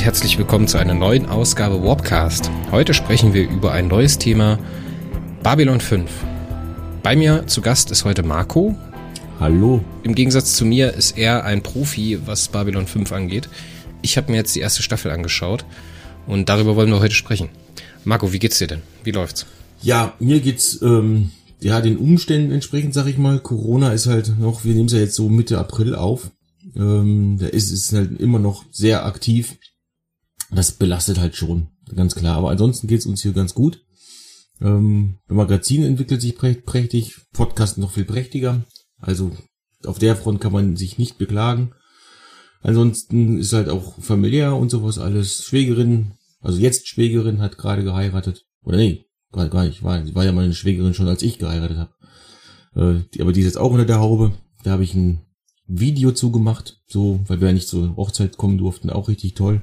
Und herzlich willkommen zu einer neuen Ausgabe Warpcast. Heute sprechen wir über ein neues Thema Babylon 5. Bei mir zu Gast ist heute Marco. Hallo. Im Gegensatz zu mir ist er ein Profi, was Babylon 5 angeht. Ich habe mir jetzt die erste Staffel angeschaut und darüber wollen wir heute sprechen. Marco, wie geht's dir denn? Wie läuft's? Ja, mir geht's ähm, ja den Umständen entsprechend, sag ich mal. Corona ist halt noch, wir nehmen es ja jetzt so Mitte April auf. Ähm, da ist es halt immer noch sehr aktiv. Das belastet halt schon, ganz klar. Aber ansonsten geht's uns hier ganz gut. Ähm, Magazin entwickelt sich prächtig, Podcast noch viel prächtiger. Also auf der Front kann man sich nicht beklagen. Ansonsten ist halt auch familiär und sowas alles. Schwägerin, also jetzt Schwägerin hat gerade geheiratet. Oder nee, gar, gar nicht. War, war ja meine Schwägerin schon, als ich geheiratet habe. Äh, aber die ist jetzt auch unter der Haube. Da habe ich ein Video zugemacht, so, weil wir ja nicht zur Hochzeit kommen durften. Auch richtig toll.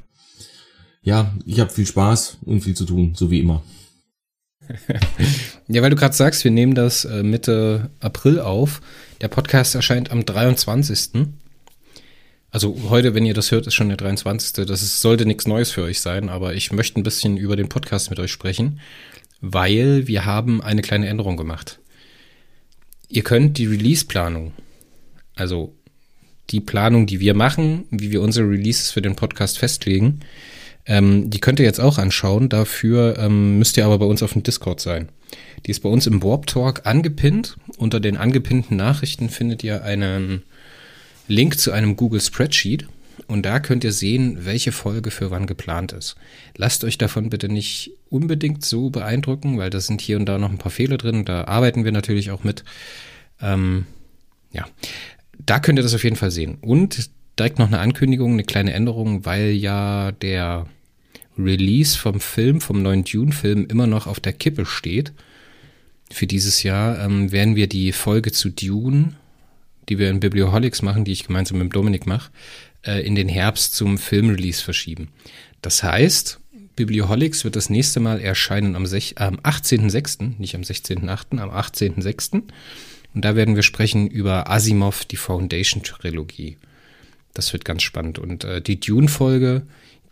Ja, ich habe viel Spaß und viel zu tun, so wie immer. ja, weil du gerade sagst, wir nehmen das äh, Mitte April auf. Der Podcast erscheint am 23. Also heute, wenn ihr das hört, ist schon der 23. Das ist, sollte nichts Neues für euch sein, aber ich möchte ein bisschen über den Podcast mit euch sprechen, weil wir haben eine kleine Änderung gemacht. Ihr könnt die Release-Planung, also die Planung, die wir machen, wie wir unsere Releases für den Podcast festlegen, ähm, die könnt ihr jetzt auch anschauen. Dafür ähm, müsst ihr aber bei uns auf dem Discord sein. Die ist bei uns im Warp Talk angepinnt. Unter den angepinnten Nachrichten findet ihr einen Link zu einem Google Spreadsheet. Und da könnt ihr sehen, welche Folge für wann geplant ist. Lasst euch davon bitte nicht unbedingt so beeindrucken, weil da sind hier und da noch ein paar Fehler drin. Da arbeiten wir natürlich auch mit. Ähm, ja, da könnt ihr das auf jeden Fall sehen. Und direkt noch eine Ankündigung, eine kleine Änderung, weil ja der Release vom Film, vom neuen Dune-Film immer noch auf der Kippe steht. Für dieses Jahr ähm, werden wir die Folge zu Dune, die wir in Biblioholics machen, die ich gemeinsam mit Dominik mache, äh, in den Herbst zum Filmrelease verschieben. Das heißt, Biblioholics wird das nächste Mal erscheinen am, am 18.06., nicht am 16.08., am 18.06. Und da werden wir sprechen über Asimov, die Foundation-Trilogie. Das wird ganz spannend. Und äh, die Dune-Folge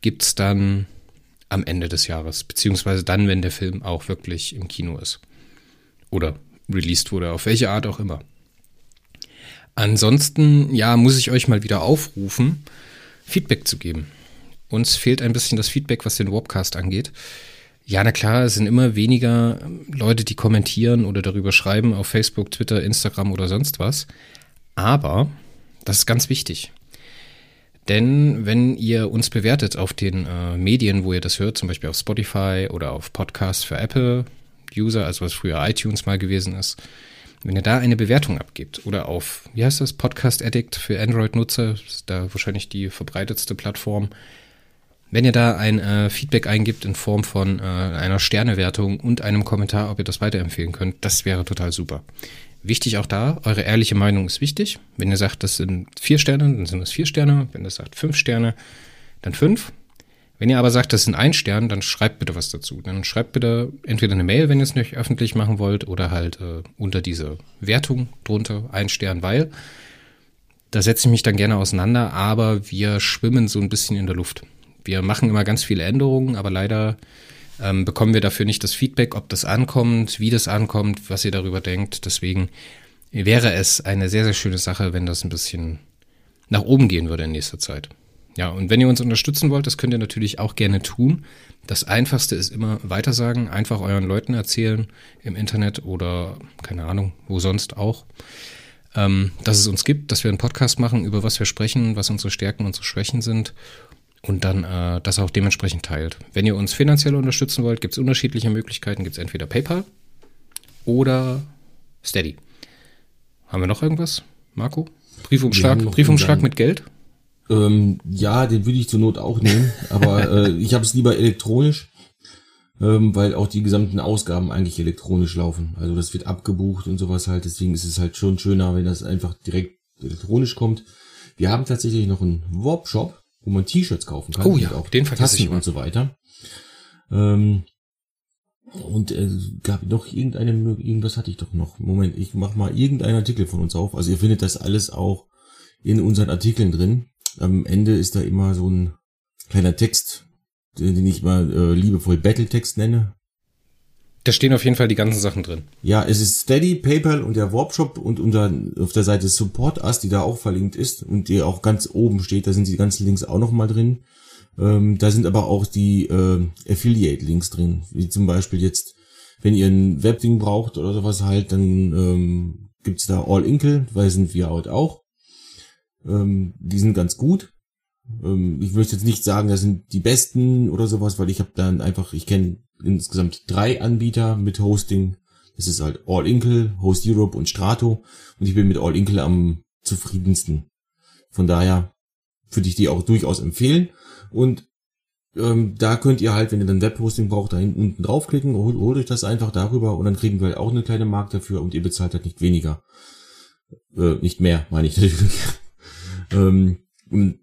gibt's dann am Ende des Jahres, beziehungsweise dann, wenn der Film auch wirklich im Kino ist. Oder released wurde, auf welche Art auch immer. Ansonsten, ja, muss ich euch mal wieder aufrufen, Feedback zu geben. Uns fehlt ein bisschen das Feedback, was den Warpcast angeht. Ja, na klar, es sind immer weniger Leute, die kommentieren oder darüber schreiben auf Facebook, Twitter, Instagram oder sonst was. Aber das ist ganz wichtig. Denn wenn ihr uns bewertet auf den äh, Medien, wo ihr das hört, zum Beispiel auf Spotify oder auf Podcasts für Apple-User, also was früher iTunes mal gewesen ist, wenn ihr da eine Bewertung abgibt oder auf, wie heißt das, Podcast Addict für Android-Nutzer, ist da wahrscheinlich die verbreitetste Plattform, wenn ihr da ein äh, Feedback eingibt in Form von äh, einer Sternewertung und einem Kommentar, ob ihr das weiterempfehlen könnt, das wäre total super. Wichtig auch da, eure ehrliche Meinung ist wichtig. Wenn ihr sagt, das sind vier Sterne, dann sind das vier Sterne. Wenn ihr sagt fünf Sterne, dann fünf. Wenn ihr aber sagt, das sind ein Stern, dann schreibt bitte was dazu. Dann schreibt bitte entweder eine Mail, wenn ihr es nicht öffentlich machen wollt, oder halt äh, unter diese Wertung drunter ein Stern, weil da setze ich mich dann gerne auseinander, aber wir schwimmen so ein bisschen in der Luft wir machen immer ganz viele Änderungen, aber leider ähm, bekommen wir dafür nicht das Feedback, ob das ankommt, wie das ankommt, was ihr darüber denkt. Deswegen wäre es eine sehr, sehr schöne Sache, wenn das ein bisschen nach oben gehen würde in nächster Zeit. Ja, und wenn ihr uns unterstützen wollt, das könnt ihr natürlich auch gerne tun. Das Einfachste ist immer weitersagen, einfach euren Leuten erzählen im Internet oder keine Ahnung, wo sonst auch, ähm, dass es uns gibt, dass wir einen Podcast machen, über was wir sprechen, was unsere Stärken, unsere Schwächen sind und dann äh, das auch dementsprechend teilt. Wenn ihr uns finanziell unterstützen wollt, gibt es unterschiedliche Möglichkeiten. Gibt es entweder PayPal oder Steady. Haben wir noch irgendwas, Marco? Briefumschlag, Briefumschlag mit Geld? Ähm, ja, den würde ich zur Not auch nehmen, aber äh, ich habe es lieber elektronisch, ähm, weil auch die gesamten Ausgaben eigentlich elektronisch laufen. Also das wird abgebucht und sowas halt. Deswegen ist es halt schon schöner, wenn das einfach direkt elektronisch kommt. Wir haben tatsächlich noch einen Warp-Shop wo man T-Shirts kaufen kann. Oh ja, auch den vergesse ich und so weiter. Ähm, und äh, gab noch irgendeine, irgendwas hatte ich doch noch. Moment, ich mach mal irgendeinen Artikel von uns auf. Also ihr findet das alles auch in unseren Artikeln drin. Am Ende ist da immer so ein kleiner Text, den ich mal äh, liebevoll Battletext nenne. Da stehen auf jeden Fall die ganzen Sachen drin. Ja, es ist Steady, PayPal und der Warpshop und unter, auf der Seite Support Us, die da auch verlinkt ist und die auch ganz oben steht, da sind die ganzen Links auch nochmal drin. Ähm, da sind aber auch die äh, Affiliate-Links drin, wie zum Beispiel jetzt, wenn ihr ein Webding braucht oder sowas halt, dann ähm, gibt's da All Inkle, weil sind wir out auch. Ähm, die sind ganz gut. Ähm, ich möchte jetzt nicht sagen, das sind die besten oder sowas, weil ich habe dann einfach, ich kenne insgesamt drei Anbieter mit Hosting. Das ist halt All Inkle, Host Europe und Strato. Und ich bin mit All Inkle am zufriedensten. Von daher würde ich die auch durchaus empfehlen. Und ähm, da könnt ihr halt, wenn ihr dann Webhosting braucht, da hinten unten draufklicken, holt, holt euch das einfach darüber und dann kriegen wir halt auch eine kleine Mark dafür und ihr bezahlt halt nicht weniger. Äh, nicht mehr, meine ich natürlich. ähm,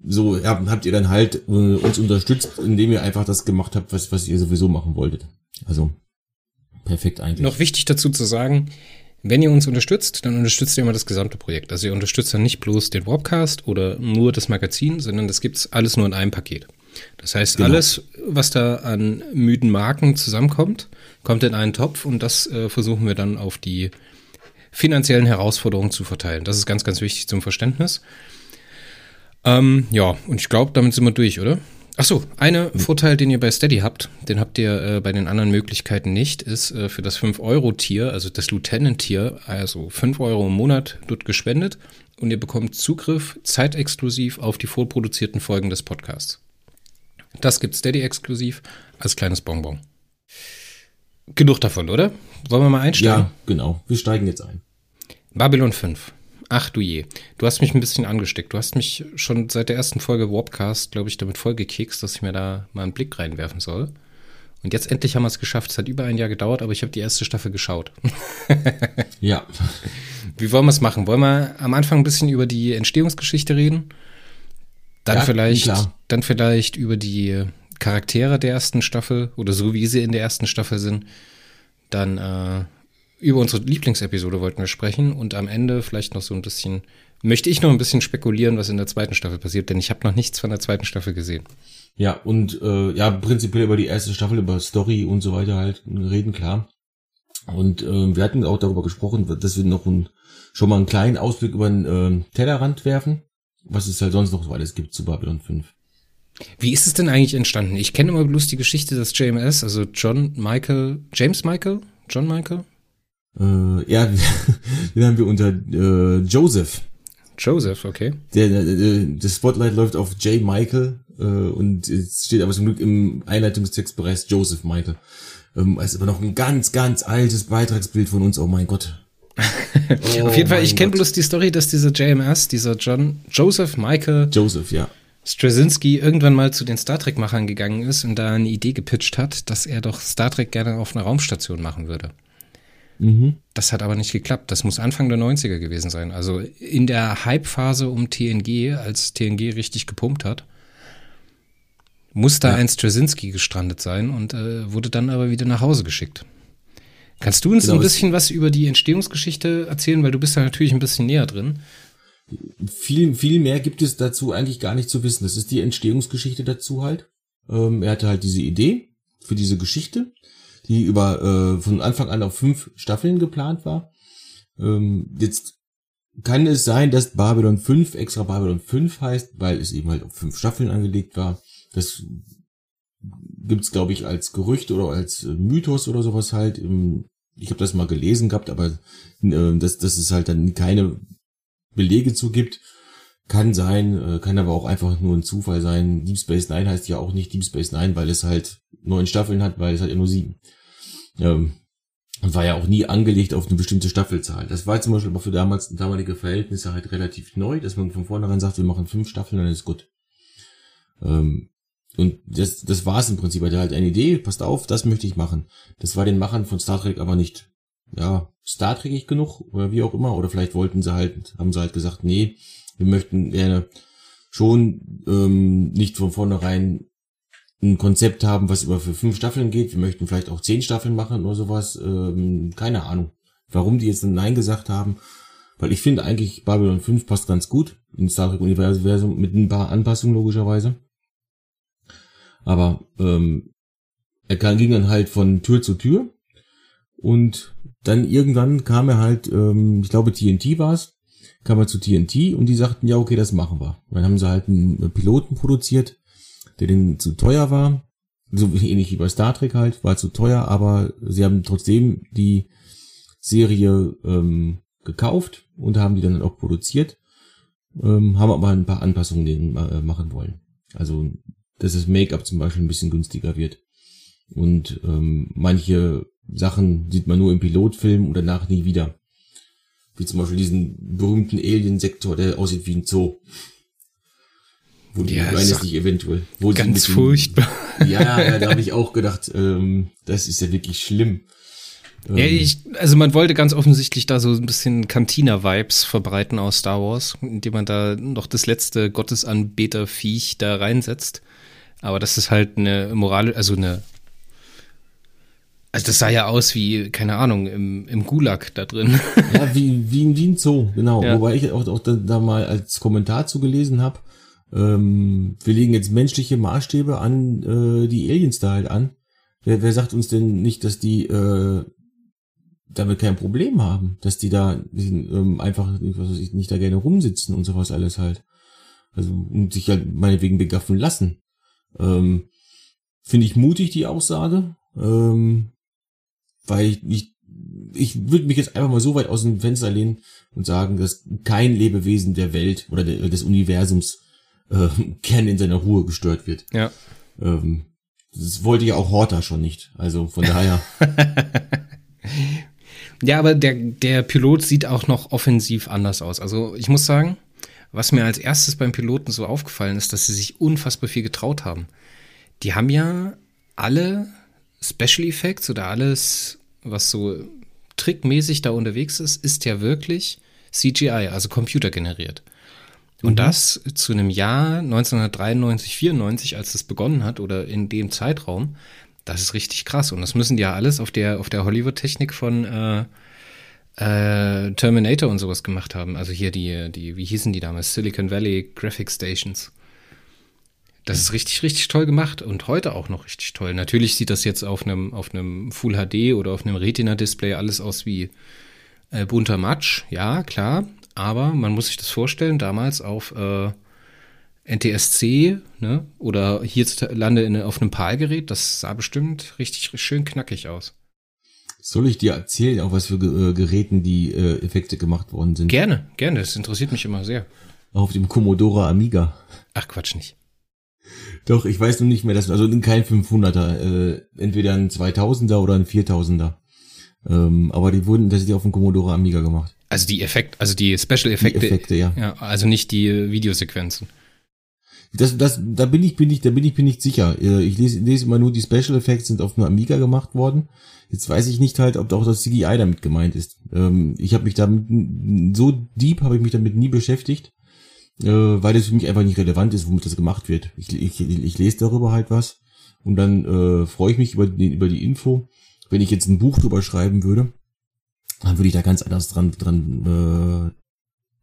so ja, habt ihr dann halt äh, uns unterstützt, indem ihr einfach das gemacht habt, was, was ihr sowieso machen wolltet. Also perfekt eigentlich. Noch wichtig dazu zu sagen, wenn ihr uns unterstützt, dann unterstützt ihr immer das gesamte Projekt. Also ihr unterstützt dann nicht bloß den Webcast oder nur das Magazin, sondern das gibt's alles nur in einem Paket. Das heißt, genau. alles, was da an müden Marken zusammenkommt, kommt in einen Topf und das äh, versuchen wir dann auf die finanziellen Herausforderungen zu verteilen. Das ist ganz, ganz wichtig zum Verständnis. Ähm, ja, und ich glaube, damit sind wir durch, oder? Ach so, eine Vorteil, den ihr bei Steady habt, den habt ihr äh, bei den anderen Möglichkeiten nicht, ist äh, für das 5-Euro-Tier, also das Lieutenant-Tier, also 5 Euro im Monat wird gespendet und ihr bekommt Zugriff zeitexklusiv auf die vorproduzierten Folgen des Podcasts. Das gibt Steady exklusiv als kleines Bonbon. Genug davon, oder? Wollen wir mal einsteigen? Ja, genau. Wir steigen jetzt ein. Babylon 5. Ach du je. Du hast mich ein bisschen angesteckt. Du hast mich schon seit der ersten Folge Warpcast, glaube ich, damit vollgekekst, dass ich mir da mal einen Blick reinwerfen soll. Und jetzt endlich haben wir es geschafft. Es hat über ein Jahr gedauert, aber ich habe die erste Staffel geschaut. ja. Wie wollen wir es machen? Wollen wir am Anfang ein bisschen über die Entstehungsgeschichte reden? Dann ja, vielleicht, klar. dann vielleicht über die Charaktere der ersten Staffel oder so wie sie in der ersten Staffel sind. Dann äh, über unsere Lieblingsepisode wollten wir sprechen und am Ende vielleicht noch so ein bisschen, möchte ich noch ein bisschen spekulieren, was in der zweiten Staffel passiert, denn ich habe noch nichts von der zweiten Staffel gesehen. Ja, und äh, ja, prinzipiell über die erste Staffel, über Story und so weiter halt reden, klar. Und äh, wir hatten auch darüber gesprochen, dass wir noch ein, schon mal einen kleinen Ausblick über den äh, Tellerrand werfen, was es halt sonst noch so alles gibt zu Babylon 5. Wie ist es denn eigentlich entstanden? Ich kenne immer bloß die Geschichte des JMS, also John Michael, James Michael, John Michael, äh, ja, den haben wir unter äh, Joseph. Joseph, okay. Der, der, der, das Spotlight läuft auf J. Michael äh, und es steht aber zum Glück im Einleitungstext bereits Joseph Michael. Ähm, ist aber noch ein ganz, ganz altes Beitragsbild von uns, oh mein Gott. oh auf jeden Fall, ich kenne bloß die Story, dass dieser JMS, dieser John Joseph Michael Joseph, ja. Straczynski irgendwann mal zu den Star Trek-Machern gegangen ist und da eine Idee gepitcht hat, dass er doch Star Trek gerne auf einer Raumstation machen würde. Mhm. Das hat aber nicht geklappt. Das muss Anfang der 90er gewesen sein. Also in der Hype-Phase um TNG, als TNG richtig gepumpt hat, muss da ja. ein Straczynski gestrandet sein und äh, wurde dann aber wieder nach Hause geschickt. Kannst du uns genau, ein bisschen was über die Entstehungsgeschichte erzählen, weil du bist da natürlich ein bisschen näher drin. Viel, viel mehr gibt es dazu eigentlich gar nicht zu wissen. Das ist die Entstehungsgeschichte dazu halt. Ähm, er hatte halt diese Idee für diese Geschichte die über äh, von Anfang an auf fünf Staffeln geplant war. Ähm, jetzt kann es sein, dass Babylon 5 extra Babylon 5 heißt, weil es eben halt auf fünf Staffeln angelegt war. Das gibt's glaube ich als Gerücht oder als äh, Mythos oder sowas halt. Im, ich habe das mal gelesen gehabt, aber äh, dass, dass es halt dann keine Belege zu gibt. Kann sein, äh, kann aber auch einfach nur ein Zufall sein. Deep Space Nine heißt ja auch nicht Deep Space Nine, weil es halt neun Staffeln hat, weil es hat ja nur sieben. Ähm, und war ja auch nie angelegt auf eine bestimmte Staffelzahl. Das war zum Beispiel aber für damals damalige Verhältnisse halt relativ neu, dass man von vornherein sagt, wir machen fünf Staffeln, dann ist gut. Ähm, und das, das war es im Prinzip. Er hatte halt eine Idee, passt auf, das möchte ich machen. Das war den Machern von Star Trek aber nicht, ja, Star Trekig genug oder wie auch immer. Oder vielleicht wollten sie halt, haben sie halt gesagt, nee, wir möchten gerne schon ähm, nicht von vornherein ein Konzept haben, was über für fünf Staffeln geht. Wir möchten vielleicht auch zehn Staffeln machen oder sowas. Ähm, keine Ahnung, warum die jetzt Nein gesagt haben. Weil ich finde eigentlich Babylon 5 passt ganz gut ins Star Trek Universum mit ein paar Anpassungen logischerweise. Aber ähm, er ging dann halt von Tür zu Tür und dann irgendwann kam er halt, ähm, ich glaube TNT war es, kam er zu TNT und die sagten, ja, okay, das machen wir. Dann haben sie halt einen Piloten produziert, der denen zu teuer war. So ähnlich wie bei Star Trek halt, war zu teuer, aber sie haben trotzdem die Serie ähm, gekauft und haben die dann auch produziert, ähm, haben aber ein paar Anpassungen denen, äh, machen wollen. Also, dass das Make-up zum Beispiel ein bisschen günstiger wird. Und ähm, manche Sachen sieht man nur im Pilotfilm oder nach nie wieder. Wie zum Beispiel diesen berühmten Alien-Sektor, der aussieht wie ein Zoo. Wo die ja, weiß nicht eventuell. Wo ganz furchtbar. Ja, ja, da habe ich auch gedacht, ähm, das ist ja wirklich schlimm. Ähm, ja, ich, also man wollte ganz offensichtlich da so ein bisschen Cantina-Vibes verbreiten aus Star Wars, indem man da noch das letzte Gottesanbeter-Viech da reinsetzt. Aber das ist halt eine Moral, also eine also das sah ja aus wie, keine Ahnung, im, im Gulag da drin. Ja, wie, wie, wie ein Zoo, genau. Ja. Wobei ich auch, auch da, da mal als Kommentar zugelesen habe, ähm, wir legen jetzt menschliche Maßstäbe an äh, die Aliens da halt an. Wer, wer sagt uns denn nicht, dass die äh, damit kein Problem haben, dass die da ähm, einfach was weiß ich, nicht da gerne rumsitzen und sowas alles halt. Also und sich halt meinetwegen begaffen lassen. Ähm, Finde ich mutig die Aussage. Ähm, weil ich, ich, ich würde mich jetzt einfach mal so weit aus dem Fenster lehnen und sagen, dass kein Lebewesen der Welt oder der, des Universums äh, gern in seiner Ruhe gestört wird. Ja. Ähm, das wollte ja auch Horta schon nicht. Also von daher. ja, aber der, der Pilot sieht auch noch offensiv anders aus. Also ich muss sagen, was mir als erstes beim Piloten so aufgefallen ist, dass sie sich unfassbar viel getraut haben. Die haben ja alle Special Effects oder alles, was so trickmäßig da unterwegs ist, ist ja wirklich CGI, also computergeneriert. Und mhm. das zu einem Jahr 1993, 94, als es begonnen hat oder in dem Zeitraum, das ist richtig krass. Und das müssen die ja alles auf der, auf der Hollywood-Technik von äh, äh, Terminator und sowas gemacht haben. Also hier die, die, wie hießen die damals? Silicon Valley Graphic Stations. Das ist richtig, richtig toll gemacht und heute auch noch richtig toll. Natürlich sieht das jetzt auf einem, auf einem Full HD oder auf einem Retina-Display alles aus wie äh, bunter Matsch, ja, klar. Aber man muss sich das vorstellen, damals auf äh, NTSC ne, oder hierzulande in, auf einem PAL-Gerät, das sah bestimmt richtig schön knackig aus. Soll ich dir erzählen, auch was für äh, Geräten die äh, Effekte gemacht worden sind? Gerne, gerne, das interessiert mich immer sehr. Auf dem Commodore Amiga. Ach Quatsch nicht. Doch, ich weiß nur nicht mehr, dass, also kein 500er, äh, entweder ein 2000er oder ein 4000er. Ähm, aber die wurden, ja auf dem Commodore Amiga gemacht. Also die Effekte, also die Special Effekte. Die Effekte, ja. ja. Also nicht die Videosequenzen. Das, das, da bin ich, bin ich, da bin ich, bin ich sicher. Äh, ich lese, lese immer nur, die Special Effects sind auf einem Amiga gemacht worden. Jetzt weiß ich nicht halt, ob da auch das CGI damit gemeint ist. Ähm, ich habe mich damit, so deep habe ich mich damit nie beschäftigt äh, weil das für mich einfach nicht relevant ist, womit das gemacht wird. Ich, ich, ich lese darüber halt was und dann äh, freue ich mich über die, über die Info. Wenn ich jetzt ein Buch drüber schreiben würde, dann würde ich da ganz anders dran, dran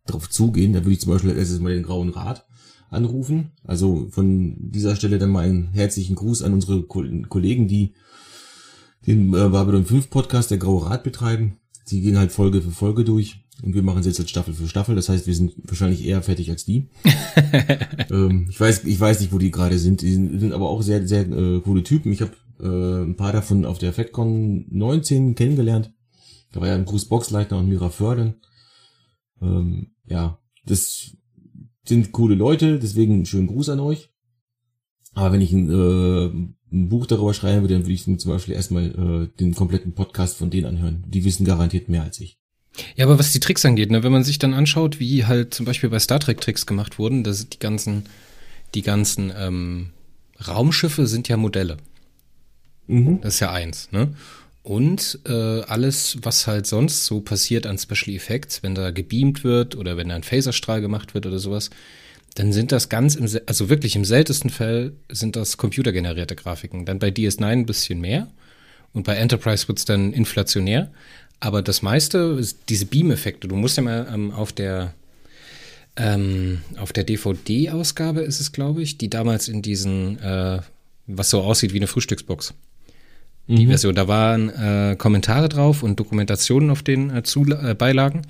äh, drauf zugehen. Da würde ich zum Beispiel erst mal den Grauen Rat anrufen. Also von dieser Stelle dann mal einen herzlichen Gruß an unsere Kollegen, die den äh, Babylon 5 Podcast, der Graue Rat betreiben. Die gehen halt Folge für Folge durch. Und wir machen es jetzt als Staffel für Staffel. Das heißt, wir sind wahrscheinlich eher fertig als die. ähm, ich weiß, ich weiß nicht, wo die gerade sind. Die sind, sind, aber auch sehr, sehr äh, coole Typen. Ich habe äh, ein paar davon auf der FedCon 19 kennengelernt. Da war ja ein Bruce Boxleitner und Mira Förden. Ähm, ja, das sind coole Leute, deswegen einen schönen Gruß an euch. Aber wenn ich ein, äh, ein Buch darüber schreiben würde, dann würde ich zum Beispiel erstmal äh, den kompletten Podcast von denen anhören. Die wissen garantiert mehr als ich. Ja, aber was die Tricks angeht, ne, wenn man sich dann anschaut, wie halt zum Beispiel bei Star Trek Tricks gemacht wurden, dass die ganzen, die ganzen ähm, Raumschiffe sind ja Modelle. Mhm. Das ist ja eins, ne? Und äh, alles, was halt sonst so passiert an Special Effects, wenn da gebeamt wird oder wenn da ein Phaserstrahl gemacht wird oder sowas, dann sind das ganz im, also wirklich im seltensten Fall sind das computergenerierte Grafiken. Dann bei DS9 ein bisschen mehr und bei Enterprise wird's dann inflationär. Aber das meiste ist diese Beam-Effekte. Du musst ja mal ähm, auf der ähm, auf der DVD-Ausgabe ist es, glaube ich, die damals in diesen äh, was so aussieht wie eine Frühstücksbox. Die mhm. Version, da waren äh, Kommentare drauf und Dokumentationen auf den äh, Zula äh, Beilagen.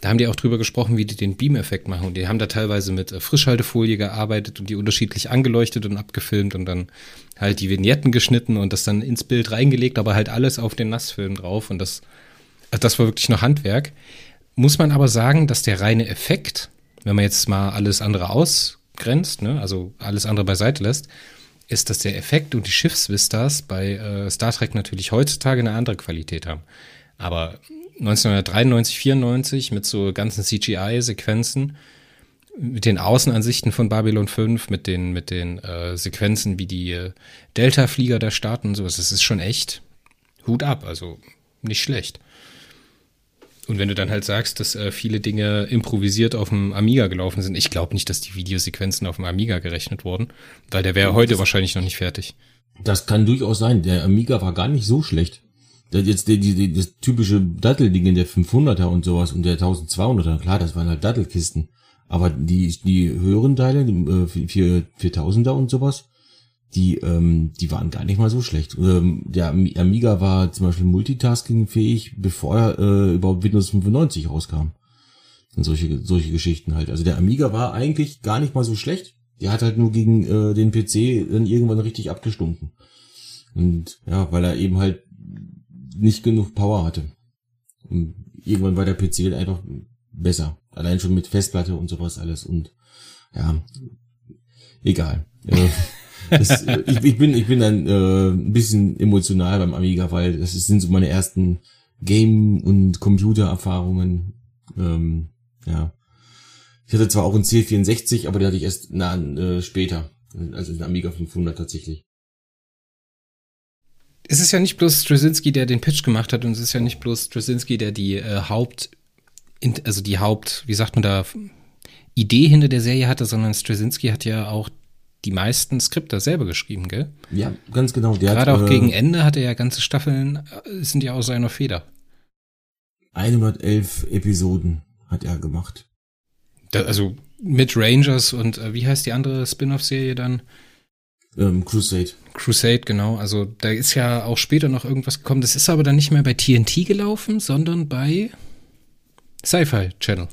Da haben die auch drüber gesprochen, wie die den Beam-Effekt machen. Und die haben da teilweise mit äh, Frischhaltefolie gearbeitet und die unterschiedlich angeleuchtet und abgefilmt und dann halt die Vignetten geschnitten und das dann ins Bild reingelegt, aber halt alles auf den Nassfilm drauf. Und das, also das war wirklich noch Handwerk. Muss man aber sagen, dass der reine Effekt, wenn man jetzt mal alles andere ausgrenzt, ne, also alles andere beiseite lässt, ist, dass der Effekt und die Schiffsvistas bei äh, Star Trek natürlich heutzutage eine andere Qualität haben. Aber 1993, 94 mit so ganzen CGI-Sequenzen, mit den Außenansichten von Babylon 5, mit den, mit den äh, Sequenzen, wie die äh, Delta-Flieger da starten und sowas, das ist schon echt Hut ab, also nicht schlecht. Und wenn du dann halt sagst, dass äh, viele Dinge improvisiert auf dem Amiga gelaufen sind, ich glaube nicht, dass die Videosequenzen auf dem Amiga gerechnet wurden, weil der wäre heute wahrscheinlich noch nicht fertig. Das kann durchaus sein. Der Amiga war gar nicht so schlecht. Das jetzt die, die, das typische Dattelding in der 500er und sowas und der 1200er, klar, das waren halt Dattelkisten. Aber die, die höheren Teile, die äh, 4000er und sowas, die, ähm, die waren gar nicht mal so schlecht. Ähm, der Amiga war zum Beispiel multitasking-fähig, bevor er äh, überhaupt Windows 95 rauskam. Und solche, solche Geschichten halt. Also der Amiga war eigentlich gar nicht mal so schlecht. Der hat halt nur gegen äh, den PC dann irgendwann richtig abgestunken. Und ja, weil er eben halt nicht genug Power hatte. Und irgendwann war der PC halt einfach besser. Allein schon mit Festplatte und sowas alles. Und ja, egal. Äh, das, ich, ich, bin, ich bin dann äh, ein bisschen emotional beim Amiga, weil das sind so meine ersten Game- und Computer-Erfahrungen. Ähm, ja. Ich hatte zwar auch einen C64, aber den hatte ich erst na, äh, später. Also den Amiga 500 tatsächlich. Es ist ja nicht bloß Straczynski, der den Pitch gemacht hat, und es ist ja nicht bloß Straczynski, der die äh, Haupt, also die Haupt, wie sagt man da, Idee hinter der Serie hatte, sondern Straczynski hat ja auch die meisten Skripte selber geschrieben, gell? Ja, ganz genau. Der Gerade hat, auch äh, gegen Ende hat er ja ganze Staffeln, äh, sind ja aus seiner Feder. 111 Episoden hat er gemacht. Da, also mit Rangers und äh, wie heißt die andere Spin-off-Serie dann? Ähm, Crusade. Crusade, genau. Also da ist ja auch später noch irgendwas gekommen. Das ist aber dann nicht mehr bei TNT gelaufen, sondern bei Sci-Fi Channel.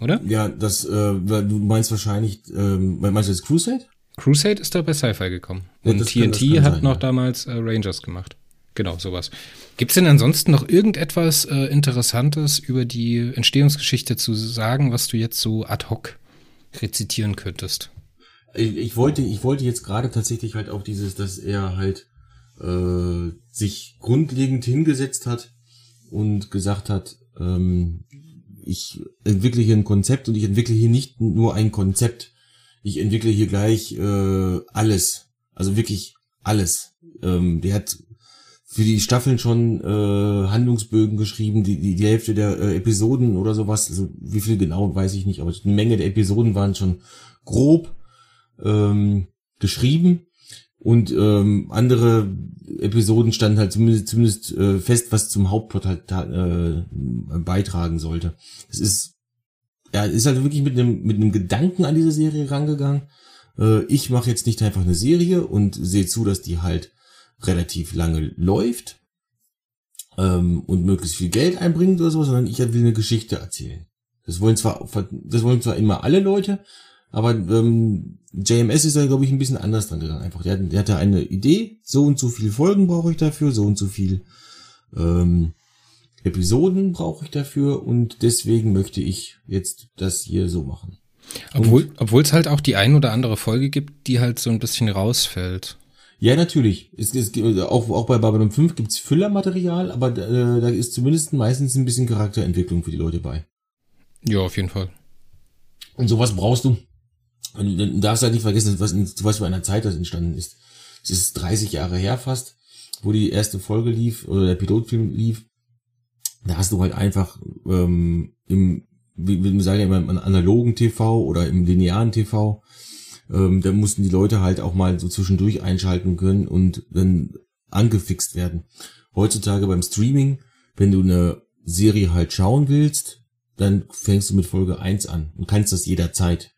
Oder? Ja, das, äh, du meinst wahrscheinlich, ähm, meinst du jetzt Crusade? Crusade ist da bei Sci-Fi gekommen. Und ja, TNT kann, hat sein, noch ja. damals äh, Rangers gemacht. Genau, sowas. Gibt es denn ansonsten noch irgendetwas äh, Interessantes über die Entstehungsgeschichte zu sagen, was du jetzt so ad hoc rezitieren könntest? Ich, ich wollte, ich wollte jetzt gerade tatsächlich halt auf dieses, dass er halt äh, sich grundlegend hingesetzt hat und gesagt hat, ähm, ich entwickle hier ein Konzept und ich entwickle hier nicht nur ein Konzept, ich entwickle hier gleich äh, alles. Also wirklich alles. Ähm, der hat für die Staffeln schon äh, Handlungsbögen geschrieben, die, die, die Hälfte der äh, Episoden oder sowas, also wie viel genau, weiß ich nicht, aber eine Menge der Episoden waren schon grob ähm, geschrieben und ähm, andere Episoden standen halt zumindest, zumindest äh, fest, was zum Hauptplot halt äh, beitragen sollte. Es ist er ist halt wirklich mit einem mit einem Gedanken an diese Serie rangegangen. Äh, ich mache jetzt nicht einfach eine Serie und sehe zu, dass die halt relativ lange läuft ähm, und möglichst viel Geld einbringt oder so, sondern ich will eine Geschichte erzählen. Das wollen zwar das wollen zwar immer alle Leute, aber ähm, JMS ist da glaube ich ein bisschen anders dran gegangen. Einfach, der, der hatte eine Idee, so und so viele Folgen brauche ich dafür, so und so viel ähm, Episoden brauche ich dafür und deswegen möchte ich jetzt das hier so machen. Obwohl, obwohl es halt auch die ein oder andere Folge gibt, die halt so ein bisschen rausfällt. Ja, natürlich. Es, es, auch, auch bei Babylon 5 gibt's Füllermaterial, aber äh, da ist zumindest meistens ein bisschen Charakterentwicklung für die Leute bei. Ja, auf jeden Fall. Und sowas brauchst du. Und du darfst halt nicht vergessen, was, was für einer Zeit das entstanden ist. Es ist 30 Jahre her fast, wo die erste Folge lief, oder der Pilotfilm lief da hast du halt einfach ähm, im, wie, wie sagt ja im analogen TV oder im linearen TV, ähm, da mussten die Leute halt auch mal so zwischendurch einschalten können und dann angefixt werden. Heutzutage beim Streaming, wenn du eine Serie halt schauen willst, dann fängst du mit Folge 1 an und kannst das jederzeit.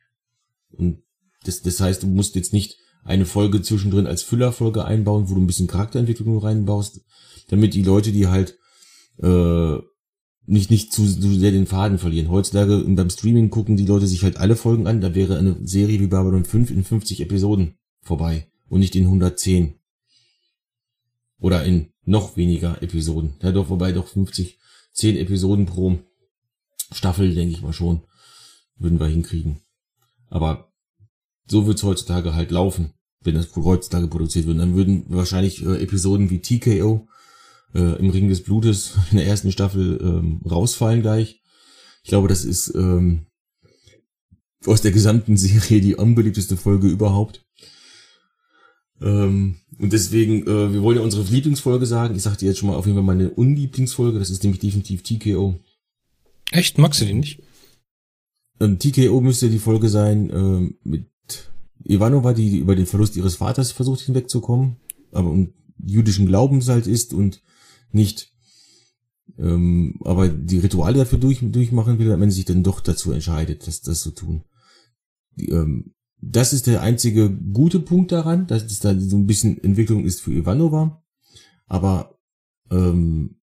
Und das, das heißt, du musst jetzt nicht eine Folge zwischendrin als Füllerfolge einbauen, wo du ein bisschen Charakterentwicklung reinbaust, damit die Leute, die halt äh, nicht nicht zu, zu sehr den Faden verlieren. Heutzutage beim Streaming gucken die Leute sich halt alle Folgen an, da wäre eine Serie wie Babylon 5 in 50 Episoden vorbei und nicht in 110. Oder in noch weniger Episoden. Ja, doch, wobei doch 50, 10 Episoden pro Staffel, denke ich mal schon, würden wir hinkriegen. Aber so wird's heutzutage halt laufen, wenn das heutzutage produziert wird. Dann würden wahrscheinlich äh, Episoden wie TKO äh, im Ring des Blutes in der ersten Staffel ähm, rausfallen gleich. Ich glaube, das ist ähm, aus der gesamten Serie die unbeliebteste Folge überhaupt. Ähm, und deswegen, äh, wir wollen ja unsere Lieblingsfolge sagen. Ich sagte jetzt schon mal auf jeden Fall meine Unlieblingsfolge. Das ist nämlich definitiv TKO. Echt? Magst du die nicht? Ähm, TKO müsste die Folge sein ähm, mit Ivanova, die über den Verlust ihres Vaters versucht hinwegzukommen, aber um jüdischen Glaubens halt ist und nicht ähm, aber die Rituale dafür durch, durchmachen will, wenn sie sich dann doch dazu entscheidet, das, das zu tun. Die, ähm, das ist der einzige gute Punkt daran, dass es da so ein bisschen Entwicklung ist für Ivanova. Aber ähm,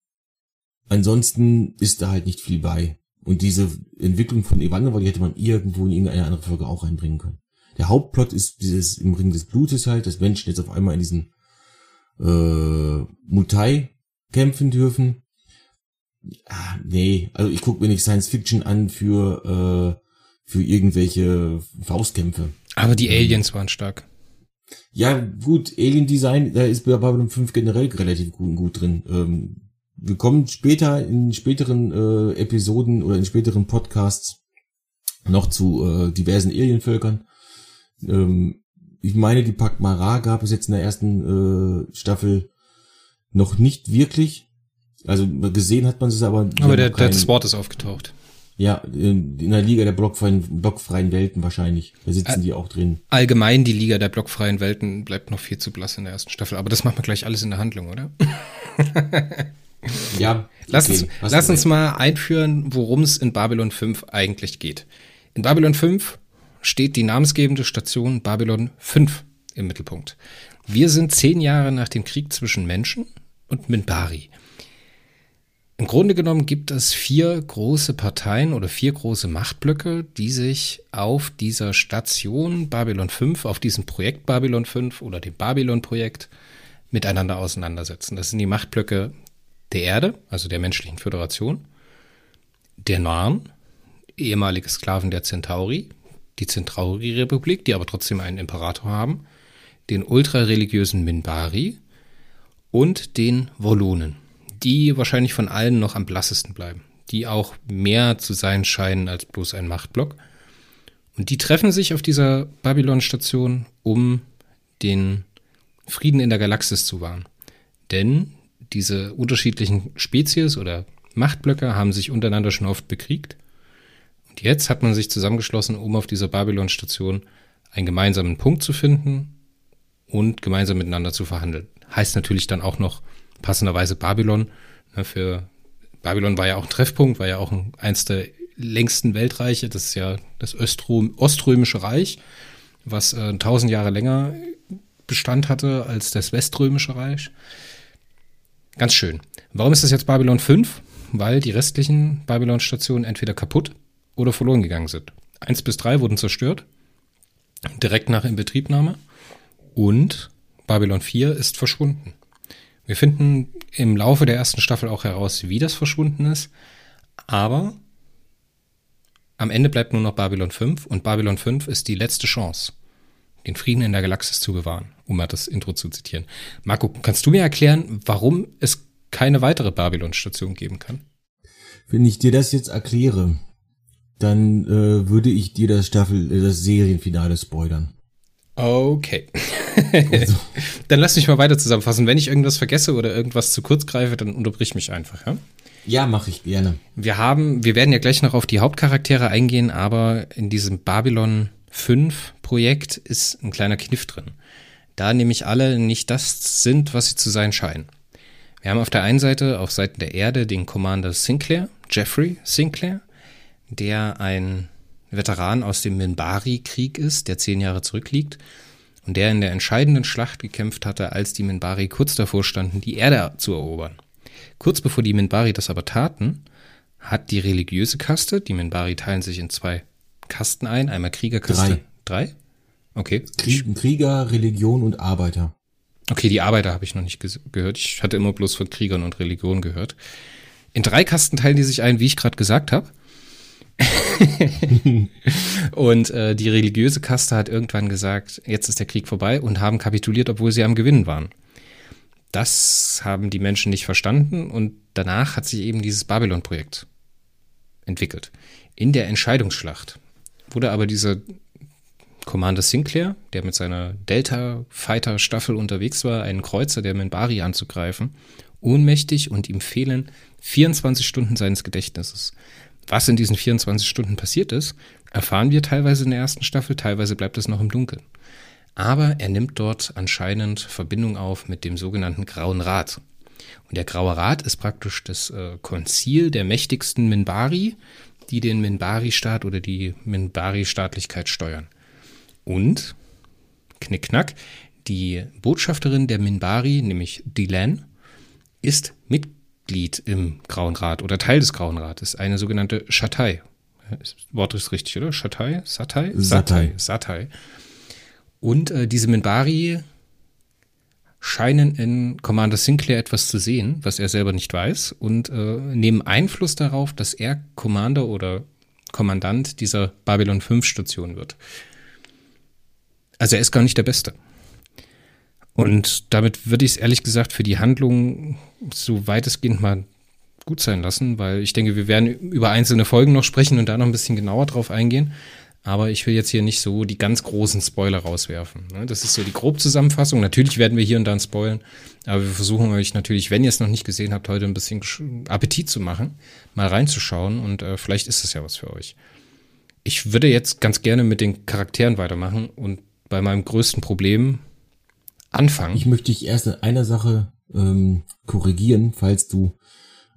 ansonsten ist da halt nicht viel bei. Und diese Entwicklung von Ivanova, die hätte man irgendwo in irgendeine andere Folge auch einbringen können. Der Hauptplot ist dieses im Ring des Blutes halt, dass Menschen jetzt auf einmal in diesen äh, Mutai kämpfen dürfen. Ah, nee, also ich gucke mir nicht Science Fiction an für, äh, für irgendwelche Faustkämpfe. Aber die Aliens waren stark. Ja, gut, Alien Design, da ist bei Babylon 5 generell relativ gut, gut drin. Ähm, wir kommen später in späteren äh, Episoden oder in späteren Podcasts noch zu äh, diversen Alienvölkern. Ähm, ich meine, die Pakmara gab es jetzt in der ersten äh, Staffel noch nicht wirklich. Also gesehen hat man es aber. Aber der, kein, das Wort ist aufgetaucht. Ja, in, der Liga der blockfreien, blockfreien Welten wahrscheinlich. Da sitzen die auch drin. Allgemein die Liga der blockfreien Welten bleibt noch viel zu blass in der ersten Staffel. Aber das machen wir gleich alles in der Handlung, oder? ja. Lass, okay, uns, lass uns mal einführen, worum es in Babylon 5 eigentlich geht. In Babylon 5 steht die namensgebende Station Babylon 5 im Mittelpunkt. Wir sind zehn Jahre nach dem Krieg zwischen Menschen und Minbari. Im Grunde genommen gibt es vier große Parteien oder vier große Machtblöcke, die sich auf dieser Station Babylon 5, auf diesem Projekt Babylon 5 oder dem Babylon-Projekt miteinander auseinandersetzen. Das sind die Machtblöcke der Erde, also der menschlichen Föderation, der Narn, ehemalige Sklaven der Centauri, die Centauri-Republik, die aber trotzdem einen Imperator haben, den ultrareligiösen Minbari und den Wollonen, die wahrscheinlich von allen noch am blassesten bleiben, die auch mehr zu sein scheinen als bloß ein Machtblock. Und die treffen sich auf dieser Babylon-Station, um den Frieden in der Galaxis zu wahren. Denn diese unterschiedlichen Spezies oder Machtblöcke haben sich untereinander schon oft bekriegt. Und jetzt hat man sich zusammengeschlossen, um auf dieser Babylon-Station einen gemeinsamen Punkt zu finden und gemeinsam miteinander zu verhandeln heißt natürlich dann auch noch passenderweise Babylon. Ne, für Babylon war ja auch ein Treffpunkt, war ja auch ein, eins der längsten Weltreiche. Das ist ja das Östrom, Oströmische Reich, was äh, tausend Jahre länger Bestand hatte als das Weströmische Reich. Ganz schön. Warum ist das jetzt Babylon 5? Weil die restlichen Babylon-Stationen entweder kaputt oder verloren gegangen sind. Eins bis drei wurden zerstört, direkt nach Inbetriebnahme. Und Babylon 4 ist verschwunden. Wir finden im Laufe der ersten Staffel auch heraus, wie das verschwunden ist. Aber am Ende bleibt nur noch Babylon 5 und Babylon 5 ist die letzte Chance, den Frieden in der Galaxis zu bewahren, um mal das Intro zu zitieren. Marco, kannst du mir erklären, warum es keine weitere Babylon-Station geben kann? Wenn ich dir das jetzt erkläre, dann äh, würde ich dir das Staffel, äh, das Serienfinale spoilern. Okay. Also. dann lass mich mal weiter zusammenfassen. Wenn ich irgendwas vergesse oder irgendwas zu kurz greife, dann unterbrich mich einfach, ja? Ja, mache ich gerne. Wir haben, wir werden ja gleich noch auf die Hauptcharaktere eingehen, aber in diesem Babylon 5 Projekt ist ein kleiner Kniff drin. Da nämlich alle nicht das sind, was sie zu sein scheinen. Wir haben auf der einen Seite, auf Seiten der Erde, den Commander Sinclair, Jeffrey Sinclair, der ein Veteran aus dem Minbari-Krieg ist, der zehn Jahre zurückliegt und der in der entscheidenden Schlacht gekämpft hatte, als die Minbari kurz davor standen, die Erde zu erobern. Kurz bevor die Minbari das aber taten, hat die religiöse Kaste, die Minbari teilen sich in zwei Kasten ein, einmal Kriegerkaste. Drei. Drei? Okay. Krieg, Krieger, Religion und Arbeiter. Okay, die Arbeiter habe ich noch nicht gehört. Ich hatte immer bloß von Kriegern und Religion gehört. In drei Kasten teilen die sich ein, wie ich gerade gesagt habe. und äh, die religiöse Kaste hat irgendwann gesagt, jetzt ist der Krieg vorbei und haben kapituliert, obwohl sie am Gewinnen waren. Das haben die Menschen nicht verstanden und danach hat sich eben dieses Babylon-Projekt entwickelt. In der Entscheidungsschlacht wurde aber dieser Commander Sinclair, der mit seiner Delta-Fighter-Staffel unterwegs war, einen Kreuzer der Minbari anzugreifen, ohnmächtig und ihm fehlen 24 Stunden seines Gedächtnisses. Was in diesen 24 Stunden passiert ist, erfahren wir teilweise in der ersten Staffel, teilweise bleibt es noch im Dunkeln. Aber er nimmt dort anscheinend Verbindung auf mit dem sogenannten Grauen Rat. Und der Graue Rat ist praktisch das äh, Konzil der mächtigsten Minbari, die den Minbari-Staat oder die Minbari-Staatlichkeit steuern. Und, knickknack, die Botschafterin der Minbari, nämlich Dilan, ist Mitglied im Grauen Rat oder Teil des Grauen Rates, eine sogenannte Shatai. Das Wort ist richtig, oder? Shatai? Satai? Satai. Satai. Und äh, diese Minbari scheinen in Commander Sinclair etwas zu sehen, was er selber nicht weiß, und äh, nehmen Einfluss darauf, dass er Commander oder Kommandant dieser Babylon 5 Station wird. Also er ist gar nicht der Beste. Und damit würde ich es ehrlich gesagt für die Handlung so weitestgehend mal gut sein lassen, weil ich denke, wir werden über einzelne Folgen noch sprechen und da noch ein bisschen genauer drauf eingehen. Aber ich will jetzt hier nicht so die ganz großen Spoiler rauswerfen. Ne? Das ist so die Grobzusammenfassung. Natürlich werden wir hier und da spoilen, aber wir versuchen euch natürlich, wenn ihr es noch nicht gesehen habt, heute ein bisschen Appetit zu machen, mal reinzuschauen und äh, vielleicht ist es ja was für euch. Ich würde jetzt ganz gerne mit den Charakteren weitermachen und bei meinem größten Problem anfangen. Ich möchte dich erst in einer Sache ähm, korrigieren, falls du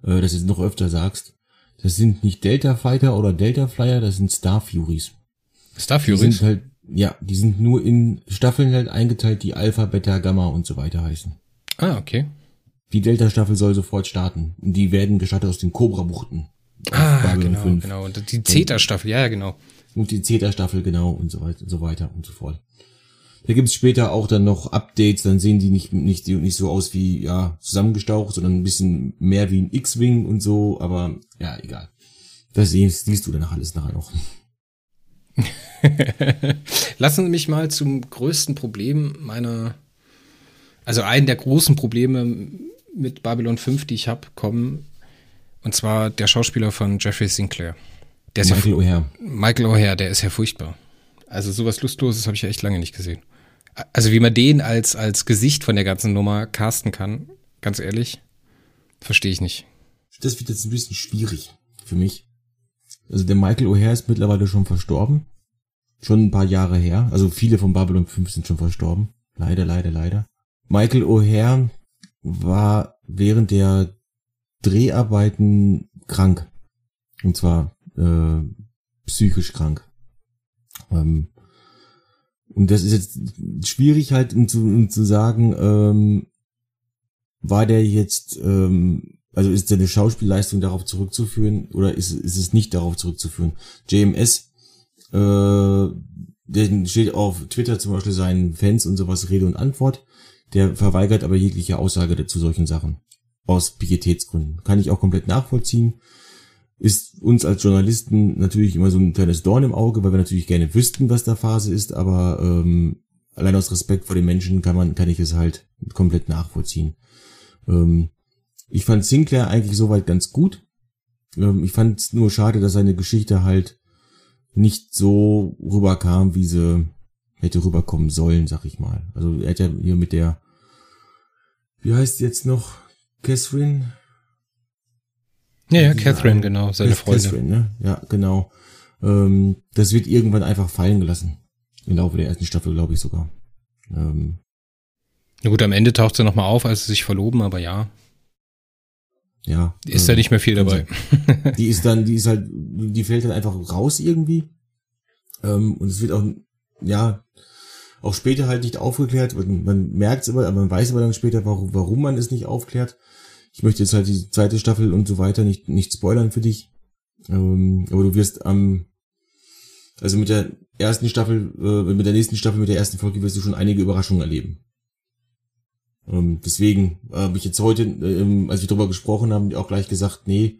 äh, das jetzt noch öfter sagst. Das sind nicht Delta Fighter oder Delta Flyer, das sind Star Furies. Star Die Furies? sind halt, ja, die sind nur in Staffeln halt eingeteilt, die Alpha, Beta, Gamma und so weiter heißen. Ah, okay. Die Delta-Staffel soll sofort starten. Und die werden gestartet aus den Cobra-Buchten. Ah, Babylon genau, 5. genau. Und die Zeta-Staffel, ja, ja, genau. Und die Zeta-Staffel, genau, und so weiter, und so weiter und so fort. Da gibt's später auch dann noch Updates, dann sehen die nicht, nicht, nicht so aus wie, ja, zusammengestaucht, sondern ein bisschen mehr wie ein X-Wing und so, aber, ja, egal. Das siehst, siehst du danach alles nachher noch. Lassen Sie mich mal zum größten Problem meiner, also einen der großen Probleme mit Babylon 5, die ich habe, kommen. Und zwar der Schauspieler von Jeffrey Sinclair. Der ist Michael ja, O'Hare. Michael O'Hare, der ist ja furchtbar. Also sowas Lustloses habe ich ja echt lange nicht gesehen. Also wie man den als, als Gesicht von der ganzen Nummer casten kann, ganz ehrlich, verstehe ich nicht. Das wird jetzt ein bisschen schwierig für mich. Also der Michael O'Hare ist mittlerweile schon verstorben. Schon ein paar Jahre her. Also viele von Babylon 5 sind schon verstorben. Leider, leider, leider. Michael O'Hare war während der Dreharbeiten krank. Und zwar äh, psychisch krank. Ähm, und das ist jetzt schwierig halt, um zu, um zu sagen, ähm, war der jetzt, ähm, also ist seine Schauspielleistung darauf zurückzuführen oder ist, ist es nicht darauf zurückzuführen? JMS, äh, der steht auf Twitter zum Beispiel seinen Fans und sowas Rede und Antwort. Der verweigert aber jegliche Aussage zu solchen Sachen. Aus Pietätsgründen. Kann ich auch komplett nachvollziehen. Ist uns als Journalisten natürlich immer so ein kleines Dorn im Auge, weil wir natürlich gerne wüssten, was da Phase ist, aber ähm, allein aus Respekt vor den Menschen kann man, kann ich es halt komplett nachvollziehen. Ähm, ich fand Sinclair eigentlich soweit ganz gut. Ähm, ich fand es nur schade, dass seine Geschichte halt nicht so rüberkam, wie sie hätte rüberkommen sollen, sag ich mal. Also er hat ja hier mit der, wie heißt jetzt noch, Catherine? Ja, ja, Catherine, eine- genau, seine Freundin. Catherine, ne? Ja, genau. Ähm, das wird irgendwann einfach fallen gelassen. Im Laufe der ersten Staffel, glaube ich sogar. Ähm, Na gut, am Ende taucht sie nochmal auf, als sie sich verloben, aber ja, ja. ist ähm, da nicht mehr viel dabei. Die ist dann, die ist halt, die fällt dann einfach raus irgendwie. Ähm, und es wird auch, ja, auch später halt nicht aufgeklärt. Man, man merkt es aber, aber man weiß aber dann später, warum, warum man es nicht aufklärt. Ich möchte jetzt halt die zweite Staffel und so weiter nicht, nicht spoilern für dich. Ähm, aber du wirst am, also mit der ersten Staffel, äh, mit der nächsten Staffel, mit der ersten Folge wirst du schon einige Überraschungen erleben. Ähm, deswegen habe ich jetzt heute, ähm, als wir darüber gesprochen haben, auch gleich gesagt, nee,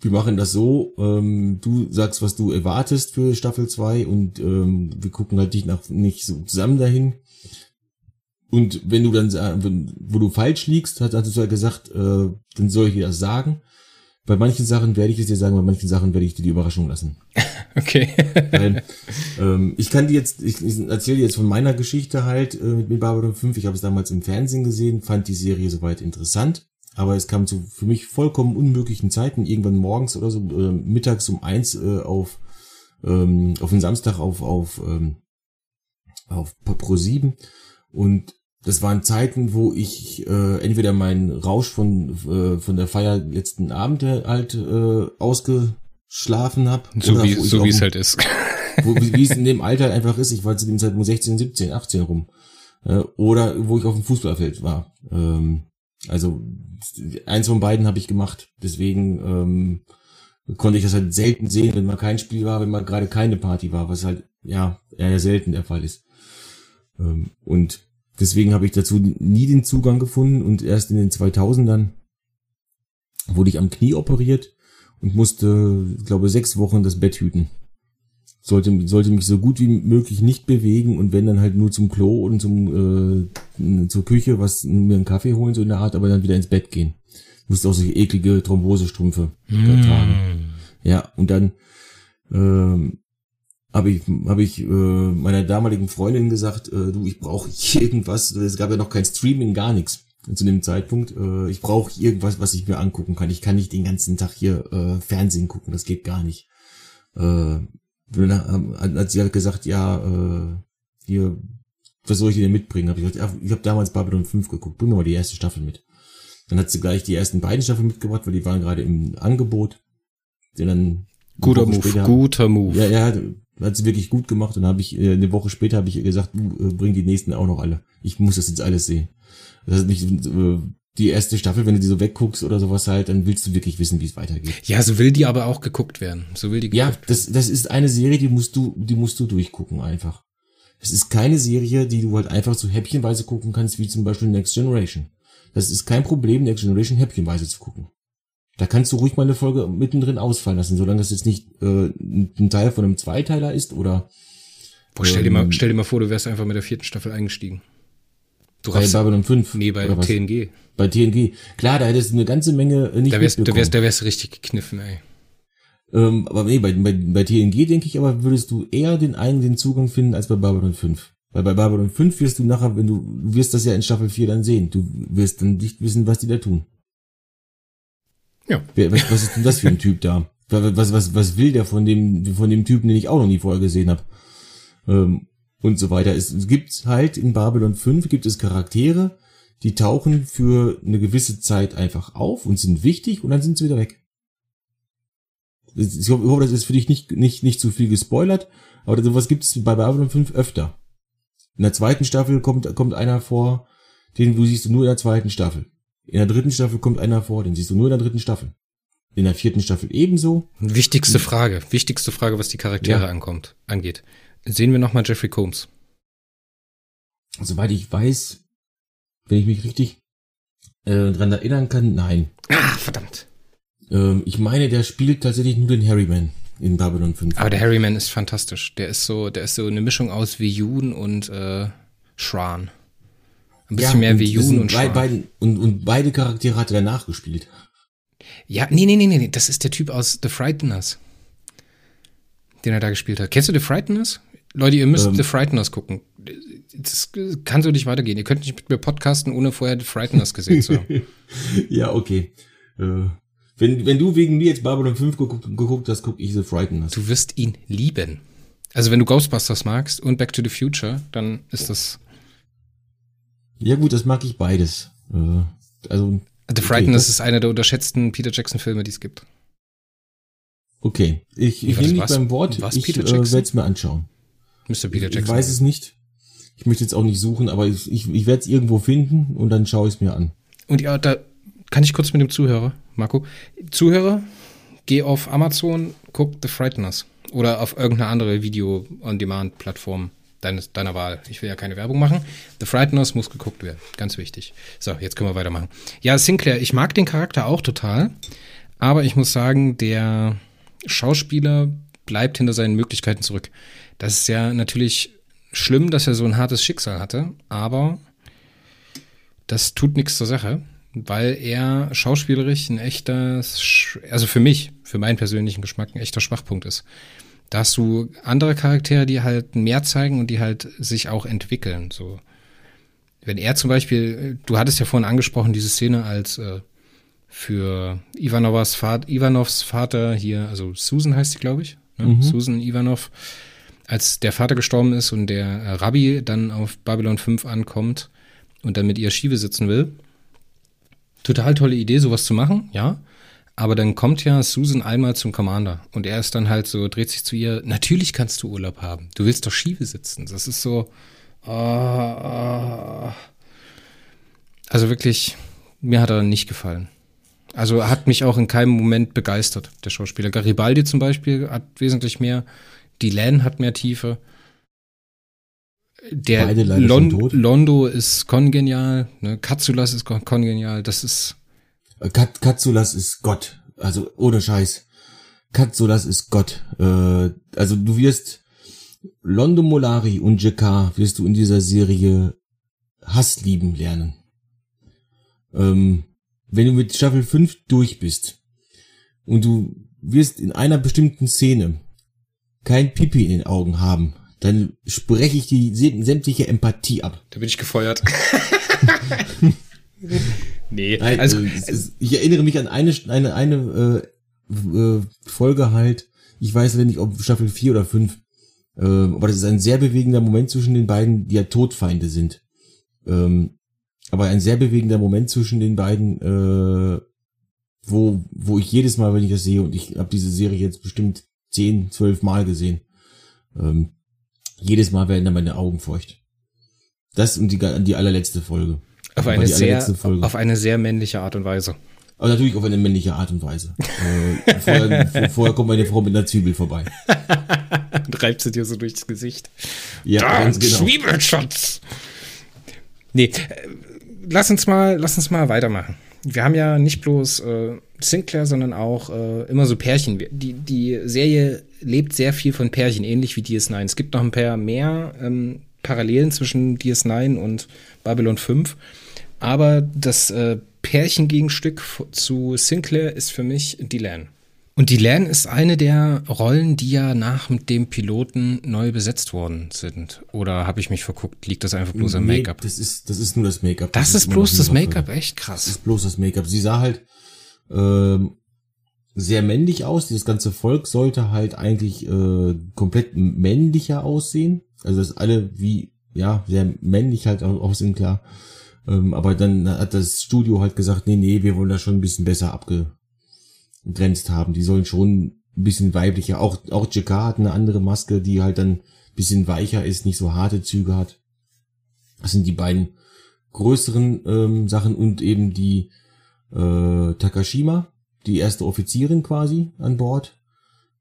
wir machen das so, ähm, du sagst, was du erwartest für Staffel 2 und ähm, wir gucken halt dich nach, nicht so zusammen dahin. Und wenn du dann, wo du falsch liegst, hat, hast du ja gesagt, äh, dann soll ich dir das sagen. Bei manchen Sachen werde ich es dir sagen, bei manchen Sachen werde ich dir die Überraschung lassen. Okay. Weil, ähm, ich kann dir jetzt, ich, ich erzähle dir jetzt von meiner Geschichte halt äh, mit Babylon 5. Ich habe es damals im Fernsehen gesehen, fand die Serie soweit interessant, aber es kam zu für mich vollkommen unmöglichen Zeiten, irgendwann morgens oder so, äh, mittags um eins äh, auf, ähm, auf den Samstag auf, auf, ähm, auf Pro 7 und das waren Zeiten, wo ich äh, entweder meinen Rausch von äh, von der Feier letzten Abend halt äh, ausgeschlafen habe. So wie so wie es halt ist. Wo, wie es in dem Alter einfach ist. Ich war zu dem Zeitpunkt 16, 17, 18 rum. Äh, oder wo ich auf dem Fußballfeld war. Ähm, also eins von beiden habe ich gemacht. Deswegen ähm, konnte ich das halt selten sehen, wenn mal kein Spiel war, wenn mal gerade keine Party war, was halt ja eher selten der Fall ist. Ähm, und Deswegen habe ich dazu nie den Zugang gefunden und erst in den 2000ern wurde ich am Knie operiert und musste, glaube sechs Wochen das Bett hüten. Sollte, sollte mich so gut wie möglich nicht bewegen und wenn dann halt nur zum Klo und zum äh, zur Küche was mir einen Kaffee holen so in der Art, aber dann wieder ins Bett gehen. Musste auch solche eklige Thrombosestrümpfe mm. tragen. Ja, und dann ähm, habe ich, hab ich äh, meiner damaligen Freundin gesagt, äh, du, ich brauche irgendwas. Es gab ja noch kein Streaming, gar nichts zu dem Zeitpunkt. Äh, ich brauche irgendwas, was ich mir angucken kann. Ich kann nicht den ganzen Tag hier äh, Fernsehen gucken, das geht gar nicht. Äh, dann hat sie halt gesagt, ja, äh, hier, was soll ich dir mitbringen? Hab ich gesagt, ja, ich habe damals Babylon 5 geguckt, bring mir mal die erste Staffel mit. Dann hat sie gleich die ersten beiden Staffeln mitgebracht, weil die waren gerade im Angebot. Dann guter Move, später, guter Move. Ja, ja, hat sie wirklich gut gemacht und habe ich äh, eine Woche später habe ich ihr gesagt, du äh, bring die nächsten auch noch alle. Ich muss das jetzt alles sehen. Das ist nicht äh, die erste Staffel, wenn du die so wegguckst oder sowas halt, dann willst du wirklich wissen, wie es weitergeht. Ja, so will die aber auch geguckt werden. So will die Ja, das das ist eine Serie, die musst du die musst du durchgucken einfach. Es ist keine Serie, die du halt einfach so häppchenweise gucken kannst, wie zum Beispiel Next Generation. Das ist kein Problem, Next Generation häppchenweise zu gucken. Da kannst du ruhig mal eine Folge mittendrin ausfallen lassen, solange das jetzt nicht äh, ein Teil von einem Zweiteiler ist oder. Boah, stell, ähm, dir mal, ähm, stell dir mal vor, du wärst einfach mit der vierten Staffel eingestiegen. Du bei Babylon 5. Nee, bei TNG. Bei TNG. Klar, da hättest du eine ganze Menge äh, nicht da wärst, da wärst, da wärst richtig gekniffen, ey. Ähm, aber nee, bei, bei, bei TNG denke ich aber, würdest du eher den einen den Zugang finden als bei Babylon 5. Weil bei Babylon 5 wirst du nachher, wenn du, du wirst das ja in Staffel 4 dann sehen. Du wirst dann nicht wissen, was die da tun. Ja. Was, was ist denn das für ein Typ da? Was, was, was will der von dem, von dem Typen, den ich auch noch nie vorher gesehen habe? Ähm, und so weiter. Es, gibt halt in Babylon 5 gibt es Charaktere, die tauchen für eine gewisse Zeit einfach auf und sind wichtig und dann sind sie wieder weg. Ich hoffe, das ist für dich nicht, nicht, nicht zu viel gespoilert, aber sowas gibt es bei Babylon 5 öfter. In der zweiten Staffel kommt, kommt einer vor, den du siehst nur in der zweiten Staffel. In der dritten Staffel kommt einer vor, den siehst du nur in der dritten Staffel. In der vierten Staffel ebenso. Wichtigste Frage, wichtigste Frage, was die Charaktere ja. ankommt, angeht. Sehen wir nochmal Jeffrey Combs. Soweit ich weiß, wenn ich mich richtig äh, dran erinnern kann, nein. Ah, verdammt. Ähm, ich meine, der spielt tatsächlich nur den Harryman in Babylon 5. Aber der Harryman ist fantastisch. Der ist so, der ist so eine Mischung aus wie Yoon und äh, Shran. Ein bisschen ja, mehr wie Jun und Schwan. Beiden, und, und beide Charaktere hat er danach gespielt. Ja, nee, nee, nee, nee, das ist der Typ aus The Frighteners, den er da gespielt hat. Kennst du The Frighteners? Leute, ihr müsst ähm, The Frighteners gucken. Das kann so nicht weitergehen. Ihr könnt nicht mit mir podcasten, ohne vorher The Frighteners gesehen zu haben. ja, okay. Äh, wenn, wenn du wegen mir jetzt Babylon 5 geguckt, geguckt hast, guck ich The Frighteners. Du wirst ihn lieben. Also wenn du Ghostbusters magst und Back to the Future, dann ist das ja gut, das mag ich beides. Äh, also The Frighteners okay, ist einer der unterschätzten Peter Jackson Filme, die es gibt. Okay, ich, ich nehme dich beim Wort. Was, ich äh, werde es mir anschauen. Mr. Peter Jackson. Ich weiß es nicht. Ich möchte jetzt auch nicht suchen, aber ich, ich, ich werde es irgendwo finden und dann schaue ich es mir an. Und ja, da kann ich kurz mit dem Zuhörer, Marco. Zuhörer, geh auf Amazon, guck The Frighteners. Oder auf irgendeine andere Video-on-Demand-Plattform deines, deiner Wahl. Ich will ja keine Werbung machen. The Frighteners muss geguckt werden. Ganz wichtig. So, jetzt können wir weitermachen. Ja, Sinclair, ich mag den Charakter auch total. Aber ich muss sagen, der Schauspieler bleibt hinter seinen Möglichkeiten zurück. Das ist ja natürlich schlimm, dass er so ein hartes Schicksal hatte, aber das tut nichts zur Sache, weil er schauspielerisch ein echter, also für mich, für meinen persönlichen Geschmack ein echter Schwachpunkt ist. Da hast du andere Charaktere, die halt mehr zeigen und die halt sich auch entwickeln. So, wenn er zum Beispiel, du hattest ja vorhin angesprochen, diese Szene als äh, für Ivanovas Vater, Ivanovs Vater hier, also Susan heißt sie, glaube ich, ne? mhm. Susan Ivanov, als der Vater gestorben ist und der äh, Rabbi dann auf Babylon 5 ankommt und dann mit ihr Schiebe sitzen will. Total tolle Idee, sowas zu machen, ja. Aber dann kommt ja Susan einmal zum Commander und er ist dann halt so, dreht sich zu ihr, natürlich kannst du Urlaub haben. Du willst doch Schiebe sitzen. Das ist so. Uh. Also wirklich, mir hat er nicht gefallen. Also hat mich auch in keinem Moment begeistert, der Schauspieler. Garibaldi zum Beispiel hat wesentlich mehr. Die Lan hat mehr Tiefe. Der Lon Londo ist kongenial, ne? Katsulas ist kongenial, das ist Kat Katsulas ist Gott. Also ohne Scheiß. Katsulas ist Gott. Äh, also du wirst Londo Molari und JK wirst du in dieser Serie Hass lieben lernen. Ähm, wenn du mit Staffel 5 durch bist und du wirst in einer bestimmten Szene kein Pipi in den Augen haben, dann spreche ich die sämtliche Empathie ab. Da bin ich gefeuert. Nee, Nein, also, also ich erinnere mich an eine eine eine äh, äh, Folge halt. Ich weiß nicht, ob Staffel 4 oder 5. Äh, aber das ist ein sehr bewegender Moment zwischen den beiden, die ja Todfeinde sind. Ähm, aber ein sehr bewegender Moment zwischen den beiden, äh, wo wo ich jedes Mal, wenn ich das sehe, und ich habe diese Serie jetzt bestimmt 10, 12 Mal gesehen, ähm, jedes Mal werden dann meine Augen feucht. Das und die, die allerletzte Folge. Auf eine, sehr, auf eine sehr männliche Art und Weise. Aber natürlich auf eine männliche Art und Weise. äh, vorher, vorher kommt meine Frau mit einer Zwiebel vorbei. und reibt sie dir so durchs Gesicht. Ja, da, ganz genau. Zwiebelschutz. Nee, äh, lass uns mal, lass uns mal weitermachen. Wir haben ja nicht bloß äh, Sinclair, sondern auch äh, immer so Pärchen. Die, die Serie lebt sehr viel von Pärchen, ähnlich wie DS9. Es gibt noch ein paar mehr ähm, Parallelen zwischen DS9 und Babylon 5. Aber das äh, Pärchengegenstück zu Sinclair ist für mich Dylan. Und Dylan ist eine der Rollen, die ja nach dem Piloten neu besetzt worden sind. Oder habe ich mich verguckt? Liegt das einfach bloß am nee, Make-up? Das ist, das ist nur das Make-up. Das, das, ist bloß das Make-up, echt krass. Das ist bloß das Make-up. Sie sah halt ähm, sehr männlich aus. Dieses ganze Volk sollte halt eigentlich äh, komplett männlicher aussehen. Also dass alle wie, ja, sehr männlich halt aussehen, klar. Ähm, aber dann hat das Studio halt gesagt, nee, nee, wir wollen das schon ein bisschen besser abgegrenzt haben. Die sollen schon ein bisschen weiblicher. Auch, auch JK hat eine andere Maske, die halt dann ein bisschen weicher ist, nicht so harte Züge hat. Das sind die beiden größeren ähm, Sachen und eben die äh, Takashima, die erste Offizierin quasi an Bord.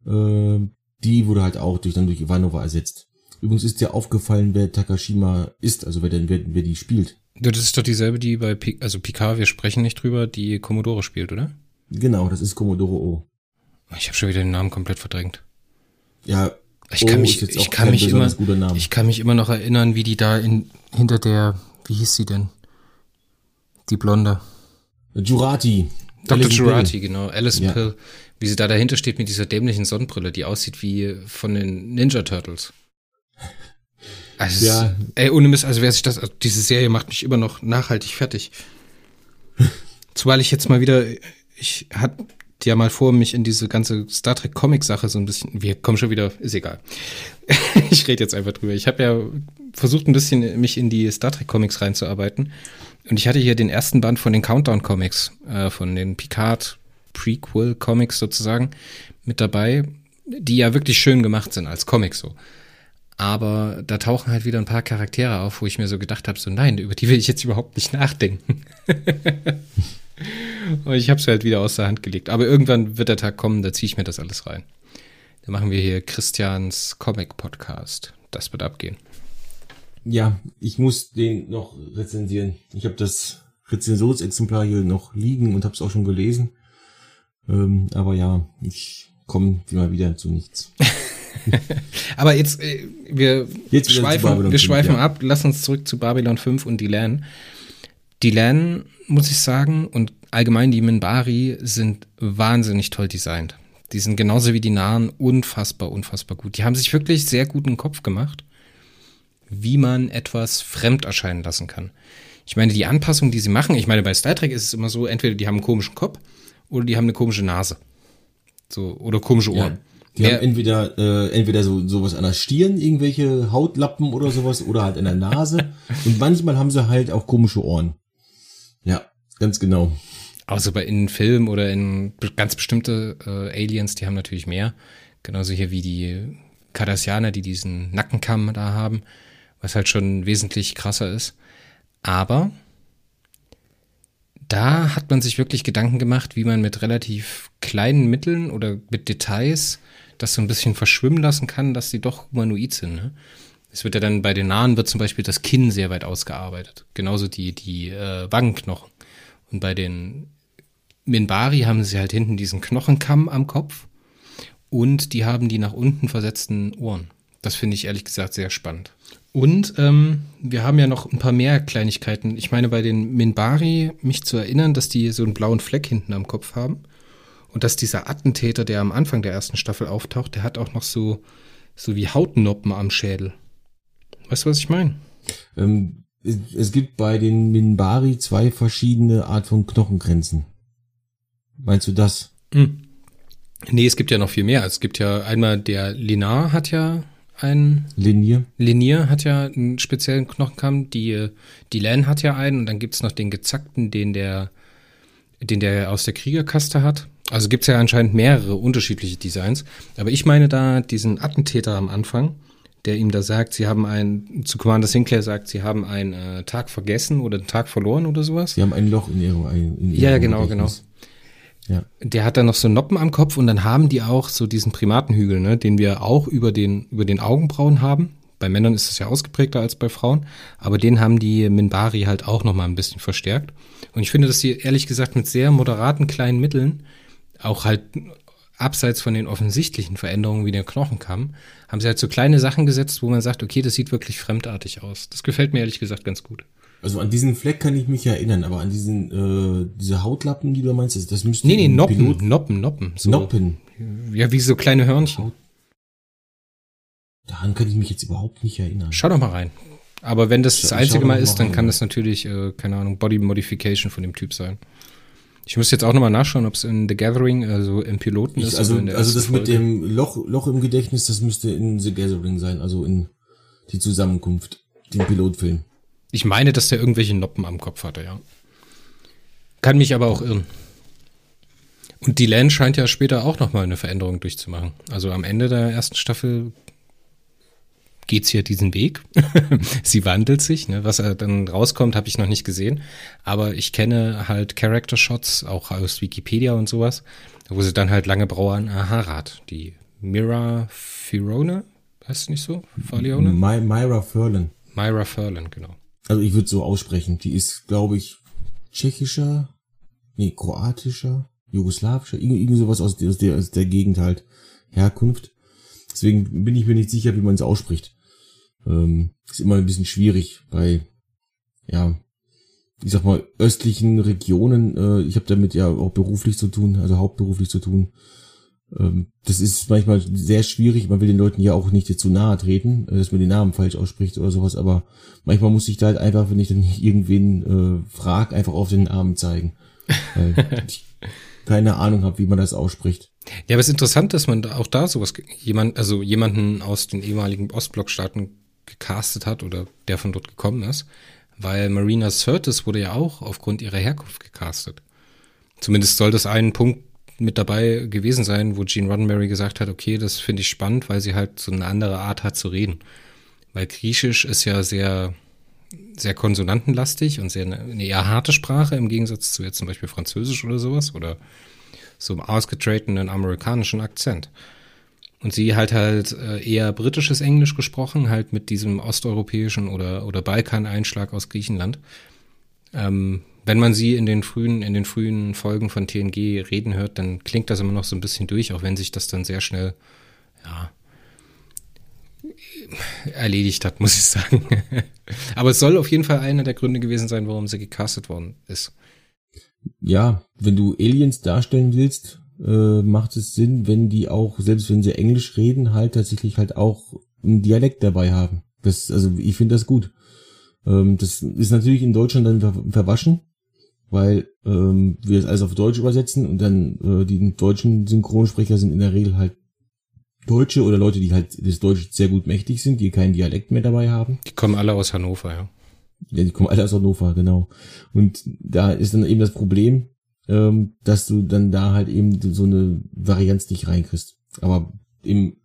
Äh, die wurde halt auch durch dann durch Ivanova ersetzt. Übrigens ist dir aufgefallen, wer Takashima ist, also wer denn wer, wer die spielt. Das ist doch dieselbe, die bei P also Picard, wir sprechen nicht drüber, die Commodore spielt, oder? Genau, das ist Commodore O. Ich habe schon wieder den Namen komplett verdrängt. Ja, ich kann o mich, ich kann mich immer, ich kann mich immer noch erinnern, wie die da in, hinter der, wie hieß sie denn? Die Blonde. Jurati. Dr. Jurati, genau. Alison ja. Pill. Wie sie da dahinter steht mit dieser dämlichen Sonnenbrille, die aussieht wie von den Ninja Turtles. Also, ja. ey, ohne Mist, also wer sich das, also diese Serie macht mich immer noch nachhaltig fertig. Zumal ich jetzt mal wieder, ich hatte ja mal vor, mich in diese ganze Star Trek Comic Sache so ein bisschen, wir kommen schon wieder, ist egal. ich rede jetzt einfach drüber. Ich habe ja versucht ein bisschen mich in die Star Trek Comics reinzuarbeiten und ich hatte hier den ersten Band von den Countdown Comics, äh, von den Picard Prequel Comics sozusagen mit dabei, die ja wirklich schön gemacht sind als Comics so. Aber da tauchen halt wieder ein paar Charaktere auf, wo ich mir so gedacht habe, so nein, über die will ich jetzt überhaupt nicht nachdenken. Und ich habe es halt wieder aus der Hand gelegt. Aber irgendwann wird der Tag kommen, da ziehe ich mir das alles rein. Da machen wir hier Christians Comic Podcast. Das wird abgehen. Ja, ich muss den noch rezensieren. Ich habe das Rezensionsexemplar hier noch liegen und habe es auch schon gelesen. Ähm, aber ja, ich komme immer wieder zu nichts. aber jetzt, äh, wir jetzt schweifen, wir schweifen ja. ab. Lass uns zurück zu Babylon 5 und die LAN. Die LAN, muss ich sagen, und allgemein die Minbari sind wahnsinnig toll designt. Die sind genauso wie die Nahen unfassbar, unfassbar gut. Die haben sich wirklich sehr guten Kopf gemacht wie man etwas fremd erscheinen lassen kann. Ich meine, die Anpassung, die sie machen, ich meine, bei Star Trek ist es immer so, entweder die haben einen komischen Kopf oder die haben eine komische Nase. So, oder komische Ohren. Ja, die Mehr, haben entweder, äh, entweder so, sowas an der Stirn, irgendwelche Hautlappen oder sowas, oder halt an der Nase. Und manchmal haben sie halt auch komische Ohren. Ja, ganz genau. Außer bei in Filmen oder in ganz bestimmte äh, Aliens, die haben natürlich mehr. Genauso hier wie die Cardassianer, die diesen Nackenkamm da haben was halt schon wesentlich krasser ist. Aber da hat man sich wirklich Gedanken gemacht, wie man mit relativ kleinen Mitteln oder mit Details das so ein bisschen verschwimmen lassen kann, dass sie doch humanoid sind. Ne? Es wird ja dann bei den Nahen wird zum Beispiel das Kinn sehr weit ausgearbeitet. Genauso die, die äh, Wangenknochen. Und bei den Minbari haben sie halt hinten diesen Knochenkamm am Kopf und die haben die nach unten versetzten Ohren. Das finde ich ehrlich gesagt sehr spannend. Und ähm, wir haben ja noch ein paar mehr Kleinigkeiten. Ich meine, bei den Minbari, mich zu erinnern, dass die so einen blauen Fleck hinten am Kopf haben. Und dass dieser Attentäter, der am Anfang der ersten Staffel auftaucht, der hat auch noch so, so wie Hautnoppen am Schädel. Weißt du, was ich meine? Ähm, es gibt bei den Minbari zwei verschiedene Art von Knochengrenzen. Meinst du das? Hm. Nee, es gibt ja noch viel mehr. Es gibt ja einmal der Linar hat ja ein Linie. Linie hat ja einen speziellen Knochenkamm, die, die Lan hat ja einen und dann gibt's noch den gezackten, den der, den der aus der Kriegerkaste hat. Also gibt's ja anscheinend mehrere unterschiedliche Designs. Aber ich meine da diesen Attentäter am Anfang, der ihm da sagt, sie haben einen, zu Commander Sinclair sagt, sie haben einen äh, Tag vergessen oder einen Tag verloren oder sowas. Sie haben ein Loch in ihrem, in ihrem Ja, genau, genau. Ja. Der hat dann noch so Noppen am Kopf und dann haben die auch so diesen Primatenhügel, ne, den wir auch über den, über den Augenbrauen haben. Bei Männern ist es ja ausgeprägter als bei Frauen, aber den haben die Minbari halt auch noch mal ein bisschen verstärkt. Und ich finde, dass sie ehrlich gesagt mit sehr moderaten kleinen Mitteln, auch halt abseits von den offensichtlichen Veränderungen wie der Knochenkamm, haben sie halt so kleine Sachen gesetzt, wo man sagt, okay, das sieht wirklich fremdartig aus. Das gefällt mir ehrlich gesagt ganz gut. Also an diesen Fleck kann ich mich erinnern, aber an diesen, äh, diese Hautlappen, die du meinst, das, müsste. Nee, nee, Noppen, Pilot Noppen, Noppen. So, Noppen. Ja, wie so kleine Hörnchen. Daran kann ich mich jetzt überhaupt nicht erinnern. Schau doch mal rein. Aber wenn das das einzige Mal ist, dann kann das natürlich, äh, keine Ahnung, Body Modification von dem Typ sein. Ich muss jetzt auch nochmal nachschauen, ob es in The Gathering, also im Piloten ich, ist. Also, also das Folge. mit dem Loch, Loch im Gedächtnis, das müsste in The Gathering sein, also in die Zusammenkunft, den Pilotfilm. Ich meine, dass der irgendwelche Noppen am Kopf hatte, ja. Kann mich aber auch irren. Und die Lan scheint ja später auch nochmal eine Veränderung durchzumachen. Also am Ende der ersten Staffel geht's hier diesen Weg. sie wandelt sich. Ne? Was dann rauskommt, habe ich noch nicht gesehen. Aber ich kenne halt Character Shots, auch aus Wikipedia und sowas, wo sie dann halt lange Brauer Haare hat. Die Mira Firone, heißt nicht so? Falione? My, Myra Furlan. Myra Furlan, genau also ich würde so aussprechen, die ist, glaube ich, tschechischer, nee, kroatischer, jugoslawischer, irgendwie, irgendwie sowas aus der, aus der, aus der Gegend halt Herkunft. Deswegen bin ich mir nicht sicher, wie man es ausspricht. Ähm, ist immer ein bisschen schwierig bei, ja, ich sag mal, östlichen Regionen. Äh, ich habe damit ja auch beruflich zu tun, also hauptberuflich zu tun. Ähm, das ist manchmal sehr schwierig. Man will den Leuten ja auch nicht zu nahe treten, äh, dass man den Namen falsch ausspricht oder sowas. Aber manchmal muss ich da halt einfach, wenn ich dann irgendwen äh, frag, einfach auf den Namen zeigen. Weil ich keine Ahnung habe, wie man das ausspricht. Ja, aber es ist interessant, dass man auch da sowas, jemand, also jemanden aus den ehemaligen Ostblockstaaten gecastet hat oder der von dort gekommen ist, weil Marina Sirtis wurde ja auch aufgrund ihrer Herkunft gecastet. Zumindest soll das ein Punkt mit dabei gewesen sein, wo Gene Roddenberry gesagt hat, okay, das finde ich spannend, weil sie halt so eine andere Art hat zu reden. Weil Griechisch ist ja sehr, sehr konsonantenlastig und sehr eine eher harte Sprache im Gegensatz zu jetzt zum Beispiel Französisch oder sowas oder so einem ausgetretenen amerikanischen Akzent. Und sie halt halt äh, eher britisches Englisch gesprochen, halt mit diesem osteuropäischen oder, oder Balkan-Einschlag aus Griechenland. Ähm, wenn man sie in den frühen, in den frühen Folgen von TNG reden hört, dann klingt das immer noch so ein bisschen durch, auch wenn sich das dann sehr schnell, ja, erledigt hat, muss ich sagen. Aber es soll auf jeden Fall einer der Gründe gewesen sein, warum sie gecastet worden ist. Ja, wenn du Aliens darstellen willst, äh, macht es Sinn, wenn die auch, selbst wenn sie Englisch reden, halt tatsächlich halt auch einen Dialekt dabei haben. Das, also ich finde das gut. Ähm, das ist natürlich in Deutschland dann ver verwaschen, weil ähm, wir es alles auf Deutsch übersetzen und dann äh, die deutschen Synchronsprecher sind in der Regel halt Deutsche oder Leute, die halt das Deutsch sehr gut mächtig sind, die keinen Dialekt mehr dabei haben. Die kommen alle aus Hannover, ja. Ja, die kommen alle aus Hannover, genau. Und da ist dann eben das Problem, ähm, dass du dann da halt eben so eine Varianz nicht reinkriegst. Aber im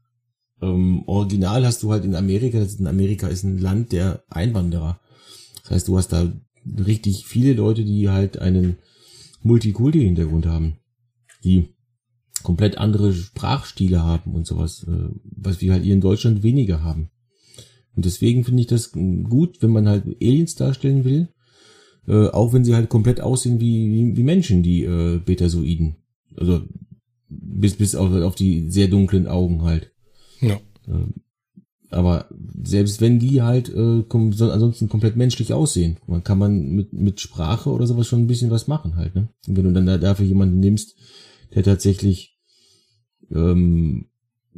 ähm, Original hast du halt in Amerika, das in Amerika ist ein Land der Einwanderer. Das heißt, du hast da richtig viele Leute, die halt einen Multikulti-Hintergrund haben, die komplett andere Sprachstile haben und sowas, äh, was wir halt hier in Deutschland weniger haben. Und deswegen finde ich das gut, wenn man halt Aliens darstellen will, äh, auch wenn sie halt komplett aussehen wie, wie, wie Menschen, die äh, Betasoiden. Also bis, bis auf, auf die sehr dunklen Augen halt. Ja. Ähm, aber selbst wenn die halt äh, kom ansonsten komplett menschlich aussehen, man kann man mit, mit Sprache oder sowas schon ein bisschen was machen halt. Ne? Und wenn du dann da dafür jemanden nimmst, der tatsächlich ähm,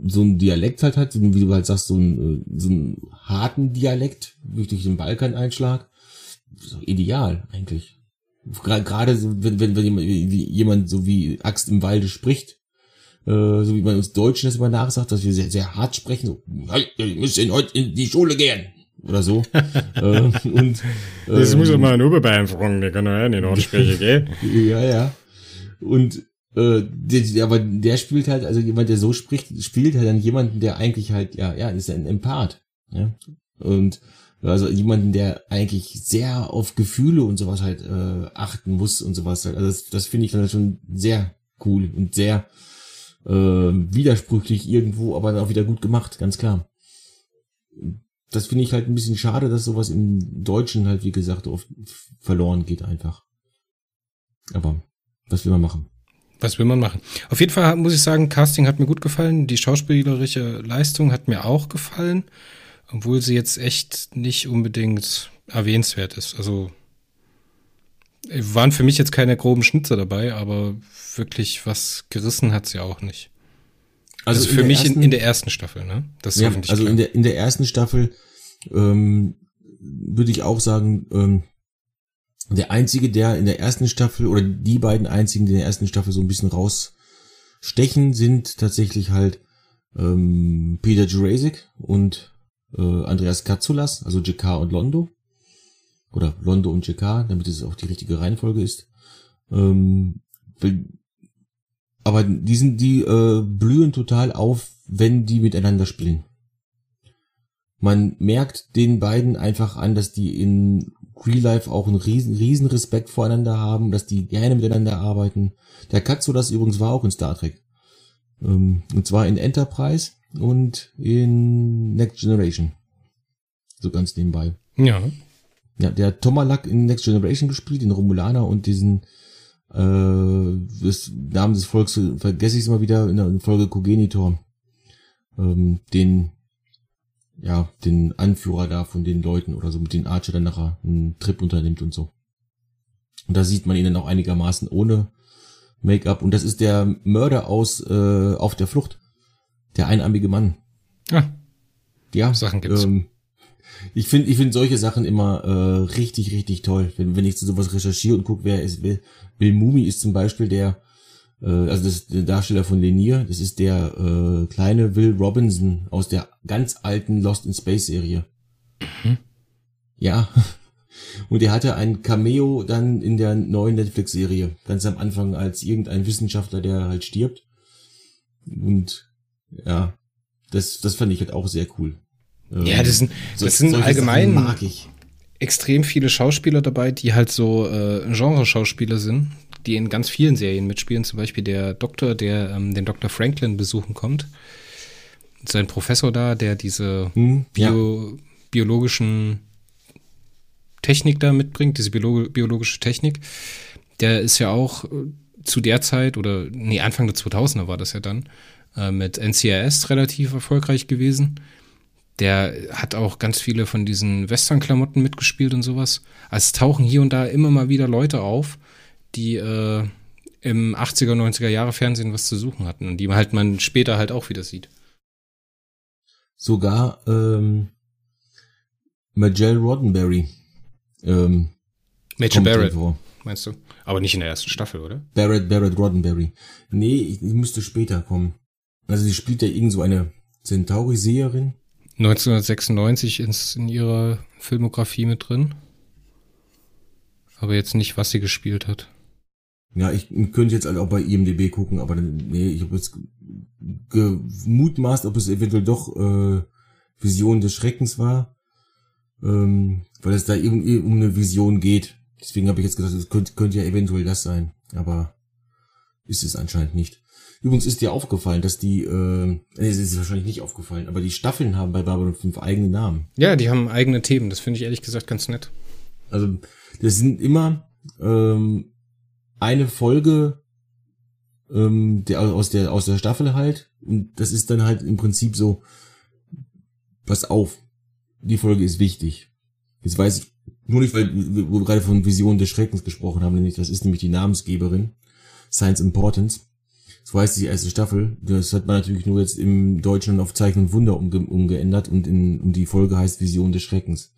so ein Dialekt halt hat, wie du halt sagst, so ein so einen harten Dialekt durch den Balkaneinschlag, ideal eigentlich. Gerade wenn, wenn, wenn jemand so wie Axt im Walde spricht, äh, so wie man uns Deutschen das immer nachsagt, dass wir sehr, sehr hart sprechen, so, hey, wir müssen heute in die Schule gehen. Oder so. äh, und, äh, das muss doch mal ein Oberbayern fragen, der kann ja nicht sprechen, gell? ja, ja. Und äh, der, aber der spielt halt, also jemand, der so spricht, spielt halt dann jemanden, der eigentlich halt, ja, ja, ist ein Empath. Ja? Und also jemanden, der eigentlich sehr auf Gefühle und sowas halt äh, achten muss und sowas. Halt. Also das, das finde ich dann schon sehr cool und sehr äh, widersprüchlich irgendwo, aber dann auch wieder gut gemacht, ganz klar. Das finde ich halt ein bisschen schade, dass sowas im Deutschen halt, wie gesagt, oft verloren geht einfach. Aber was will man machen? Was will man machen? Auf jeden Fall muss ich sagen, Casting hat mir gut gefallen. Die schauspielerische Leistung hat mir auch gefallen, obwohl sie jetzt echt nicht unbedingt erwähnenswert ist. Also waren für mich jetzt keine groben Schnitzer dabei, aber wirklich was gerissen hat sie auch nicht. Also, also für mich ersten, in, in, der ersten Staffel, ne? Das ist ja, also klar. in der in der ersten Staffel ähm, würde ich auch sagen, ähm, der einzige, der in der ersten Staffel oder die beiden einzigen, die in der ersten Staffel so ein bisschen rausstechen, sind tatsächlich halt ähm, Peter Jurasik und äh, Andreas Katsoulas, also JK und Londo. Oder Londo und JK, damit es auch die richtige Reihenfolge ist. Ähm, aber die sind, die äh, blühen total auf, wenn die miteinander spielen. Man merkt den beiden einfach an, dass die in Real Life auch einen riesen, riesen Respekt voreinander haben, dass die gerne miteinander arbeiten. Der Katzo das übrigens war auch in Star Trek. Ähm, und zwar in Enterprise und in Next Generation. So ganz nebenbei. Ja. Ja, der Tomalak in Next Generation gespielt, den Romulaner und diesen äh, das Namen des Volks vergesse ich es immer wieder in der Folge Cogenitor. Ähm, den ja, den Anführer da von den Leuten oder so, mit den Archer dann nachher einen Trip unternimmt und so. Und da sieht man ihn dann auch einigermaßen ohne Make-up. Und das ist der Mörder aus äh, Auf der Flucht. Der einarmige Mann. Ja. Ja. Sachen gibt's. Ähm, ich finde ich finde solche Sachen immer äh, richtig, richtig toll. Wenn, wenn ich zu sowas recherchiere und gucke, wer ist, Bill, Bill Mumi ist zum Beispiel der, äh, also das ist der Darsteller von Lenier, das ist der äh, kleine Will Robinson aus der ganz alten Lost in Space Serie. Mhm. Ja, Und er hatte ein Cameo dann in der neuen Netflix-Serie, ganz am Anfang als irgendein Wissenschaftler, der halt stirbt. Und ja, das, das fand ich halt auch sehr cool. Ja, das sind, das sind allgemein mag ich. extrem viele Schauspieler dabei, die halt so äh, Genre-Schauspieler sind, die in ganz vielen Serien mitspielen. Zum Beispiel der Doktor, der ähm, den Dr. Franklin besuchen kommt. Sein Professor da, der diese hm, Bio, ja. biologischen Technik da mitbringt, diese Biolo biologische Technik. Der ist ja auch äh, zu der Zeit oder nee, Anfang der 2000er war das ja dann äh, mit NCIS relativ erfolgreich gewesen. Der hat auch ganz viele von diesen Western-Klamotten mitgespielt und sowas. Also es tauchen hier und da immer mal wieder Leute auf, die äh, im 80er, 90er Jahre Fernsehen was zu suchen hatten und die halt man später halt auch wieder sieht. Sogar ähm, Majel Roddenberry. Ähm, Major Barrett, vor. meinst du? Aber nicht in der ersten Staffel, oder? Barrett, Barrett Roddenberry. Nee, die müsste später kommen. Also sie spielt ja irgend so eine Centauri-Seherin. 1996 ins, in ihrer Filmografie mit drin. Aber jetzt nicht, was sie gespielt hat. Ja, ich könnte jetzt halt auch bei IMDB gucken, aber nee, ich habe jetzt gemutmaßt, ob es eventuell doch äh, Vision des Schreckens war, ähm, weil es da irgendwie um eine Vision geht. Deswegen habe ich jetzt gesagt, es könnte, könnte ja eventuell das sein, aber ist es anscheinend nicht. Übrigens ist dir aufgefallen, dass die, äh, es ist wahrscheinlich nicht aufgefallen, aber die Staffeln haben bei Babylon 5 eigene Namen. Ja, die haben eigene Themen. Das finde ich ehrlich gesagt ganz nett. Also, das sind immer ähm, eine Folge ähm, der, aus der aus der Staffel halt. Und das ist dann halt im Prinzip so, pass auf, die Folge ist wichtig. Jetzt weiß ich nur nicht, weil wir gerade von Vision des Schreckens gesprochen haben, nämlich das ist nämlich die Namensgeberin, Science Importance. So heißt die erste Staffel. Das hat man natürlich nur jetzt im Deutschen auf Zeichen und Wunder umge umgeändert und in und die Folge heißt Vision des Schreckens.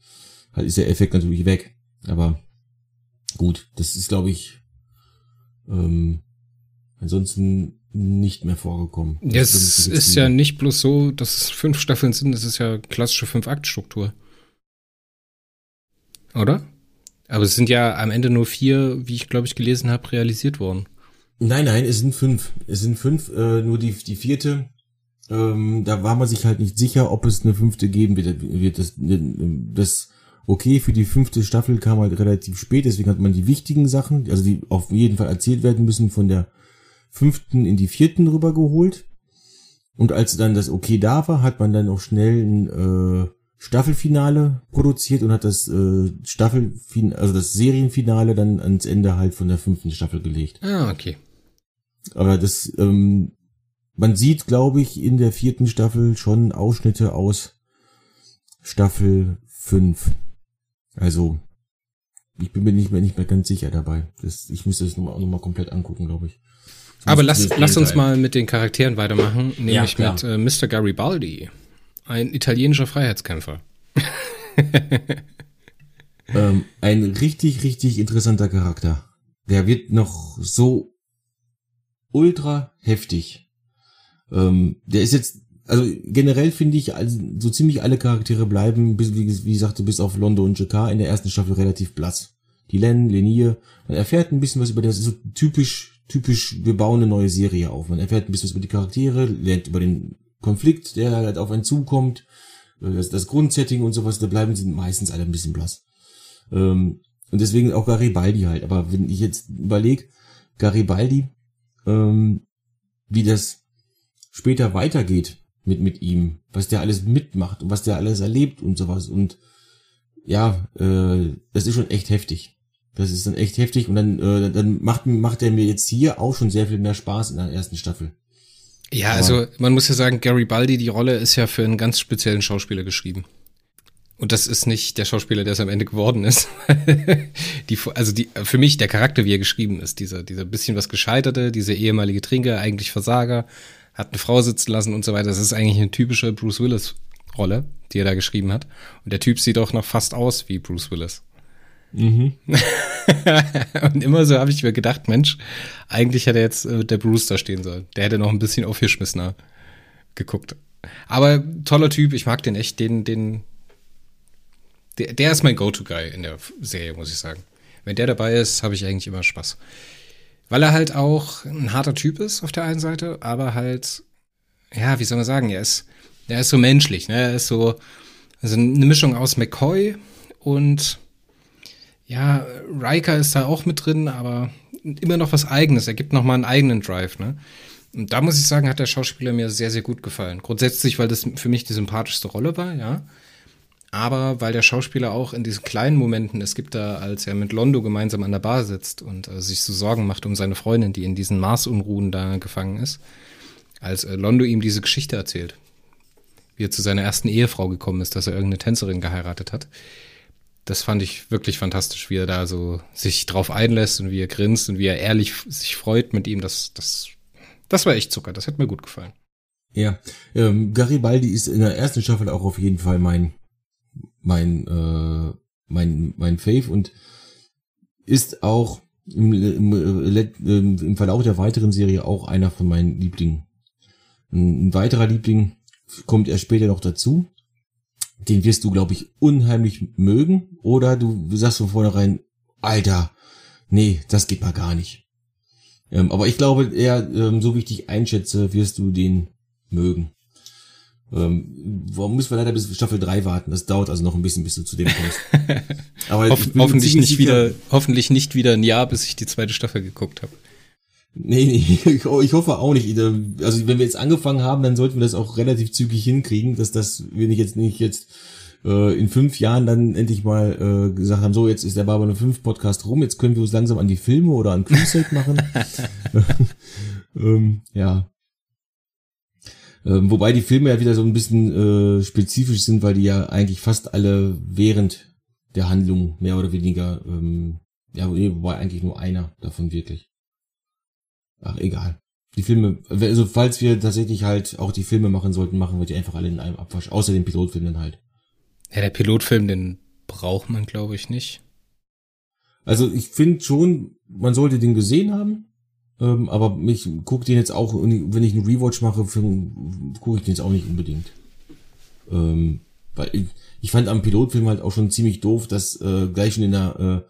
Halt ist der Effekt natürlich weg. Aber gut, das ist, glaube ich, ähm, ansonsten nicht mehr vorgekommen. Ja, es ist ja nicht bloß so, dass es fünf Staffeln sind, es ist ja klassische Fünf-Akt-Struktur. Oder? Aber es sind ja am Ende nur vier, wie ich glaube ich gelesen habe, realisiert worden. Nein, nein, es sind fünf. Es sind fünf, äh, nur die, die vierte, ähm, da war man sich halt nicht sicher, ob es eine fünfte geben wird. wird das, das okay, für die fünfte Staffel kam halt relativ spät, deswegen hat man die wichtigen Sachen, also die auf jeden Fall erzählt werden müssen, von der fünften in die vierten rübergeholt. Und als dann das okay da war, hat man dann auch schnell ein äh, Staffelfinale produziert und hat das äh, Staffelfinale, also das Serienfinale dann ans Ende halt von der fünften Staffel gelegt. Ah, okay. Aber das, ähm, man sieht, glaube ich, in der vierten Staffel schon Ausschnitte aus Staffel 5. Also, ich bin mir nicht mehr, nicht mehr ganz sicher dabei. Das, ich müsste das nochmal noch mal komplett angucken, glaube ich. Das Aber lass, lass uns mal mit den Charakteren weitermachen, nämlich ja, mit äh, Mr. Garibaldi, ein italienischer Freiheitskämpfer. ähm, ein richtig, richtig interessanter Charakter. Der wird noch so ultra heftig. Ähm, der ist jetzt, also generell finde ich, also so ziemlich alle Charaktere bleiben, bis, wie, wie sagte, bis auf Londo und Jakar in der ersten Staffel relativ blass. Die Len, Lenier, man erfährt ein bisschen was über das, so typisch, typisch, wir bauen eine neue Serie auf. Man erfährt ein bisschen was über die Charaktere, lernt über den Konflikt, der halt auf einen zukommt, äh, das, das Grundsetting und sowas, da bleiben sie meistens alle ein bisschen blass. Ähm, und deswegen auch Garibaldi halt. Aber wenn ich jetzt überlege, Garibaldi ähm, wie das später weitergeht mit, mit ihm, was der alles mitmacht und was der alles erlebt und sowas. Und ja, äh, das ist schon echt heftig. Das ist dann echt heftig und dann, äh, dann macht, macht er mir jetzt hier auch schon sehr viel mehr Spaß in der ersten Staffel. Ja, Aber also man muss ja sagen, Gary Baldi, die Rolle ist ja für einen ganz speziellen Schauspieler geschrieben. Und das ist nicht der Schauspieler, der es am Ende geworden ist. die, also die, für mich der Charakter, wie er geschrieben ist, dieser, dieser bisschen was Gescheiterte, dieser ehemalige Trinker, eigentlich Versager, hat eine Frau sitzen lassen und so weiter. Das ist eigentlich eine typische Bruce Willis Rolle, die er da geschrieben hat. Und der Typ sieht auch noch fast aus wie Bruce Willis. Mhm. und immer so habe ich mir gedacht, Mensch, eigentlich hätte jetzt äh, der Bruce da stehen sollen. Der hätte noch ein bisschen aufgeschmissener geguckt. Aber toller Typ, ich mag den echt, den, den, Der, der ist mein Go-To-Guy in der Serie, muss ich sagen. Wenn der dabei ist, habe ich eigentlich immer Spaß. Weil er halt auch ein harter Typ ist auf der einen Seite, aber halt, ja, wie soll man sagen, er ist, er ist so menschlich, ne? Er ist so, also eine Mischung aus McCoy und ja, Riker ist da auch mit drin, aber immer noch was eigenes. Er gibt noch mal einen eigenen Drive, ne? Und da muss ich sagen, hat der Schauspieler mir sehr, sehr gut gefallen. Grundsätzlich, weil das für mich die sympathischste Rolle war, ja. Aber weil der Schauspieler auch in diesen kleinen Momenten, es gibt da, als er mit Londo gemeinsam an der Bar sitzt und äh, sich so Sorgen macht um seine Freundin, die in diesen Marsunruhen da gefangen ist, als äh, Londo ihm diese Geschichte erzählt, wie er zu seiner ersten Ehefrau gekommen ist, dass er irgendeine Tänzerin geheiratet hat. Das fand ich wirklich fantastisch, wie er da so sich drauf einlässt und wie er grinst und wie er ehrlich sich freut mit ihm. Das, das, das war echt Zucker. Das hat mir gut gefallen. Ja, ähm, Garibaldi ist in der ersten Staffel auch auf jeden Fall mein mein, äh, mein, mein Fave und ist auch im, im, im Verlauf der weiteren Serie auch einer von meinen Lieblingen. Ein, ein weiterer Liebling kommt erst später noch dazu. Den wirst du, glaube ich, unheimlich mögen. Oder du sagst von vornherein, Alter, nee, das geht mal gar nicht. Ähm, aber ich glaube, eher, ähm, so wie ich dich einschätze, wirst du den mögen. Ähm, warum müssen wir leider bis Staffel 3 warten? Das dauert also noch ein bisschen, bis du zu dem kommst. Aber Hoff, hoffentlich nicht wieder, hoffentlich nicht wieder ein Jahr, bis ich die zweite Staffel geguckt habe. Nee, nee, ich, hoffe auch nicht. Also wenn wir jetzt angefangen haben, dann sollten wir das auch relativ zügig hinkriegen, dass das, wenn ich jetzt nicht jetzt äh, in fünf Jahren dann endlich mal äh, gesagt haben, so jetzt ist der Babylon 5 Podcast rum, jetzt können wir uns langsam an die Filme oder an Crusade machen. ähm, ja, ähm, wobei die Filme ja wieder so ein bisschen äh, spezifisch sind, weil die ja eigentlich fast alle während der Handlung mehr oder weniger, ähm, ja, wobei eigentlich nur einer davon wirklich. Ach, egal. Die Filme, also falls wir tatsächlich halt auch die Filme machen sollten, machen wir die einfach alle in einem Abwasch, außer den Pilotfilm dann halt. Ja, der Pilotfilm, den braucht man, glaube ich, nicht. Also ich finde schon, man sollte den gesehen haben. Ähm, aber ich gucke den jetzt auch, wenn ich einen Rewatch mache, gucke ich den jetzt auch nicht unbedingt. Ähm, weil ich, ich fand am Pilotfilm halt auch schon ziemlich doof, dass äh, gleich schon in der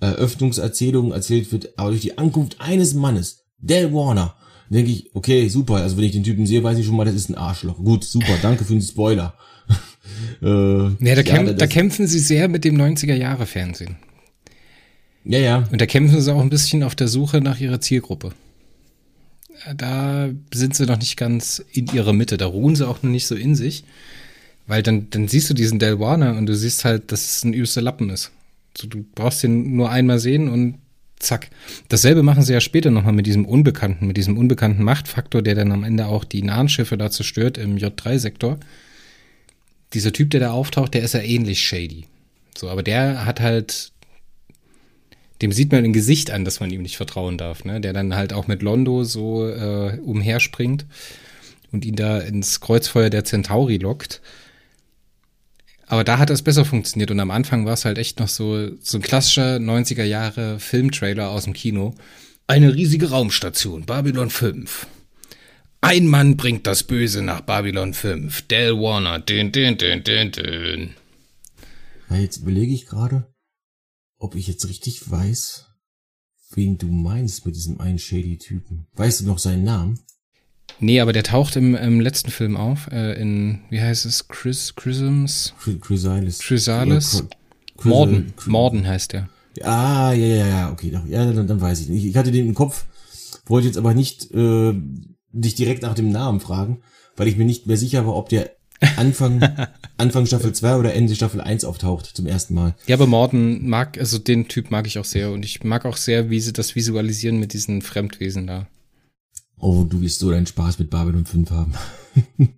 äh, Eröffnungserzählung erzählt wird, aber durch die Ankunft eines Mannes, Del Warner, denke ich, okay, super, also wenn ich den Typen sehe, weiß ich schon mal, das ist ein Arschloch. Gut, super, danke für den Spoiler. äh, ja, da, ja, kämpf, da kämpfen sie sehr mit dem 90er-Jahre-Fernsehen. Ja, ja. Und da kämpfen sie auch ein bisschen auf der Suche nach ihrer Zielgruppe. Da sind sie noch nicht ganz in ihrer Mitte. Da ruhen sie auch noch nicht so in sich. Weil dann, dann siehst du diesen Del Warner und du siehst halt, dass es ein übster Lappen ist. So, du brauchst den nur einmal sehen und zack. Dasselbe machen sie ja später nochmal mit diesem Unbekannten, mit diesem unbekannten Machtfaktor, der dann am Ende auch die nahen Schiffe da zerstört im J3-Sektor. Dieser Typ, der da auftaucht, der ist ja ähnlich shady. So, aber der hat halt dem sieht man im Gesicht an, dass man ihm nicht vertrauen darf, ne? Der dann halt auch mit Londo so äh, umherspringt und ihn da ins Kreuzfeuer der Centauri lockt. Aber da hat das besser funktioniert und am Anfang war es halt echt noch so, so ein klassischer 90er Jahre Filmtrailer aus dem Kino. Eine riesige Raumstation, Babylon 5. Ein Mann bringt das Böse nach Babylon 5. Del Warner, dün, dün, dün, dün, dün. Ja, jetzt überlege ich gerade ob ich jetzt richtig weiß, wen du meinst mit diesem einen Shady-Typen. Weißt du noch seinen Namen? Nee, aber der taucht im, im letzten Film auf, äh, in, wie heißt es, Chris, Chrisms? Chrysalis. Chrysalis? Morden, Morden heißt der. Ah, ja, ja, ja, okay, ja, dann, dann weiß ich nicht. Ich hatte den im Kopf, wollte jetzt aber nicht äh, dich direkt nach dem Namen fragen, weil ich mir nicht mehr sicher war, ob der Anfang, Anfang Staffel 2 oder Ende Staffel 1 auftaucht zum ersten Mal. Ja, aber Morden mag, also den Typ mag ich auch sehr und ich mag auch sehr, wie sie das visualisieren mit diesen Fremdwesen da. Oh, du wirst so deinen Spaß mit Babylon 5 haben.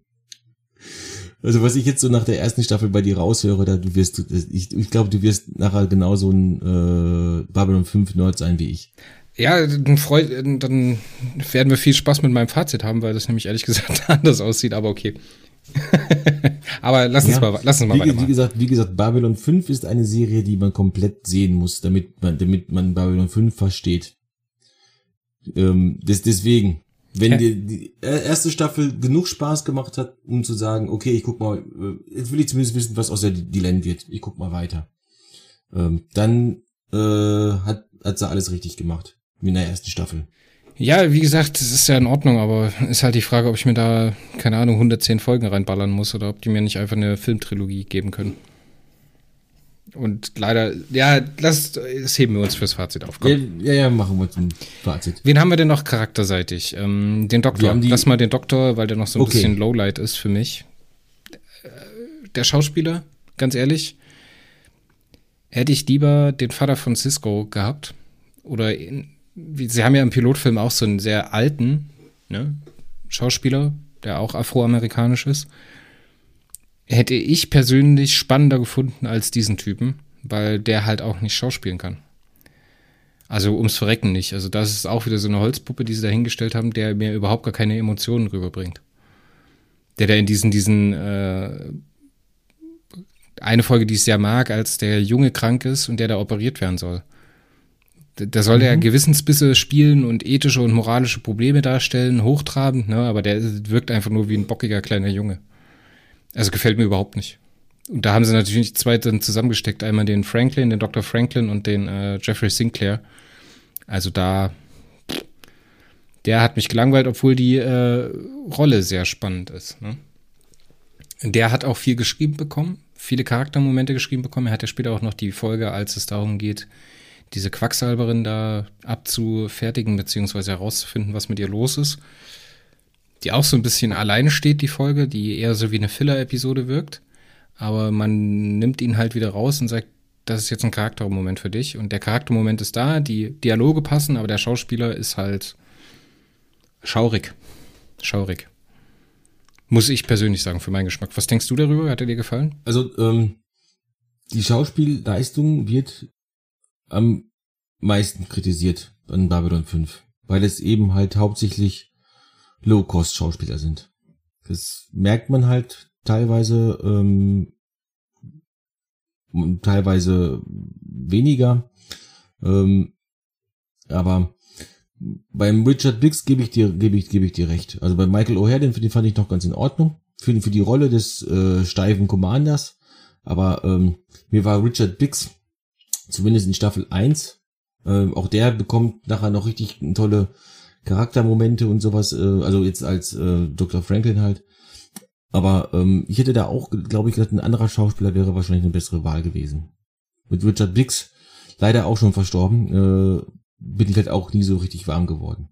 also was ich jetzt so nach der ersten Staffel bei dir raushöre, da du wirst, ich, ich glaube, du wirst nachher genauso ein äh, Babylon 5 Nerd sein wie ich. Ja, dann, freut, dann werden wir viel Spaß mit meinem Fazit haben, weil das nämlich ehrlich gesagt anders aussieht, aber okay. Aber lass uns ja, mal, lass uns mal wie, weitermachen. Wie gesagt, wie gesagt, Babylon 5 ist eine Serie, die man komplett sehen muss, damit man, damit man Babylon 5 versteht. Ähm, das, deswegen. Wenn dir die erste Staffel genug Spaß gemacht hat, um zu sagen, okay, ich guck mal, äh, jetzt will ich zumindest wissen, was aus der Dylan wird. Ich guck mal weiter. Ähm, dann äh, hat, hat sie alles richtig gemacht. In der ersten Staffel. Ja, wie gesagt, das ist ja in Ordnung, aber ist halt die Frage, ob ich mir da, keine Ahnung, 110 Folgen reinballern muss oder ob die mir nicht einfach eine Filmtrilogie geben können. Und leider, ja, das, das heben wir uns fürs Fazit auf. Komm. Ja, ja, machen wir zum Fazit. Wen haben wir denn noch charakterseitig? Ähm, den Doktor. Lass mal den Doktor, weil der noch so ein okay. bisschen Lowlight ist für mich. Der Schauspieler, ganz ehrlich, hätte ich lieber den Vater von Cisco gehabt. Oder in, sie haben ja im Pilotfilm auch so einen sehr alten ne, Schauspieler, der auch afroamerikanisch ist hätte ich persönlich spannender gefunden als diesen Typen, weil der halt auch nicht schauspielen kann. Also ums Verrecken nicht. Also das ist auch wieder so eine Holzpuppe, die sie da hingestellt haben, der mir überhaupt gar keine Emotionen rüberbringt. Der da in diesen, diesen, äh, eine Folge, die ich sehr mag, als der Junge krank ist und der da operiert werden soll. Da soll mhm. der Gewissensbisse spielen und ethische und moralische Probleme darstellen, hochtrabend, ne? aber der wirkt einfach nur wie ein bockiger kleiner Junge. Also gefällt mir überhaupt nicht. Und da haben sie natürlich zwei dann zusammengesteckt. Einmal den Franklin, den Dr. Franklin und den äh, Jeffrey Sinclair. Also da, der hat mich gelangweilt, obwohl die äh, Rolle sehr spannend ist. Ne? Der hat auch viel geschrieben bekommen, viele Charaktermomente geschrieben bekommen. Er hat ja später auch noch die Folge, als es darum geht, diese Quacksalberin da abzufertigen, beziehungsweise herauszufinden, was mit ihr los ist die auch so ein bisschen alleine steht, die Folge, die eher so wie eine Filler-Episode wirkt. Aber man nimmt ihn halt wieder raus und sagt, das ist jetzt ein Charaktermoment für dich. Und der Charaktermoment ist da, die Dialoge passen, aber der Schauspieler ist halt schaurig. Schaurig. Muss ich persönlich sagen, für meinen Geschmack. Was denkst du darüber? Hat er dir gefallen? Also, ähm, die Schauspielleistung wird am meisten kritisiert an Babylon 5, weil es eben halt hauptsächlich Low-Cost-Schauspieler sind. Das merkt man halt teilweise, ähm, teilweise weniger. Ähm, aber beim Richard Biggs gebe ich dir, gebe ich, gebe ich dir recht. Also bei Michael O'Hare, den, fand ich noch ganz in Ordnung. Für, für die Rolle des äh, steifen Commanders. Aber ähm, mir war Richard Biggs, zumindest in Staffel 1, äh, auch der bekommt nachher noch richtig tolle Charaktermomente und sowas, äh, also jetzt als äh, Dr. Franklin halt. Aber ähm, ich hätte da auch, glaube ich, gesagt, ein anderer Schauspieler wäre wahrscheinlich eine bessere Wahl gewesen. Mit Richard Biggs, leider auch schon verstorben, äh, bin ich halt auch nie so richtig warm geworden.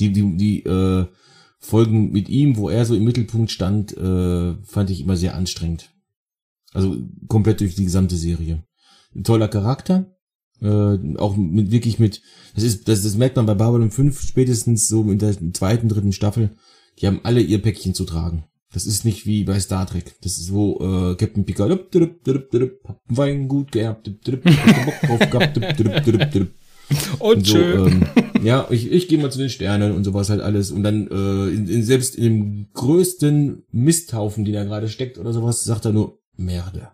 Die, die, die äh, Folgen mit ihm, wo er so im Mittelpunkt stand, äh, fand ich immer sehr anstrengend. Also komplett durch die gesamte Serie. Ein toller Charakter, äh, auch mit wirklich mit, das ist, das, das merkt man bei Babylon 5 spätestens so in der zweiten, dritten Staffel, die haben alle ihr Päckchen zu tragen. Das ist nicht wie bei Star Trek. Das ist wo äh, Captain Picard hab Wein gut geerbt, Bock drauf gehabt, und, so, ähm, ja, ich, ich gehe mal zu den Sternen und sowas halt alles. Und dann äh, in, in, selbst in dem größten Misthaufen, den er gerade steckt oder sowas, sagt er nur Merde.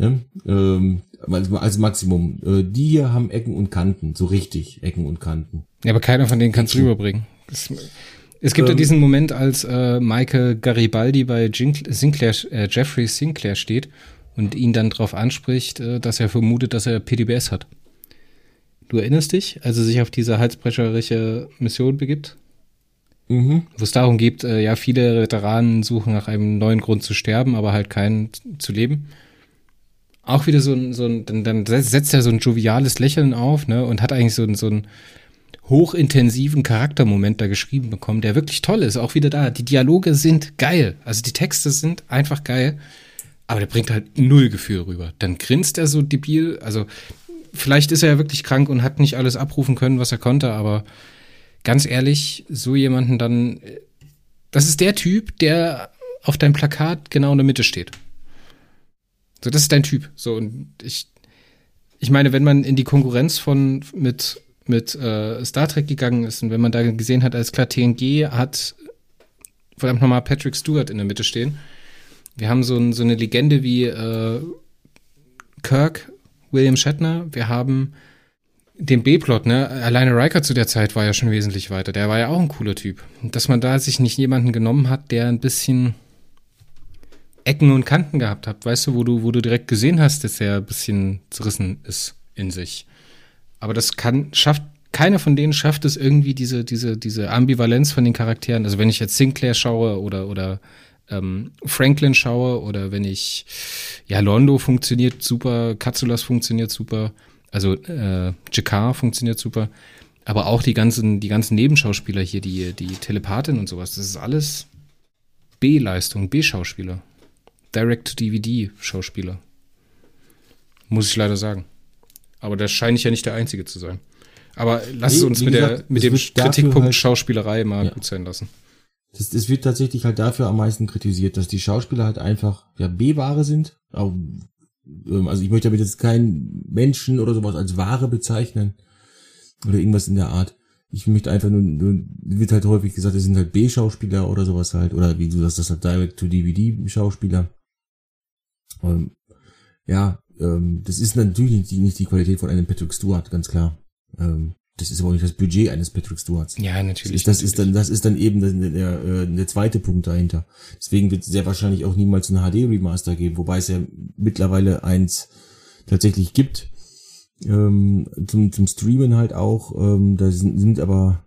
Ja? Ähm, als, als Maximum. Äh, die hier haben Ecken und Kanten, so richtig Ecken und Kanten. Ja, aber keiner von denen kann es rüberbringen. Das, es gibt ähm, ja diesen Moment, als äh, Michael Garibaldi bei Sinclair, äh, Jeffrey Sinclair steht und ihn dann darauf anspricht, äh, dass er vermutet, dass er PDBS hat. Du erinnerst dich, als er sich auf diese halsbrecherische Mission begibt? Mhm. Wo es darum geht, äh, ja, viele Veteranen suchen nach einem neuen Grund zu sterben, aber halt keinen zu leben auch wieder so ein, so ein dann, dann setzt er so ein joviales Lächeln auf, ne, und hat eigentlich so, ein, so einen hochintensiven Charaktermoment da geschrieben bekommen, der wirklich toll ist. Auch wieder da. Die Dialoge sind geil. Also die Texte sind einfach geil. Aber der bringt halt null Gefühl rüber. Dann grinst er so debil. Also vielleicht ist er ja wirklich krank und hat nicht alles abrufen können, was er konnte, aber ganz ehrlich, so jemanden dann, das ist der Typ, der auf deinem Plakat genau in der Mitte steht. So, das ist dein Typ. So, und ich, ich meine, wenn man in die Konkurrenz von mit, mit äh, Star Trek gegangen ist und wenn man da gesehen hat, als klar, TNG hat verdammt nochmal Patrick Stewart in der Mitte stehen. Wir haben so, ein, so eine Legende wie äh, Kirk, William Shatner. Wir haben den B-Plot, ne? Alleine Riker zu der Zeit war ja schon wesentlich weiter. Der war ja auch ein cooler Typ. Dass man da sich nicht jemanden genommen hat, der ein bisschen Ecken und Kanten gehabt hat, weißt du, wo du, wo du direkt gesehen hast, dass er ein bisschen zerrissen ist in sich. Aber das kann, schafft, keiner von denen schafft es irgendwie diese, diese, diese Ambivalenz von den Charakteren. Also wenn ich jetzt Sinclair schaue oder, oder ähm, Franklin schaue oder wenn ich, ja, Londo funktioniert super, Katsulas funktioniert super, also äh, Jakar funktioniert super, aber auch die ganzen, die ganzen Nebenschauspieler hier, die, die Telepathin und sowas, das ist alles B-Leistung, B-Schauspieler. Direct-to-DVD-Schauspieler. Muss ich leider sagen. Aber da scheine ich ja nicht der Einzige zu sein. Aber lass es uns mit, gesagt, der, mit dem Kritikpunkt halt, Schauspielerei mal ja. gut sein lassen. Das, das wird tatsächlich halt dafür am meisten kritisiert, dass die Schauspieler halt einfach ja, B-Ware sind. Ähm, also ich möchte damit jetzt keinen Menschen oder sowas als Ware bezeichnen. Oder irgendwas in der Art. Ich möchte einfach nur, nur wird halt häufig gesagt, das sind halt B-Schauspieler oder sowas halt. Oder wie du sagst, das halt Direct-to-DVD-Schauspieler. Ähm, ja, ähm, das ist natürlich nicht die, nicht die Qualität von einem Patrick Stewart, ganz klar. Ähm, das ist aber auch nicht das Budget eines Patrick Stewarts. Ja, natürlich. Das ist, das ist dann, das ist dann eben der, der, äh, der zweite Punkt dahinter. Deswegen wird es sehr wahrscheinlich auch niemals ein HD-Remaster geben, wobei es ja mittlerweile eins tatsächlich gibt. Ähm, zum, zum Streamen halt auch. Ähm, da sind, sind aber,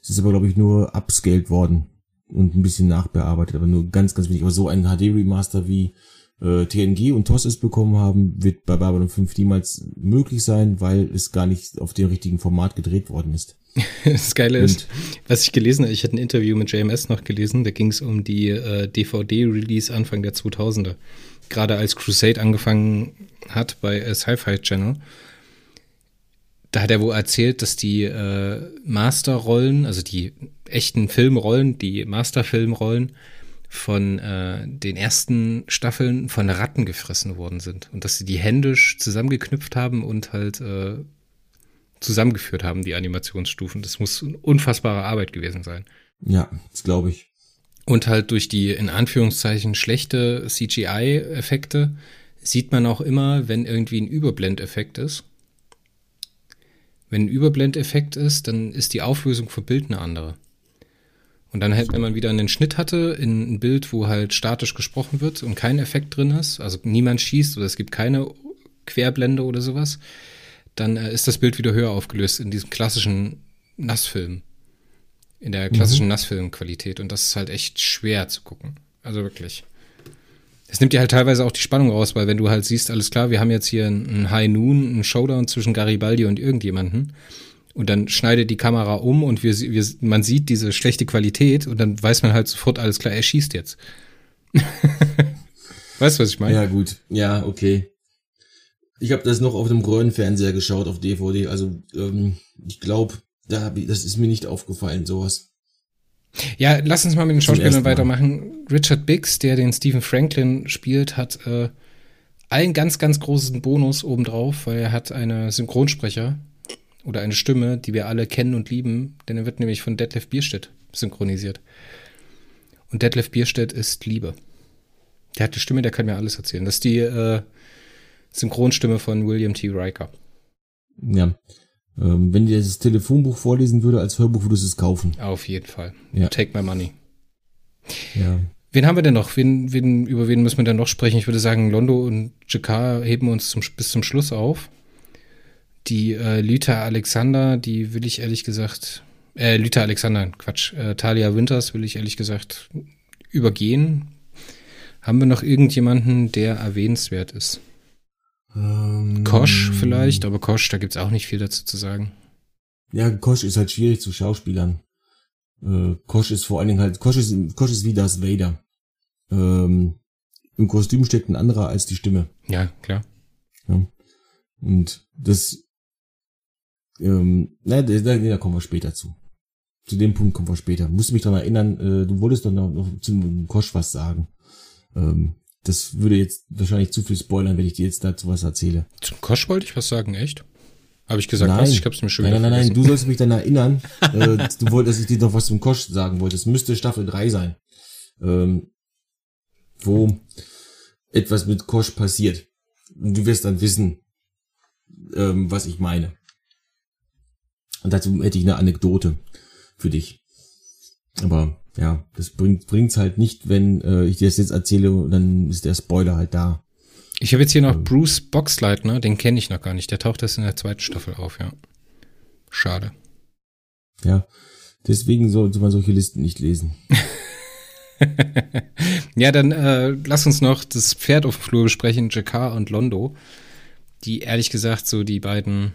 das ist aber glaube ich nur upscaled worden und ein bisschen nachbearbeitet, aber nur ganz, ganz wenig. Aber so ein HD-Remaster wie äh, TNG und TOS es bekommen haben, wird bei Babylon 5 niemals möglich sein, weil es gar nicht auf dem richtigen Format gedreht worden ist. das Geile und ist, was ich gelesen habe, ich hatte ein Interview mit JMS noch gelesen, da ging es um die äh, DVD-Release Anfang der 2000er. Gerade als Crusade angefangen hat bei äh, Sci-Fi Channel. Da hat er wohl erzählt, dass die äh, Masterrollen, also die echten Filmrollen, die Masterfilmrollen, von äh, den ersten Staffeln von Ratten gefressen worden sind und dass sie die händisch zusammengeknüpft haben und halt äh, zusammengeführt haben, die Animationsstufen. Das muss unfassbare Arbeit gewesen sein. Ja, das glaube ich. Und halt durch die in Anführungszeichen schlechte CGI-Effekte sieht man auch immer, wenn irgendwie ein Überblendeffekt ist. Wenn ein Überblendeffekt ist, dann ist die Auflösung vom Bild eine andere. Und dann halt, wenn man wieder einen Schnitt hatte, in ein Bild, wo halt statisch gesprochen wird und kein Effekt drin ist, also niemand schießt oder es gibt keine Querblende oder sowas, dann äh, ist das Bild wieder höher aufgelöst in diesem klassischen Nassfilm. In der klassischen mhm. Nassfilmqualität. Und das ist halt echt schwer zu gucken. Also wirklich. Es nimmt dir halt teilweise auch die Spannung raus, weil wenn du halt siehst, alles klar, wir haben jetzt hier einen High Noon, einen Showdown zwischen Garibaldi und irgendjemanden und dann schneidet die Kamera um und wir, wir, man sieht diese schlechte Qualität und dann weiß man halt sofort, alles klar, er schießt jetzt. weißt du, was ich meine? Ja, gut. Ja, okay. Ich habe das noch auf dem grünen Fernseher geschaut, auf DVD. Also ähm, ich glaube, da das ist mir nicht aufgefallen, sowas. Ja, lass uns mal mit den Schauspielern weitermachen. Richard Biggs, der den Stephen Franklin spielt, hat äh, einen ganz, ganz großen Bonus obendrauf, weil er hat eine Synchronsprecher, oder eine Stimme, die wir alle kennen und lieben, denn er wird nämlich von Detlef Bierstedt synchronisiert. Und Detlef Bierstedt ist Liebe. Der hat die Stimme, der kann mir alles erzählen. Das ist die äh, Synchronstimme von William T. Riker. Ja. Ähm, wenn dir das Telefonbuch vorlesen würde als Hörbuch, würdest du es kaufen. Auf jeden Fall. Ja. Take my money. Ja. Wen haben wir denn noch? Wen, wen, über wen müssen wir denn noch sprechen? Ich würde sagen, Londo und Jakar heben uns zum, bis zum Schluss auf. Die äh, Lita Alexander, die will ich ehrlich gesagt, äh, Lita Alexander, Quatsch, äh, Talia Winters will ich ehrlich gesagt übergehen. Haben wir noch irgendjemanden, der erwähnenswert ist? Ähm, Kosch vielleicht, aber Kosch, da gibt's auch nicht viel dazu zu sagen. Ja, Kosch ist halt schwierig zu Schauspielern. Äh, Kosch ist vor allen Dingen halt, Kosch ist, Kosch ist wie das Vader. Ähm, Im Kostüm steckt ein anderer als die Stimme. Ja, klar. Ja. Und das ähm, na, da, da kommen wir später zu. Zu dem Punkt kommen wir später. Musst mich daran erinnern, äh, du wolltest doch noch, noch zum Kosch was sagen. Ähm, das würde jetzt wahrscheinlich zu viel spoilern, wenn ich dir jetzt dazu was erzähle. Zum Kosch wollte ich was sagen, echt? Habe ich gesagt, nein. was? Ich hab's mir schon Nein, nein, nein, nein, du sollst mich dann erinnern, äh, du wolltest, dass ich dir noch was zum Kosch sagen wollte. Es müsste Staffel 3 sein. Ähm, wo etwas mit Kosch passiert. Und du wirst dann wissen, ähm, was ich meine. Und dazu hätte ich eine Anekdote für dich. Aber ja, das bringt bringt's halt nicht, wenn äh, ich dir das jetzt erzähle, dann ist der Spoiler halt da. Ich habe jetzt hier noch Bruce Boxleitner, den kenne ich noch gar nicht. Der taucht erst in der zweiten Staffel auf, ja. Schade. Ja, deswegen sollte man solche Listen nicht lesen. ja, dann äh, lass uns noch das Pferd auf dem Flur besprechen, Jakar und Londo. Die ehrlich gesagt so die beiden,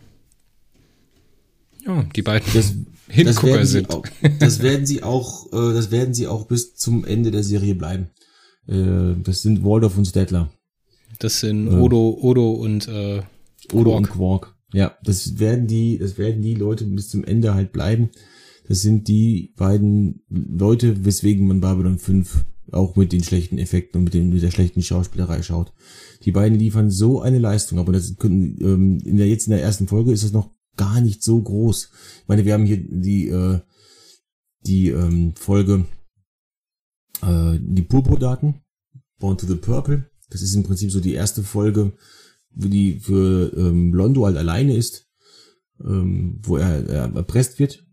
ja, die beiden Das, Hingucker werden sie sind. Auch, das werden sie auch, äh, das werden sie auch bis zum Ende der Serie bleiben. Äh, das sind Waldorf und Stettler. Das sind Odo, Odo und äh, Odo Quark. und Quark. Ja, das werden die, das werden die Leute bis zum Ende halt bleiben. Das sind die beiden Leute, weswegen man Babylon 5 auch mit den schlechten Effekten und mit, den, mit der schlechten Schauspielerei schaut. Die beiden liefern so eine Leistung, aber das können, ähm, in der, jetzt in der ersten Folge ist das noch gar nicht so groß. Ich meine, wir haben hier die, äh, die ähm, Folge, äh, die Purpurdaten, Born to the Purple. Das ist im Prinzip so die erste Folge, wo die für ähm, Londo halt alleine ist, ähm, wo er, er erpresst wird.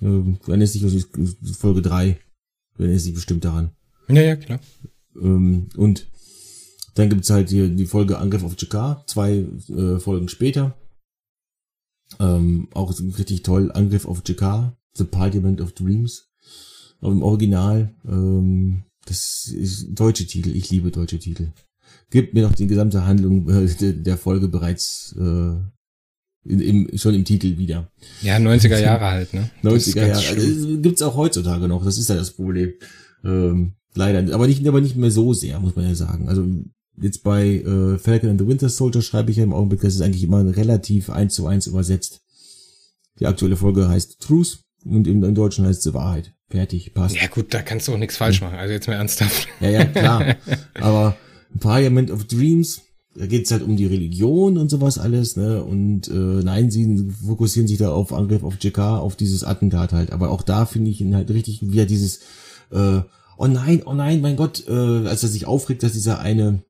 Ähm, du erinnerst dich, also Folge 3, du erinnerst dich bestimmt daran. Ja, ja, klar. Ähm, und dann gibt's halt hier die Folge Angriff auf Jakar, zwei äh, Folgen später. Ähm, auch richtig toll, Angriff auf Jakar, The Parliament of Dreams. Aber im Original, ähm, das ist deutsche Titel, ich liebe deutsche Titel. Gibt mir noch die gesamte Handlung äh, der- Folge bereits äh, in, im, schon im Titel wieder. Ja, 90er Jahre halt, ne? Das ist 90er ganz Jahre. Also, gibt's auch heutzutage noch, das ist ja das Problem. Ähm, leider, aber nicht, aber nicht mehr so sehr, muss man ja sagen. Also jetzt bei äh, Falcon and the Winter Soldier schreibe ich ja im Augenblick, das ist eigentlich immer relativ eins zu eins übersetzt. Die aktuelle Folge heißt Truth und im, im Deutschen heißt sie Wahrheit. Fertig, passt. Ja gut, da kannst du auch nichts falsch machen. Also jetzt mal ernsthaft. Ja, ja, klar. Aber Parliament of Dreams, da geht's halt um die Religion und sowas alles, ne? Und äh, nein, sie fokussieren sich da auf Angriff auf JK, auf dieses Attentat halt. Aber auch da finde ich ihn halt richtig wieder dieses, äh, oh nein, oh nein, mein Gott, äh, als er sich aufregt, dass dieser eine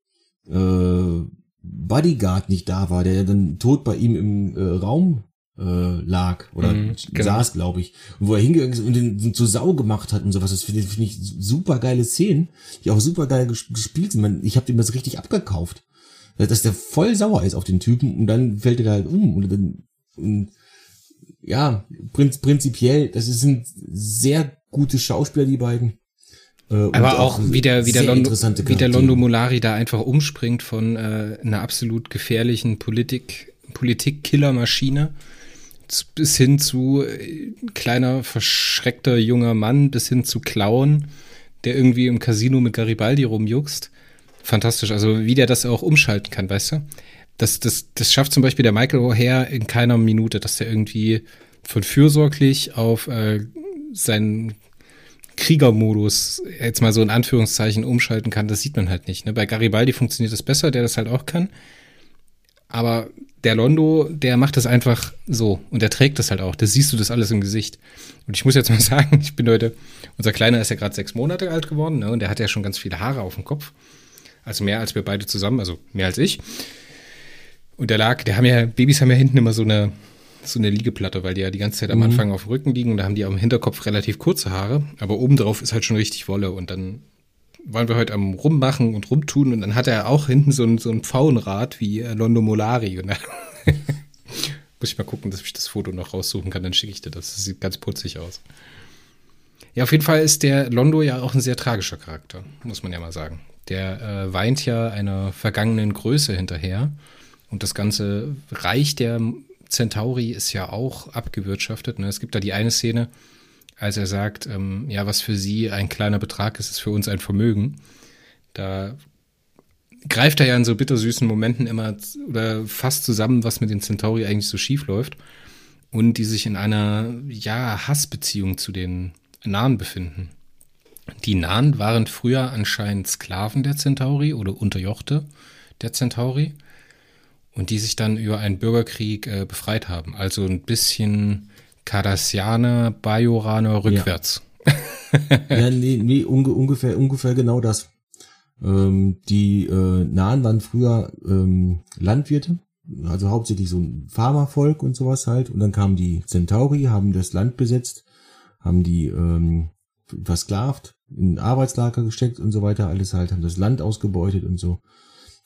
äh, Bodyguard nicht da war, der ja dann tot bei ihm im äh, Raum äh, lag oder Mhm, genau. saß, glaube ich. Und wo er hingegangen ist und den zur Sau gemacht hat und sowas. Das finde find ich super geile Szenen, die auch super geil ges- gespielt sind. Man, ich habe dem das richtig abgekauft. Dass der voll sauer ist auf den Typen und dann fällt er da halt um. Und dann, und, ja, prinz, prinzipiell, das ist- sind sehr gute Schauspieler, die beiden. Äh, Aber auch wie der, wie der, Londo, wie der. Londo Molari da einfach umspringt von äh, einer absolut gefährlichen Politik, Politik-Killer-Maschine bis hin zu äh, kleiner, verschreckter junger Mann, bis hin zu Clown, der irgendwie im Casino mit Garibaldi rumjuckst. Fantastisch. Also wie der das auch umschalten kann, weißt du? Das, das, das schafft zum Beispiel der Michael O'Hare in keiner Minute, dass der irgendwie von fürsorglich auf äh, seinen Kriegermodus jetzt mal so in Anführungszeichen umschalten kann, das sieht man halt nicht. Ne? Bei Garibaldi funktioniert das besser, der das halt auch kann. Aber der Londo, der macht das einfach so und der trägt das halt auch. Da siehst du das alles im Gesicht. Und ich muss jetzt mal sagen, ich bin heute, unser Kleiner ist ja gerade sechs Monate alt geworden ne? und der hat ja schon ganz viele Haare auf dem Kopf. Also mehr als wir beide zusammen, also mehr als ich. Und der lag, der haben ja, Babys haben ja hinten immer so eine, so eine Liegeplatte, weil die ja die ganze Zeit am Anfang auf dem Rücken liegen und da haben die am Hinterkopf relativ kurze Haare, aber obendrauf ist halt schon richtig Wolle und dann waren wir heute am Rummachen und Rumtun und dann hat er auch hinten so ein, so ein Pfauenrad wie äh, Londo Molari und dann muss ich mal gucken, dass ich das Foto noch raussuchen kann, dann schicke ich dir das. Das sieht ganz putzig aus. Ja, auf jeden Fall ist der Londo ja auch ein sehr tragischer Charakter, muss man ja mal sagen. Der äh, weint ja einer vergangenen Größe hinterher und das ganze Reich der Centauri ist ja auch abgewirtschaftet. Ne? Es gibt da die eine Szene, als er sagt, ähm, ja, was für sie ein kleiner Betrag ist, ist für uns ein Vermögen. Da greift er ja in so bittersüßen Momenten immer oder fast zusammen, was mit den Centauri eigentlich so schief läuft und die sich in einer, ja, Hassbeziehung zu den Nahen befinden. Die Nahen waren früher anscheinend Sklaven der Centauri oder Unterjochte der Centauri und die sich dann über einen Bürgerkrieg äh, befreit haben. Also ein bisschen Cardassianer, Bajoraner rückwärts. Ja, nee, nee unge ungefähr, ungefähr genau das. Ähm, die äh, Nahen waren früher ähm, Landwirte also hauptsächlich so ein Pharmavolk und sowas halt. Und dann kamen die Centauri, haben das Land besetzt, haben die ähm, versklavt, in Arbeitslager gesteckt und so weiter, alles halt, haben das Land ausgebeutet und so.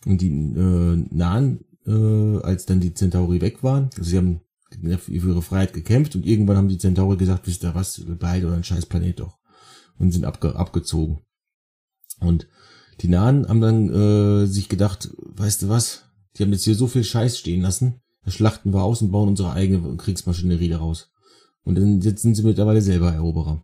Und die äh, Nahen, äh, als dann die Centauri weg waren, also sie haben für ihre Freiheit gekämpft und irgendwann haben die Centauri gesagt, wisst ihr was, beide oder ein scheiß Planet doch. Und sind abge abgezogen. Und die Nahen haben dann äh, sich gedacht, weißt du was, die haben jetzt hier so viel Scheiß stehen lassen, da schlachten wir aus und bauen unsere eigene Kriegsmaschinerie daraus. Und dann jetzt sind sie mittlerweile selber Eroberer.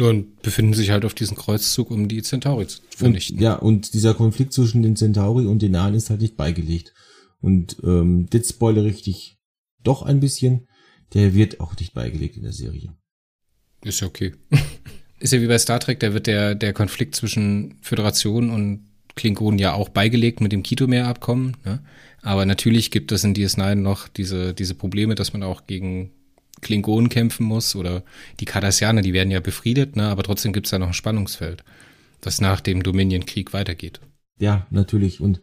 Und befinden sich halt auf diesem Kreuzzug, um die Centauri zu vernichten. Und, ja, und dieser Konflikt zwischen den Centauri und den Nahen ist halt nicht beigelegt. Und ähm, jetzt spoilere ich dich doch ein bisschen. Der wird auch nicht beigelegt in der Serie. Ist ja okay. ist ja wie bei Star Trek, da wird der, der Konflikt zwischen Föderation und Klingonen ja auch beigelegt mit dem Kitomer-Abkommen. Ne? Aber natürlich gibt es in DS9 noch diese, diese Probleme, dass man auch gegen Klingonen kämpfen muss oder die Cardassianer, die werden ja befriedet, ne? aber trotzdem gibt es da noch ein Spannungsfeld, das nach dem Dominion-Krieg weitergeht. Ja, natürlich. Und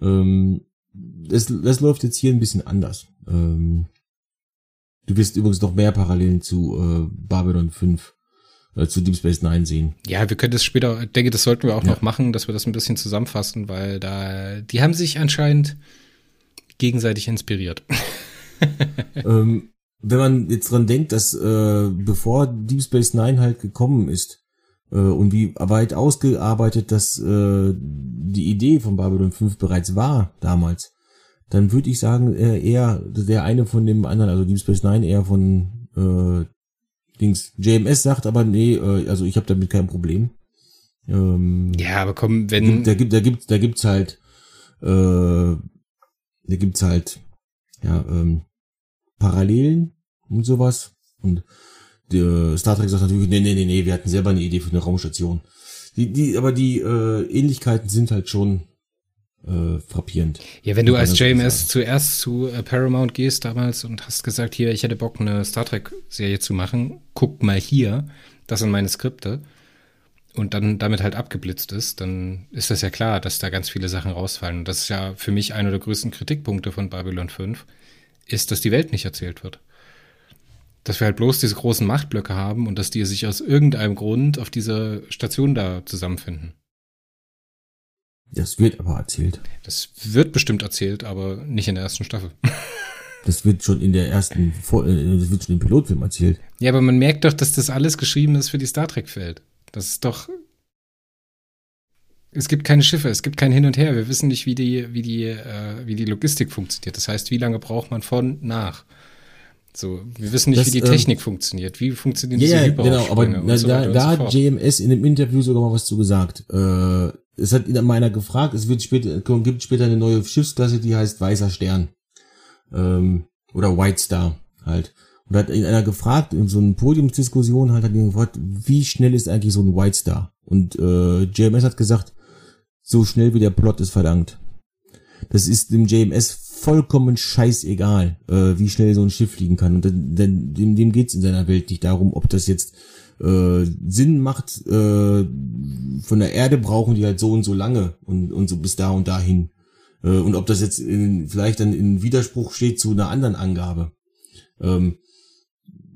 ähm, das, das läuft jetzt hier ein bisschen anders. Ähm, du wirst übrigens noch mehr Parallelen zu äh, Babylon 5 äh, zu Deep Space Nine sehen. Ja, wir können das später, ich denke, das sollten wir auch ja. noch machen, dass wir das ein bisschen zusammenfassen, weil da, die haben sich anscheinend gegenseitig inspiriert. ähm, wenn man jetzt dran denkt, dass äh, bevor Deep Space Nine halt gekommen ist äh, und wie weit ausgearbeitet das äh, die Idee von Babylon 5 bereits war damals, dann würde ich sagen, äh, eher der eine von dem anderen, also Deep Space Nine eher von äh, Dings. JMS sagt aber, nee, äh, also ich habe damit kein Problem. Ähm, ja, aber komm, wenn. Da gibt, da gibt, da gibt's halt, äh, da gibt's halt, ja, ähm, Parallelen und sowas. Und der Star Trek sagt natürlich, nee, nee, nee, nee, wir hatten selber eine Idee für eine Raumstation. Die, die, aber die äh, Ähnlichkeiten sind halt schon äh, frappierend. Ja, wenn du als JMS zuerst zu äh, Paramount gehst damals und hast gesagt, hier, ich hätte Bock, eine Star Trek-Serie zu machen, guck mal hier, das sind meine Skripte und dann damit halt abgeblitzt ist, dann ist das ja klar, dass da ganz viele Sachen rausfallen. Und das ist ja für mich einer der größten Kritikpunkte von Babylon 5, ist, dass die Welt nicht erzählt wird. Dass wir halt bloß diese großen Machtblöcke haben und dass die sich aus irgendeinem Grund auf dieser Station da zusammenfinden. Das wird aber erzählt. Das wird bestimmt erzählt, aber nicht in der ersten Staffel. Das wird schon in der ersten, äh, das wird schon im Pilotfilm erzählt. Ja, aber man merkt doch, dass das alles geschrieben ist für die Star Trek-Welt. Das ist doch. Es gibt keine Schiffe, es gibt kein Hin und Her. Wir wissen nicht, wie die, wie die, äh, wie die Logistik funktioniert. Das heißt, wie lange braucht man von nach? So, wir wissen nicht, das, wie die ähm, Technik ähm, funktioniert. Wie funktionieren diese yeah, genau, aber na, so da, da hat JMS in dem Interview sogar mal was zu gesagt. Äh, es hat ihn meiner gefragt, es wird später, gibt später eine neue Schiffsklasse, die heißt Weißer Stern. Ähm, oder White Star halt. Und da hat ihn einer gefragt, in so einer Podiumsdiskussion halt, hat ihn gefragt, wie schnell ist eigentlich so ein White Star? Und äh, JMS hat gesagt, so schnell wie der Plot es verlangt. Das ist dem JMS vollkommen scheißegal, äh, wie schnell so ein Schiff fliegen kann. Und denn, dem, dem geht's in seiner Welt nicht darum, ob das jetzt äh, Sinn macht, äh, von der Erde brauchen die halt so und so lange und, und so bis da und dahin. Äh, und ob das jetzt in, vielleicht dann in Widerspruch steht zu einer anderen Angabe. Ähm,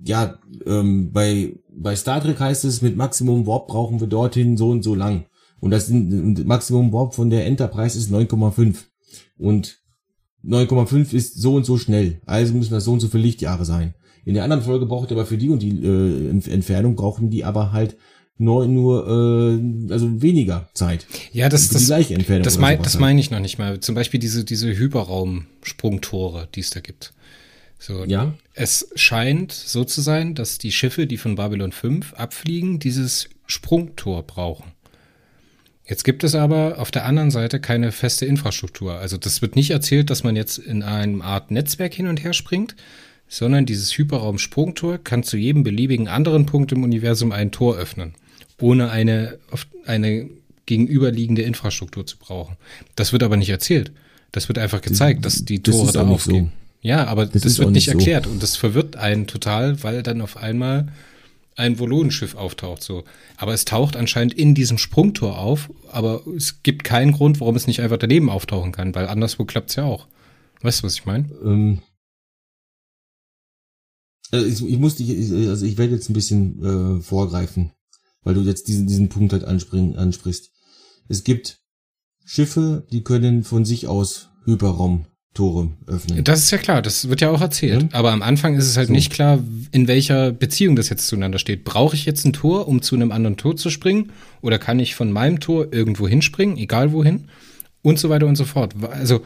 ja, ähm, bei, bei Star Trek heißt es, mit Maximum Warp brauchen wir dorthin so und so lang. Und das Maximum Warp von der Enterprise ist 9,5. Und 9,5 ist so und so schnell. Also müssen das so und so viele Lichtjahre sein. In der anderen Folge braucht ihr aber für die und die äh, Entfernung brauchen die aber halt nur, nur äh, also weniger Zeit. Ja, das, das, das, mein, das meine ich noch nicht mal. Zum Beispiel diese, diese Hyperraum-Sprungtore, die es da gibt. So, ja. Es scheint so zu sein, dass die Schiffe, die von Babylon 5 abfliegen, dieses Sprungtor brauchen. Jetzt gibt es aber auf der anderen Seite keine feste Infrastruktur. Also das wird nicht erzählt, dass man jetzt in einem Art Netzwerk hin und her springt, sondern dieses Hyperraum-Sprungtor kann zu jedem beliebigen anderen Punkt im Universum ein Tor öffnen, ohne eine, eine gegenüberliegende Infrastruktur zu brauchen. Das wird aber nicht erzählt. Das wird einfach gezeigt, dass die Tore das da aufgehen. So. Ja, aber das, das wird nicht, nicht erklärt so. und das verwirrt einen total, weil dann auf einmal ein Volonenschiff auftaucht, so. Aber es taucht anscheinend in diesem Sprungtor auf, aber es gibt keinen Grund, warum es nicht einfach daneben auftauchen kann, weil anderswo klappt's ja auch. Weißt du, was ich meine? Ähm, also ich, ich muss dich, also ich werde jetzt ein bisschen äh, vorgreifen, weil du jetzt diesen, diesen Punkt halt anspringen, ansprichst. Es gibt Schiffe, die können von sich aus Hyperraum Tore öffnen. Das ist ja klar, das wird ja auch erzählt. Ja. Aber am Anfang ist es halt so. nicht klar, in welcher Beziehung das jetzt zueinander steht. Brauche ich jetzt ein Tor, um zu einem anderen Tor zu springen? Oder kann ich von meinem Tor irgendwo hinspringen, egal wohin? Und so weiter und so fort. Also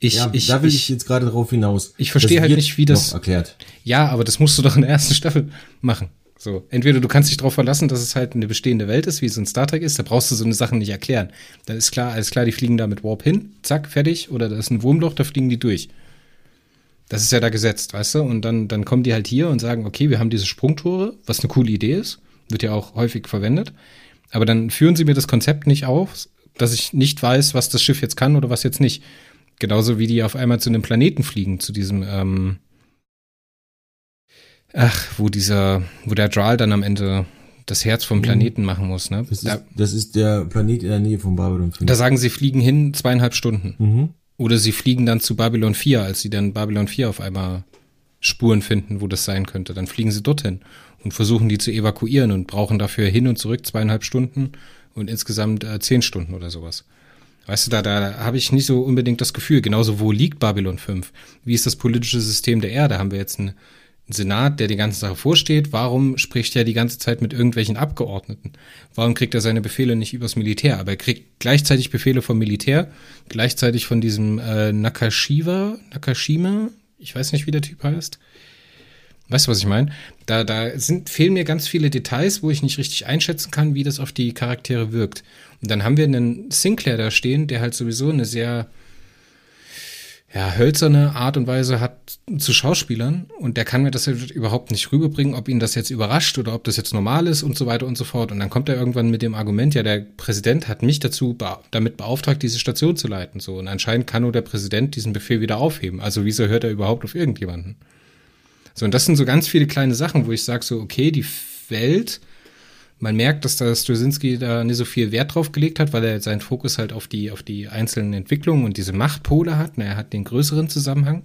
ich, ja, ich, da will ich, ich jetzt gerade drauf hinaus. Ich verstehe halt nicht, wie das erklärt. Ja, aber das musst du doch in der ersten Staffel machen. So, entweder du kannst dich darauf verlassen, dass es halt eine bestehende Welt ist, wie so ein Star Trek ist, da brauchst du so eine Sachen nicht erklären. Dann ist klar, alles klar, die fliegen da mit Warp hin, zack, fertig, oder da ist ein Wurmloch, da fliegen die durch. Das ist ja da gesetzt, weißt du? Und dann, dann kommen die halt hier und sagen, okay, wir haben diese Sprungtore, was eine coole Idee ist, wird ja auch häufig verwendet. Aber dann führen sie mir das Konzept nicht auf, dass ich nicht weiß, was das Schiff jetzt kann oder was jetzt nicht. Genauso wie die auf einmal zu einem Planeten fliegen, zu diesem, ähm, ach, wo dieser, wo der Dral dann am Ende das Herz vom mhm. Planeten machen muss, ne? Das ist, das ist der Planet in der Nähe von Babylon 5. Da sagen sie, fliegen hin zweieinhalb Stunden. Mhm. Oder sie fliegen dann zu Babylon 4, als sie dann Babylon 4 auf einmal Spuren finden, wo das sein könnte. Dann fliegen sie dorthin und versuchen die zu evakuieren und brauchen dafür hin und zurück zweieinhalb Stunden und insgesamt äh, zehn Stunden oder sowas. Weißt du, da, da habe ich nicht so unbedingt das Gefühl. Genauso, wo liegt Babylon 5? Wie ist das politische System der Erde? Haben wir jetzt einen, Senat, der die ganze Sache vorsteht? Warum spricht er die ganze Zeit mit irgendwelchen Abgeordneten? Warum kriegt er seine Befehle nicht übers Militär? Aber er kriegt gleichzeitig Befehle vom Militär, gleichzeitig von diesem äh, Nakashiwa, Nakashima, ich weiß nicht, wie der Typ heißt. Weißt du, was ich meine? Da, da sind, fehlen mir ganz viele Details, wo ich nicht richtig einschätzen kann, wie das auf die Charaktere wirkt. Und dann haben wir einen Sinclair da stehen, der halt sowieso eine sehr ja, hölzerne Art und Weise hat zu Schauspielern und der kann mir das überhaupt nicht rüberbringen, ob ihn das jetzt überrascht oder ob das jetzt normal ist und so weiter und so fort. Und dann kommt er irgendwann mit dem Argument, ja, der Präsident hat mich dazu damit beauftragt, diese Station zu leiten. So, und anscheinend kann nur der Präsident diesen Befehl wieder aufheben. Also wieso hört er überhaupt auf irgendjemanden? So, und das sind so ganz viele kleine Sachen, wo ich sage so, okay, die Welt man merkt, dass da Straczynski da nicht so viel Wert drauf gelegt hat, weil er seinen Fokus halt auf die, auf die einzelnen Entwicklungen und diese Machtpole hat. Na, er hat den größeren Zusammenhang.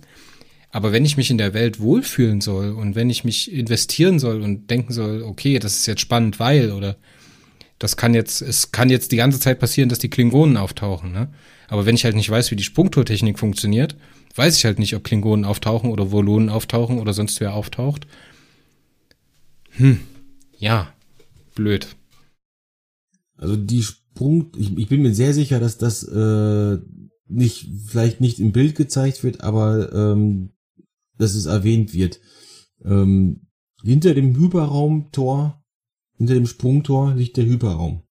Aber wenn ich mich in der Welt wohlfühlen soll und wenn ich mich investieren soll und denken soll, okay, das ist jetzt spannend, weil oder das kann jetzt, es kann jetzt die ganze Zeit passieren, dass die Klingonen auftauchen, ne? Aber wenn ich halt nicht weiß, wie die Sprungtortechnik funktioniert, weiß ich halt nicht, ob Klingonen auftauchen oder Volonen auftauchen oder sonst wer auftaucht. Hm, ja, blöd. Also die Sprung, ich, ich bin mir sehr sicher, dass das äh, nicht vielleicht nicht im Bild gezeigt wird, aber ähm, dass es erwähnt wird. Ähm, hinter dem Hyperraumtor, hinter dem Sprungtor liegt der Hyperraum.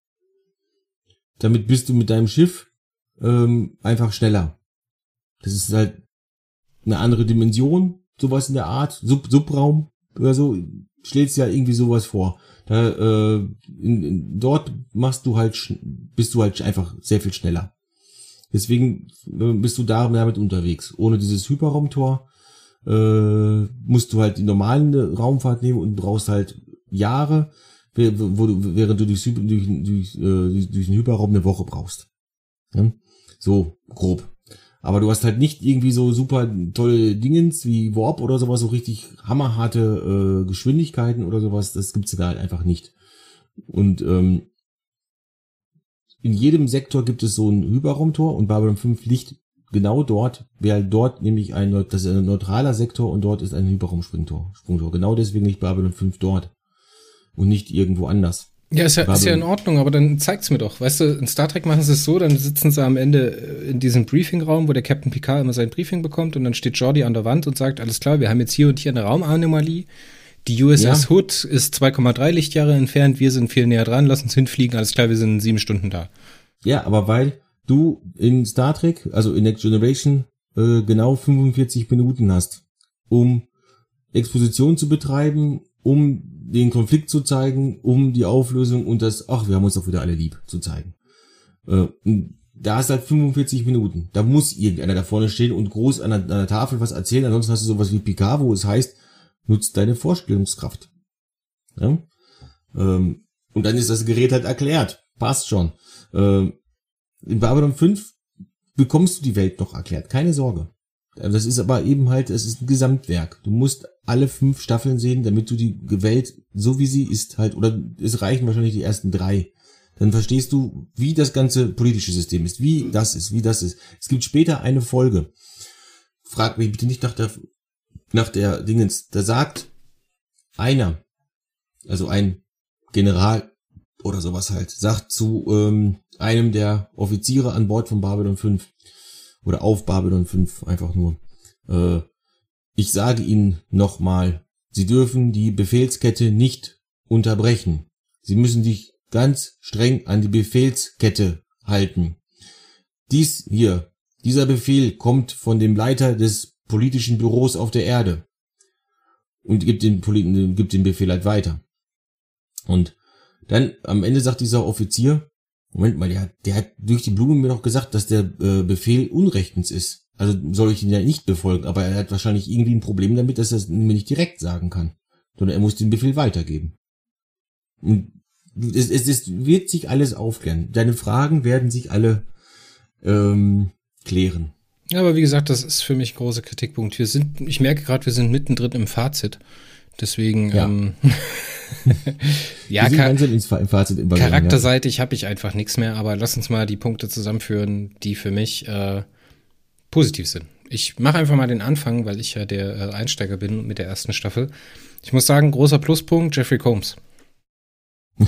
Damit bist du mit deinem Schiff ähm, einfach schneller. Das ist halt eine andere Dimension, sowas in der Art, Sub Subraum oder so, schlägst ja irgendwie sowas vor. Da, äh, in, in, dort machst du halt, bist du halt einfach sehr viel schneller. Deswegen äh, bist du da damit unterwegs. Ohne dieses Hyperraumtor äh, musst du halt die normalen Raumfahrt nehmen und brauchst halt Jahre, wo du, während du durch, durch, durch, äh, durch den Hyperraum eine Woche brauchst. Ja? So grob. Aber du hast halt nicht irgendwie so super tolle Dingens wie Warp oder sowas, so richtig hammerharte äh, Geschwindigkeiten oder sowas. Das gibt's da halt einfach nicht. Und ähm, in jedem Sektor gibt es so ein Hyperraumtor und Babylon 5 liegt genau dort, wäre dort nämlich ein, das ist ein neutraler Sektor und dort ist ein Hyperraumsprungtor. Sprungtor. Genau deswegen liegt Babylon 5 dort und nicht irgendwo anders. Ja, ist ja, ist ja in Ordnung, aber dann zeigt's mir doch. Weißt du, in Star Trek machen sie es so, dann sitzen sie am Ende äh, in diesem Briefingraum, wo der Captain Picard immer sein Briefing bekommt und dann steht Jordi an der Wand und sagt, alles klar, wir haben jetzt hier und hier eine Raumanomalie. Die USS ja. Hood ist 2,3 Lichtjahre entfernt, wir sind viel näher dran, lass uns hinfliegen, alles klar, wir sind in sieben Stunden da. Ja, aber weil du in Star Trek, also in Next Generation, äh, genau 45 Minuten hast, um Exposition zu betreiben, um den Konflikt zu zeigen, um die Auflösung und das, ach, wir haben uns doch wieder alle lieb zu zeigen. Äh, da ist halt 45 Minuten. Da muss irgendeiner da vorne stehen und groß an der, an der Tafel was erzählen. Ansonsten hast du sowas wie Picard, wo es heißt, nutzt deine Vorstellungskraft. Ja? Ähm, und dann ist das Gerät halt erklärt. Passt schon. Ähm, in Babylon 5 bekommst du die Welt noch erklärt. Keine Sorge. Das ist aber eben halt, es ist ein Gesamtwerk. Du musst alle fünf Staffeln sehen, damit du die Welt, so wie sie ist, halt, oder es reichen wahrscheinlich die ersten drei. Dann verstehst du, wie das ganze politische System ist, wie das ist, wie das ist. Es gibt später eine Folge. Frag mich bitte nicht nach der, nach der Dingens. Da sagt einer, also ein General oder sowas halt, sagt zu ähm, einem der Offiziere an Bord von Babylon 5, oder auf Babylon 5 einfach nur. Äh, ich sage Ihnen nochmal, Sie dürfen die Befehlskette nicht unterbrechen. Sie müssen sich ganz streng an die Befehlskette halten. Dies hier, dieser Befehl kommt von dem Leiter des politischen Büros auf der Erde und gibt den, gibt den Befehl halt weiter. Und dann am Ende sagt dieser Offizier, Moment mal, der, hat, der hat durch die Blume mir noch gesagt, dass der äh, Befehl unrechtens ist. Also soll ich ihn ja nicht befolgen, aber er hat wahrscheinlich irgendwie ein Problem damit, dass er es mir nicht direkt sagen kann. Sondern er muss den Befehl weitergeben. Und es, es, es wird sich alles aufklären. Deine Fragen werden sich alle ähm, klären. Ja, aber wie gesagt, das ist für mich ein großer Kritikpunkt. Wir sind, ich merke gerade, wir sind mittendrin im Fazit. Deswegen, ja. ähm, ja, Fazit charakterseitig habe ich einfach nichts mehr, aber lass uns mal die Punkte zusammenführen, die für mich äh, positiv sind. Ich mache einfach mal den Anfang, weil ich ja der äh, Einsteiger bin mit der ersten Staffel. Ich muss sagen, großer Pluspunkt, Jeffrey Combs.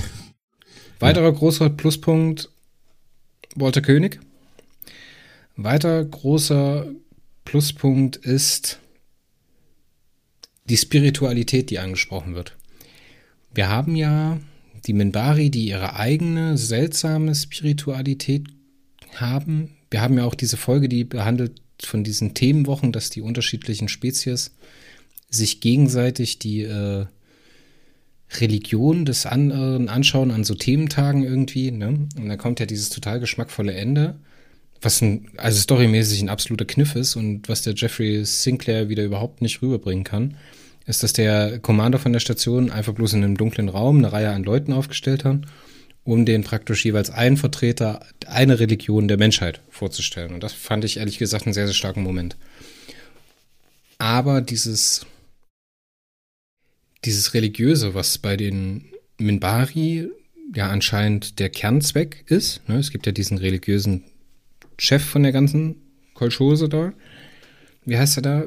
Weiterer großer Pluspunkt, Walter König. Weiter großer Pluspunkt ist die Spiritualität, die angesprochen wird. Wir haben ja die Minbari, die ihre eigene seltsame Spiritualität haben. Wir haben ja auch diese Folge, die behandelt von diesen Themenwochen, dass die unterschiedlichen Spezies sich gegenseitig die äh, Religion des anderen anschauen an so Thementagen irgendwie. Ne? Und da kommt ja dieses total geschmackvolle Ende, was ein, also storymäßig ein absoluter Kniff ist und was der Jeffrey Sinclair wieder überhaupt nicht rüberbringen kann ist, dass der Commander von der Station einfach bloß in einem dunklen Raum eine Reihe an Leuten aufgestellt hat, um den praktisch jeweils einen Vertreter einer Religion der Menschheit vorzustellen. Und das fand ich ehrlich gesagt einen sehr, sehr starken Moment. Aber dieses, dieses Religiöse, was bei den Minbari ja anscheinend der Kernzweck ist, ne? es gibt ja diesen religiösen Chef von der ganzen Kolchose da. Wie heißt er da?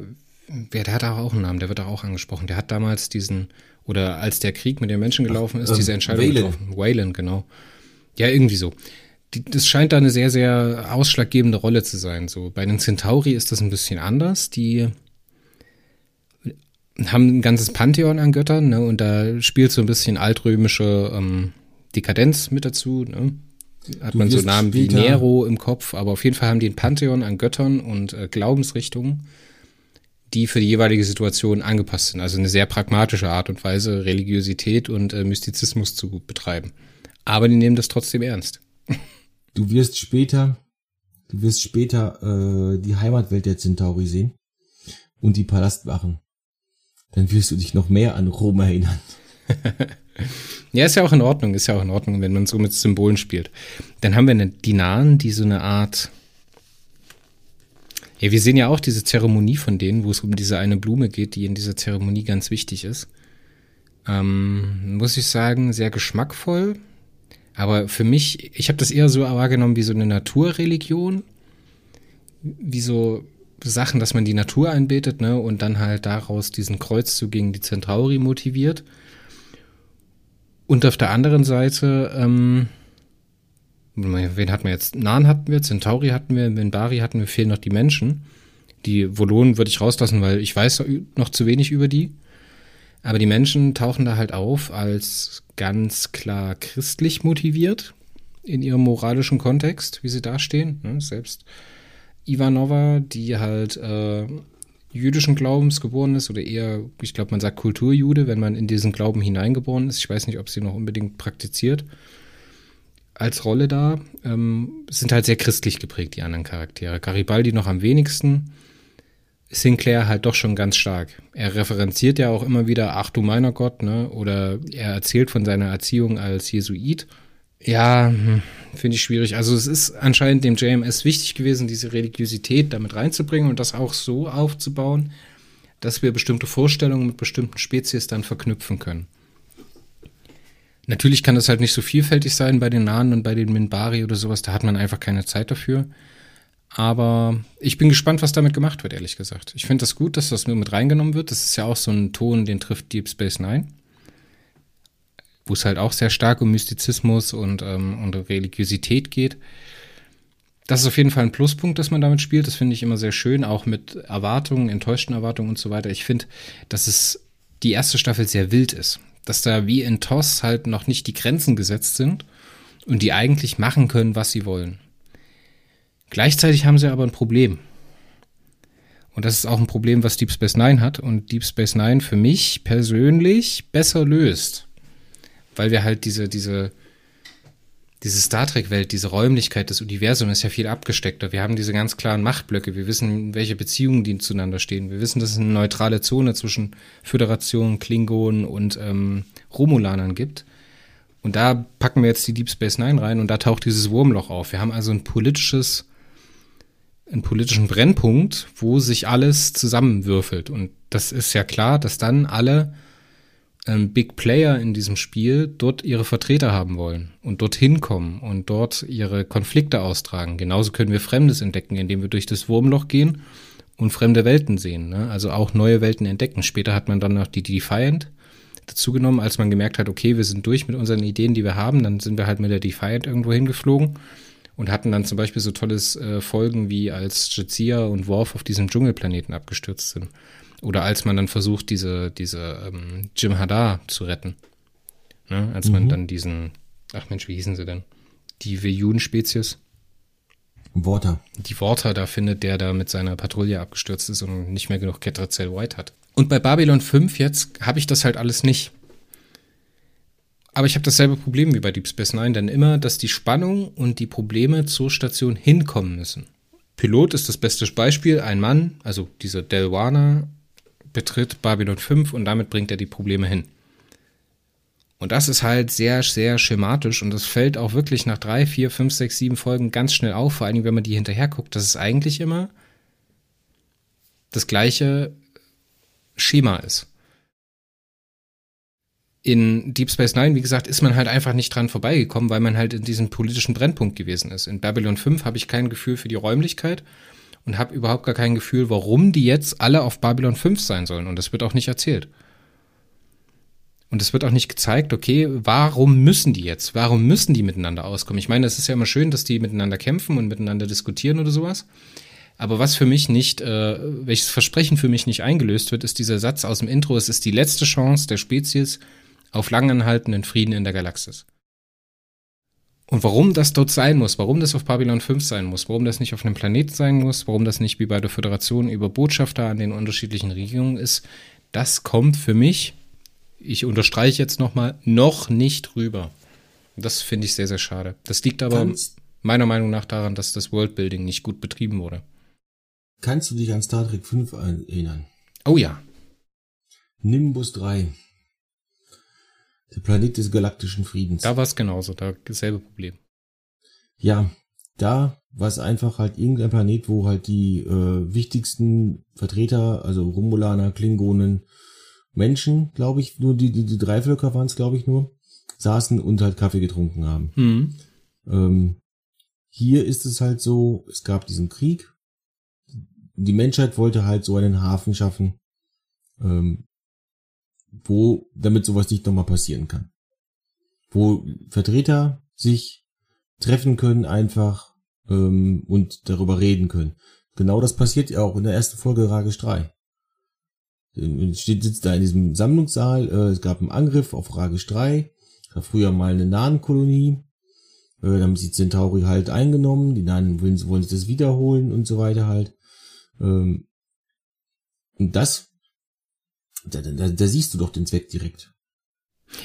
Wer, der hat auch einen Namen, der wird auch angesprochen. Der hat damals diesen, oder als der Krieg mit den Menschen gelaufen ist, Ach, diese ähm, Entscheidung Wayland. getroffen. Wayland, genau. Ja, irgendwie so. Die, das scheint da eine sehr, sehr ausschlaggebende Rolle zu sein. So bei den Centauri ist das ein bisschen anders. Die haben ein ganzes Pantheon an Göttern, ne? Und da spielt so ein bisschen altrömische ähm, Dekadenz mit dazu, ne? Hat du man so Namen wie Nero im Kopf, aber auf jeden Fall haben die ein Pantheon an Göttern und äh, Glaubensrichtungen die für die jeweilige Situation angepasst sind. Also eine sehr pragmatische Art und Weise, Religiosität und äh, Mystizismus zu betreiben. Aber die nehmen das trotzdem ernst. Du wirst später, du wirst später äh, die Heimatwelt der Centauri sehen und die Palastwachen. Dann wirst du dich noch mehr an Rom erinnern. ja, ist ja auch in Ordnung, ist ja auch in Ordnung, wenn man so mit Symbolen spielt. Dann haben wir eine Dinaren, die so eine Art ja, wir sehen ja auch diese Zeremonie von denen, wo es um diese eine Blume geht, die in dieser Zeremonie ganz wichtig ist. Ähm, muss ich sagen, sehr geschmackvoll. Aber für mich, ich habe das eher so wahrgenommen wie so eine Naturreligion. Wie so Sachen, dass man die Natur einbetet, ne, und dann halt daraus diesen Kreuzzug gegen die Centauri motiviert. Und auf der anderen Seite, ähm, wen hatten wir jetzt? Nan hatten wir, Centauri hatten wir, Minbari hatten wir, fehlen noch die Menschen. Die Volonen würde ich rauslassen, weil ich weiß noch zu wenig über die. Aber die Menschen tauchen da halt auf als ganz klar christlich motiviert in ihrem moralischen Kontext, wie sie dastehen. Ne? Selbst Ivanova, die halt äh, jüdischen Glaubens geboren ist oder eher, ich glaube, man sagt Kulturjude, wenn man in diesen Glauben hineingeboren ist. Ich weiß nicht, ob sie noch unbedingt praktiziert als Rolle da. Ähm, sind halt sehr christlich geprägt, die anderen Charaktere. Garibaldi noch am wenigsten. Sinclair halt doch schon ganz stark. Er referenziert ja auch immer wieder, ach du meiner Gott, ne? Oder er erzählt von seiner Erziehung als Jesuit. Ja, hm, finde ich schwierig. Also es ist anscheinend dem JMS wichtig gewesen, diese Religiosität damit reinzubringen und das auch so aufzubauen, dass wir bestimmte Vorstellungen mit bestimmten Spezies dann verknüpfen können. Natürlich kann das halt nicht so vielfältig sein bei den Nahen und bei den Minbari oder sowas, da hat man einfach keine Zeit dafür. Aber ich bin gespannt, was damit gemacht wird, ehrlich gesagt. Ich finde das gut, dass das nur mit reingenommen wird. Das ist ja auch so ein Ton, den trifft Deep Space Nine. Wo es halt auch sehr stark um Mystizismus und, ähm, und Religiosität geht. Das ist auf jeden Fall ein Pluspunkt, dass man damit spielt. Das finde ich immer sehr schön, auch mit Erwartungen, enttäuschten Erwartungen und so weiter. Ich finde, dass es die erste Staffel sehr wild ist. Dass da wie in TOS halt noch nicht die Grenzen gesetzt sind und die eigentlich machen können, was sie wollen. Gleichzeitig haben sie aber ein Problem. Und das ist auch ein Problem, was Deep Space Nine hat und Deep Space Nine für mich persönlich besser löst. Weil wir halt diese, diese, diese Star Trek-Welt, diese Räumlichkeit des Universums ist ja viel abgesteckter. Wir haben diese ganz klaren Machtblöcke. Wir wissen, welche Beziehungen die zueinander stehen. Wir wissen, dass es eine neutrale Zone zwischen Föderation, Klingonen und ähm, Romulanern gibt. Und da packen wir jetzt die Deep Space Nine rein und da taucht dieses Wurmloch auf. Wir haben also ein politisches einen politischen Brennpunkt, wo sich alles zusammenwürfelt. Und das ist ja klar, dass dann alle ähm, Big Player in diesem Spiel dort ihre Vertreter haben wollen und dorthin kommen und dort ihre Konflikte austragen. Genauso können wir Fremdes entdecken, indem wir durch das Wurmloch gehen und fremde Welten sehen. Ne? Also auch neue Welten entdecken. Später hat man dann noch die Defiant dazugenommen, als man gemerkt hat, okay, wir sind durch mit unseren Ideen, die wir haben. Dann sind wir halt mit der Defiant irgendwo hingeflogen und hatten dann zum Beispiel so tolles äh, Folgen wie als Jadzia und Worf auf diesem Dschungelplaneten abgestürzt sind. Oder als man dann versucht, diese, diese ähm, Jim Hadar zu retten. Ne? Als mhm. man dann diesen, ach Mensch, wie hießen sie denn? Die Veyun-Spezies. Water. Die Water da findet, der da mit seiner Patrouille abgestürzt ist und nicht mehr genug Ketracel White hat. Und bei Babylon 5 jetzt habe ich das halt alles nicht. Aber ich habe dasselbe Problem wie bei Deep Space Nine, denn immer, dass die Spannung und die Probleme zur Station hinkommen müssen. Pilot ist das beste Beispiel. Ein Mann, also dieser Delwana, betritt Babylon 5 und damit bringt er die Probleme hin. Und das ist halt sehr, sehr schematisch und das fällt auch wirklich nach drei, vier, fünf, sechs, sieben Folgen ganz schnell auf, vor allem wenn man die hinterher guckt, dass es eigentlich immer das gleiche Schema ist in Deep Space Nine, wie gesagt, ist man halt einfach nicht dran vorbeigekommen, weil man halt in diesem politischen Brennpunkt gewesen ist. In Babylon 5 habe ich kein Gefühl für die Räumlichkeit und habe überhaupt gar kein Gefühl, warum die jetzt alle auf Babylon 5 sein sollen. Und das wird auch nicht erzählt. Und es wird auch nicht gezeigt, okay, warum müssen die jetzt? Warum müssen die miteinander auskommen? Ich meine, es ist ja immer schön, dass die miteinander kämpfen und miteinander diskutieren oder sowas. Aber was für mich nicht, äh, welches Versprechen für mich nicht eingelöst wird, ist dieser Satz aus dem Intro, es ist die letzte Chance der Spezies, auf langanhaltenden Frieden in der Galaxis. Und warum das dort sein muss, warum das auf Babylon 5 sein muss, warum das nicht auf einem Planeten sein muss, warum das nicht wie bei der Föderation über Botschafter an den unterschiedlichen Regierungen ist, das kommt für mich, ich unterstreiche jetzt nochmal, noch nicht rüber. Das finde ich sehr, sehr schade. Das liegt aber kannst, meiner Meinung nach daran, dass das Worldbuilding nicht gut betrieben wurde. Kannst du dich an Star Trek 5 erinnern? Oh ja. Nimbus 3. Der Planet des galaktischen Friedens. Da war es genauso, da dasselbe Problem. Ja, da war es einfach halt irgendein Planet, wo halt die äh, wichtigsten Vertreter, also Romulaner, Klingonen, Menschen, glaube ich, nur die, die, die drei Völker waren es, glaube ich, nur, saßen und halt Kaffee getrunken haben. Mhm. Ähm, hier ist es halt so, es gab diesen Krieg. Die Menschheit wollte halt so einen Hafen schaffen, ähm, wo, damit sowas nicht nochmal passieren kann. Wo Vertreter sich treffen können einfach ähm, und darüber reden können. Genau das passiert ja auch in der ersten Folge Ragisch 3. Steht, sitzt da in diesem Sammlungssaal, äh, es gab einen Angriff auf Ragisch 3, war früher mal eine Nahnkolonie, äh, dann haben sie Centauri halt eingenommen, die Nahen wollen, wollen sich das wiederholen und so weiter halt. Ähm, und das da, da, da siehst du doch den Zweck direkt.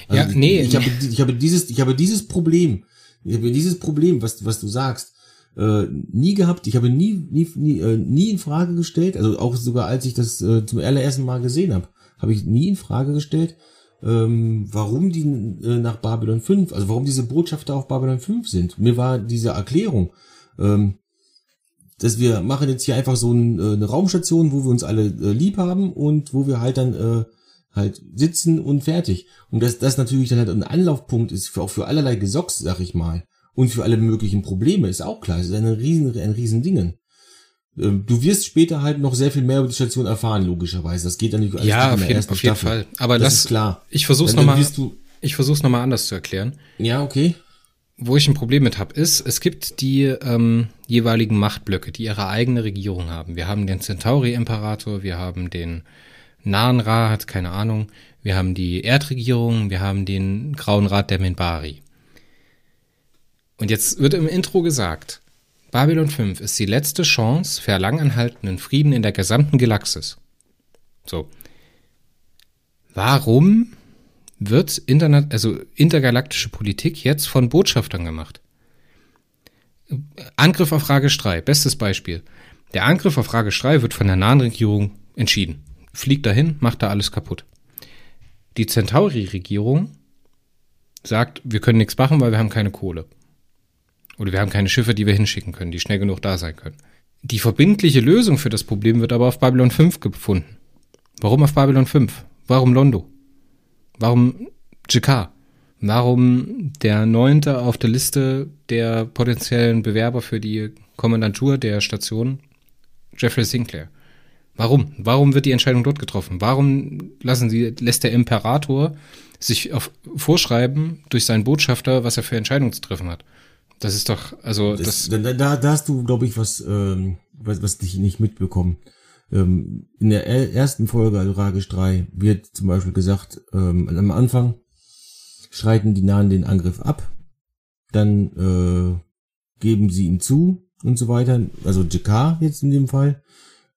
Also ja, nee. Ich habe, ich habe dieses, ich habe dieses Problem, ich habe dieses Problem, was, was du sagst, äh, nie gehabt. Ich habe nie, nie, nie, äh, nie in Frage gestellt, also auch sogar als ich das äh, zum allerersten Mal gesehen habe, habe ich nie in Frage gestellt, ähm, warum die äh, nach Babylon 5, also warum diese Botschafter auf Babylon 5 sind. Mir war diese Erklärung, ähm, dass wir machen jetzt hier einfach so ein, äh, eine Raumstation, wo wir uns alle äh, lieb haben und wo wir halt dann äh, halt sitzen und fertig. Und dass das natürlich dann halt ein Anlaufpunkt ist für auch für allerlei Gesocks, sag ich mal, und für alle möglichen Probleme, ist auch klar. Es ist ein riesen, ein riesen Dingen. Ähm, du wirst später halt noch sehr viel mehr über die Station erfahren, logischerweise. Das geht dann nicht alles Ja, auf, jeden, auf jeden Fall. Aber das, das ist klar. Ich versuch's nochmal. Ich versuch's nochmal anders zu erklären. Ja, okay. Wo ich ein Problem mit habe, ist, es gibt die ähm, jeweiligen Machtblöcke, die ihre eigene Regierung haben. Wir haben den Centauri-Imperator, wir haben den Nahen Rat, keine Ahnung, wir haben die Erdregierung, wir haben den Grauen Rat der Minbari. Und jetzt wird im Intro gesagt, Babylon 5 ist die letzte Chance für langanhaltenden Frieden in der gesamten Galaxis. So. Warum wird Internet, also intergalaktische Politik jetzt von Botschaftern gemacht? Angriff auf Ragestrei, bestes Beispiel. Der Angriff auf Ragestrei wird von der nahen Regierung entschieden. Fliegt dahin, macht da alles kaputt. Die Centauri-Regierung sagt, wir können nichts machen, weil wir haben keine Kohle. Oder wir haben keine Schiffe, die wir hinschicken können, die schnell genug da sein können. Die verbindliche Lösung für das Problem wird aber auf Babylon 5 gefunden. Warum auf Babylon 5? Warum Londo? Warum JK? Warum der neunte auf der Liste der potenziellen Bewerber für die Kommandantur der Station, Jeffrey Sinclair? Warum? Warum wird die Entscheidung dort getroffen? Warum lassen sie, lässt der Imperator sich auf, vorschreiben durch seinen Botschafter, was er für Entscheidungen zu treffen hat? Das ist doch, also das. das da, da, da hast du, glaube ich, was, ähm, was, was dich nicht mitbekommen. Ähm, in der ersten Folge, also Ragisch 3, wird zum Beispiel gesagt, ähm, am Anfang schreiten die Nahen den Angriff ab, dann äh, geben sie ihn zu und so weiter. Also JK jetzt in dem Fall.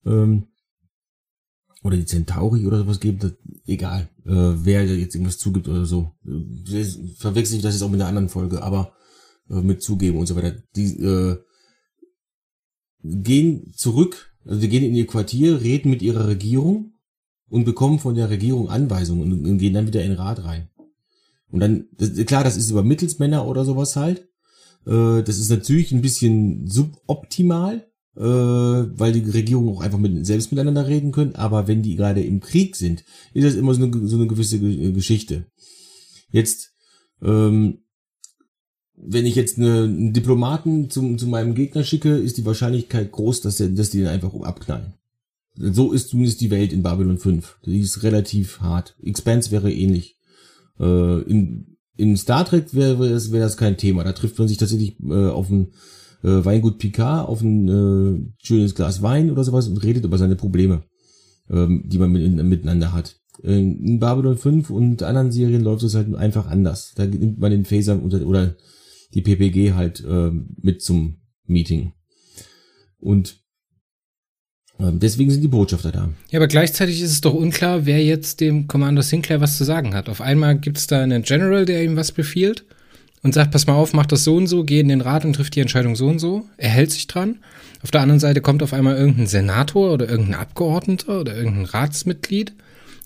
Ähm, oder die Centauri oder sowas geben, das, egal, äh, wer jetzt irgendwas zugibt oder so. Verwechsel ich das jetzt auch mit einer anderen Folge, aber äh, mit zugeben und so weiter. Die äh, gehen zurück, also die gehen in ihr Quartier, reden mit ihrer Regierung und bekommen von der Regierung Anweisungen und, gehen dann wieder in den Rat rein. Und dann, das, klar, das ist über Mittelsmänner oder sowas halt. Äh, das ist natürlich ein bisschen suboptimal, äh, weil die Regierungen auch einfach mit, selbst miteinander reden können. Aber wenn die gerade im Krieg sind, ist das immer so eine, so eine gewisse Geschichte. Jetzt ähm, wenn ich jetzt eine, einen Diplomaten zum, zu meinem Gegner schicke, ist die Wahrscheinlichkeit groß, dass, der, dass die den einfach abknallen. So ist zumindest die Welt in Babylon 5. Die ist relativ hart. Expanse wäre ähnlich. Äh, in, in Star Trek wäre das, wäre das kein Thema. Da trifft man sich tatsächlich äh, auf ein äh, Weingut Picard, auf ein äh, schönes Glas Wein oder sowas und redet über seine Probleme, ähm, die man mit, miteinander hat. In Babylon 5 und anderen Serien läuft es halt einfach anders. Da nimmt man den Phaser unter, oder die PPG halt äh, mit zum Meeting. Und äh, deswegen sind die Botschafter da. Ja, aber gleichzeitig ist es doch unklar, wer jetzt dem Commander Sinclair was zu sagen hat. Auf einmal gibt es da einen General, der ihm was befiehlt und sagt, pass mal auf, mach das so und so, geh in den Rat und trifft die Entscheidung so und so. Er hält sich dran. Auf der anderen Seite kommt auf einmal irgendein Senator oder irgendein Abgeordneter oder irgendein Ratsmitglied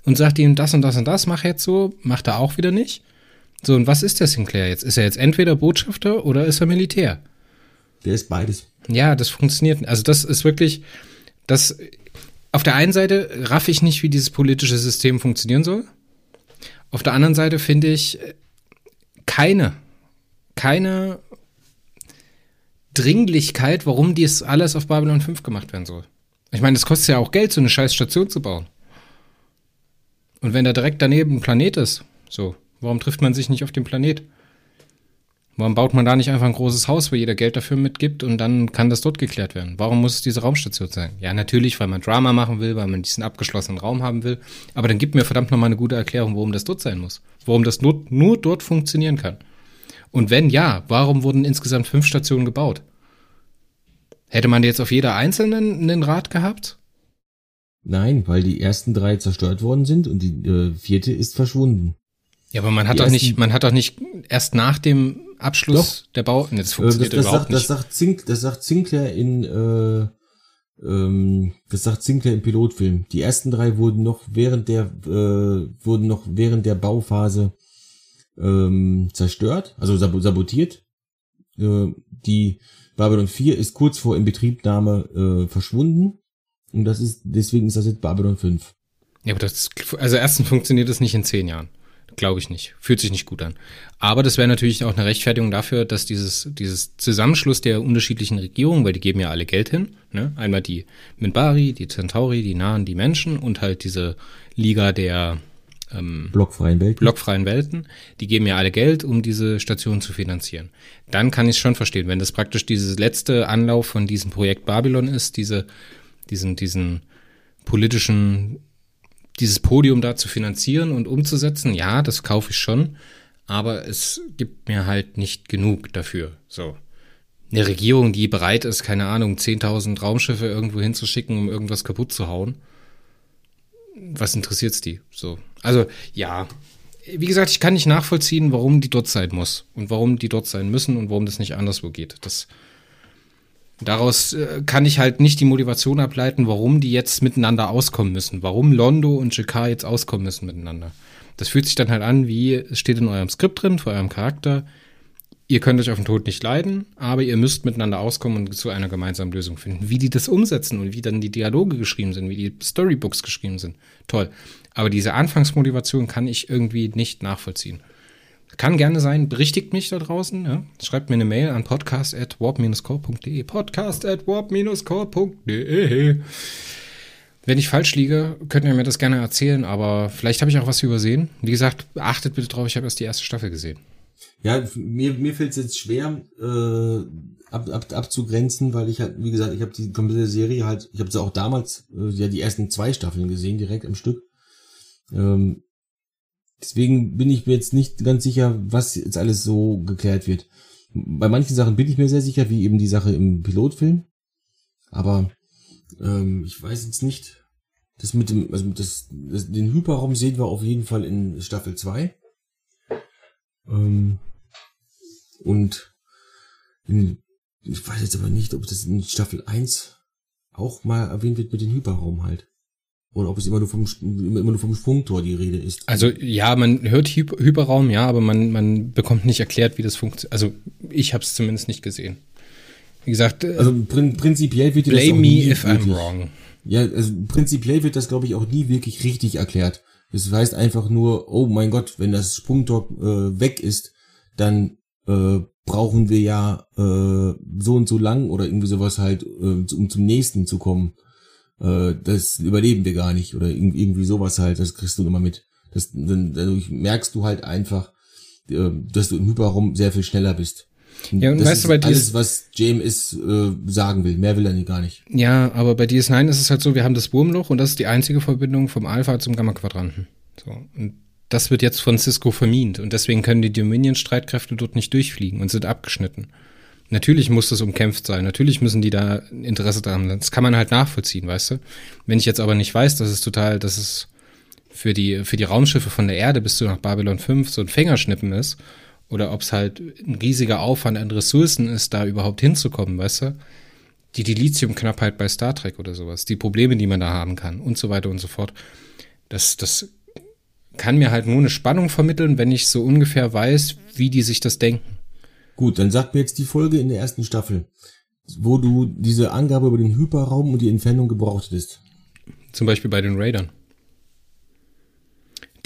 und sagt ihm das und das und das, mach jetzt so, macht er auch wieder nicht. So, und was ist der Sinclair jetzt? Ist er jetzt entweder Botschafter oder ist er Militär? Der ist beides. Ja, das funktioniert. Also das ist wirklich, das, auf der einen Seite raff ich nicht, wie dieses politische System funktionieren soll. Auf der anderen Seite finde ich keine, keine Dringlichkeit, warum dies alles auf Babylon 5 gemacht werden soll. Ich meine, das kostet ja auch Geld, so eine scheiß Station zu bauen. Und wenn da direkt daneben ein Planet ist, so, Warum trifft man sich nicht auf dem Planet? Warum baut man da nicht einfach ein großes Haus, wo jeder Geld dafür mitgibt und dann kann das dort geklärt werden? Warum muss es diese Raumstation sein? Ja, natürlich, weil man Drama machen will, weil man diesen abgeschlossenen Raum haben will. Aber dann gibt mir verdammt nochmal eine gute Erklärung, warum das dort sein muss. Warum das nur, nur dort funktionieren kann. Und wenn ja, warum wurden insgesamt fünf Stationen gebaut? Hätte man jetzt auf jeder einzelnen einen Rat gehabt? Nein, weil die ersten drei zerstört worden sind und die äh, vierte ist verschwunden. Ja, aber man hat doch nicht, man hat doch nicht erst nach dem Abschluss doch. der Bau. Nee, das funktioniert äh, das, das überhaupt sagt, nicht. Das sagt, Zink, das sagt Sinclair in äh, ähm, das sagt Sinclair im Pilotfilm. Die ersten drei wurden noch während der äh, wurden noch während der Bauphase ähm, zerstört, also sabotiert. Äh, die Babylon 4 ist kurz vor Inbetriebnahme äh, verschwunden und das ist deswegen ist das jetzt Babylon 5. Ja, aber das also erstens funktioniert das nicht in zehn Jahren. Glaube ich nicht. Fühlt sich nicht gut an. Aber das wäre natürlich auch eine Rechtfertigung dafür, dass dieses, dieses Zusammenschluss der unterschiedlichen Regierungen, weil die geben ja alle Geld hin, ne? einmal die Minbari, die Centauri, die Nahen, die Menschen und halt diese Liga der ähm, blockfreien Welten. blockfreien Welten, die geben ja alle Geld, um diese Station zu finanzieren. Dann kann ich es schon verstehen, wenn das praktisch dieses letzte Anlauf von diesem Projekt Babylon ist, diese, diesen, diesen politischen dieses Podium da zu finanzieren und umzusetzen, ja, das kaufe ich schon, aber es gibt mir halt nicht genug dafür. So. Eine Regierung, die bereit ist, keine Ahnung, 10.000 Raumschiffe irgendwo hinzuschicken, um irgendwas kaputt zu hauen. Was interessiert's die? So. Also, ja. Wie gesagt, ich kann nicht nachvollziehen, warum die dort sein muss und warum die dort sein müssen und warum das nicht anderswo geht. Das, Daraus äh, kann ich halt nicht die Motivation ableiten, warum die jetzt miteinander auskommen müssen. Warum Londo und JK jetzt auskommen müssen miteinander. Das fühlt sich dann halt an, wie es steht in eurem Skript drin, vor eurem Charakter. Ihr könnt euch auf den Tod nicht leiden, aber ihr müsst miteinander auskommen und zu einer gemeinsamen Lösung finden. Wie die das umsetzen und wie dann die Dialoge geschrieben sind, wie die Storybooks geschrieben sind. Toll. Aber diese Anfangsmotivation kann ich irgendwie nicht nachvollziehen. Kann gerne sein, berichtigt mich da draußen. Ja? Schreibt mir eine Mail an podcast at warp-core.de. Podcast at warp-core.de. Wenn ich falsch liege, könnt ihr mir das gerne erzählen, aber vielleicht habe ich auch was übersehen. Wie gesagt, achtet bitte drauf, ich habe erst die erste Staffel gesehen. Ja, mir, mir fällt es jetzt schwer äh, ab, ab, abzugrenzen, weil ich halt, wie gesagt, ich habe die komplette Serie halt, ich habe sie auch damals, äh, ja die ersten zwei Staffeln gesehen, direkt am Stück. Ähm, Deswegen bin ich mir jetzt nicht ganz sicher, was jetzt alles so geklärt wird. Bei manchen Sachen bin ich mir sehr sicher, wie eben die Sache im Pilotfilm. Aber ähm, ich weiß jetzt nicht. Das mit dem, also das, das, den Hyperraum sehen wir auf jeden Fall in Staffel 2. Ähm, und in, ich weiß jetzt aber nicht, ob das in Staffel 1 auch mal erwähnt wird mit dem Hyperraum halt. Oder ob es immer nur vom, immer nur vom Sprungtor die Rede ist. Also ja, man hört Hyperraum, ja, aber man, man bekommt nicht erklärt, wie das funktioniert. Also ich habe es zumindest nicht gesehen. Wie gesagt, äh, also prin prinzipiell wird blame das auch me nie if wirklich, I'm wrong. Ja, also prinzipiell wird das, glaube ich, auch nie wirklich richtig erklärt. Das heißt einfach nur, oh mein Gott, wenn das Sprungtor äh, weg ist, dann äh, brauchen wir ja äh, so und so lang oder irgendwie sowas halt, äh, um zum nächsten zu kommen äh, das überleben wir gar nicht oder irgendwie sowas halt, das kriegst du immer mit. Das, dann, dadurch merkst du halt einfach, äh, dass du im Hyperraum sehr viel schneller bist. Ja, und das weißt du, bei dir alles, was JMS äh, sagen will. Mehr will er nie gar nicht. Ja, aber bei DS9 ist es halt so, wir haben das Wurmloch und das ist die einzige Verbindung vom Alpha zum Gamma-Quadranten. So. Und das wird jetzt von Cisco vermint und deswegen können die Dominion-Streitkräfte dort nicht durchfliegen und sind abgeschnitten. Natürlich muss das umkämpft sein. Natürlich müssen die da Interesse daran haben. Das kann man halt nachvollziehen, weißt du? Wenn ich jetzt aber nicht weiß, dass es total, dass es für die, für die Raumschiffe von der Erde bis zu nach Babylon 5 so ein Fingerschnippen ist, oder ob es halt ein riesiger Aufwand an Ressourcen ist, da überhaupt hinzukommen, weißt du? Die Dilithiumknappheit bei Star Trek oder sowas, die Probleme, die man da haben kann und so weiter und so fort. Das, das kann mir halt nur eine Spannung vermitteln, wenn ich so ungefähr weiß, wie die sich das denken. Gut, dann sagt mir jetzt die Folge in der ersten Staffel, wo du diese Angabe über den Hyperraum und die Entfernung gebraucht hättest. Zum Beispiel bei den Raidern.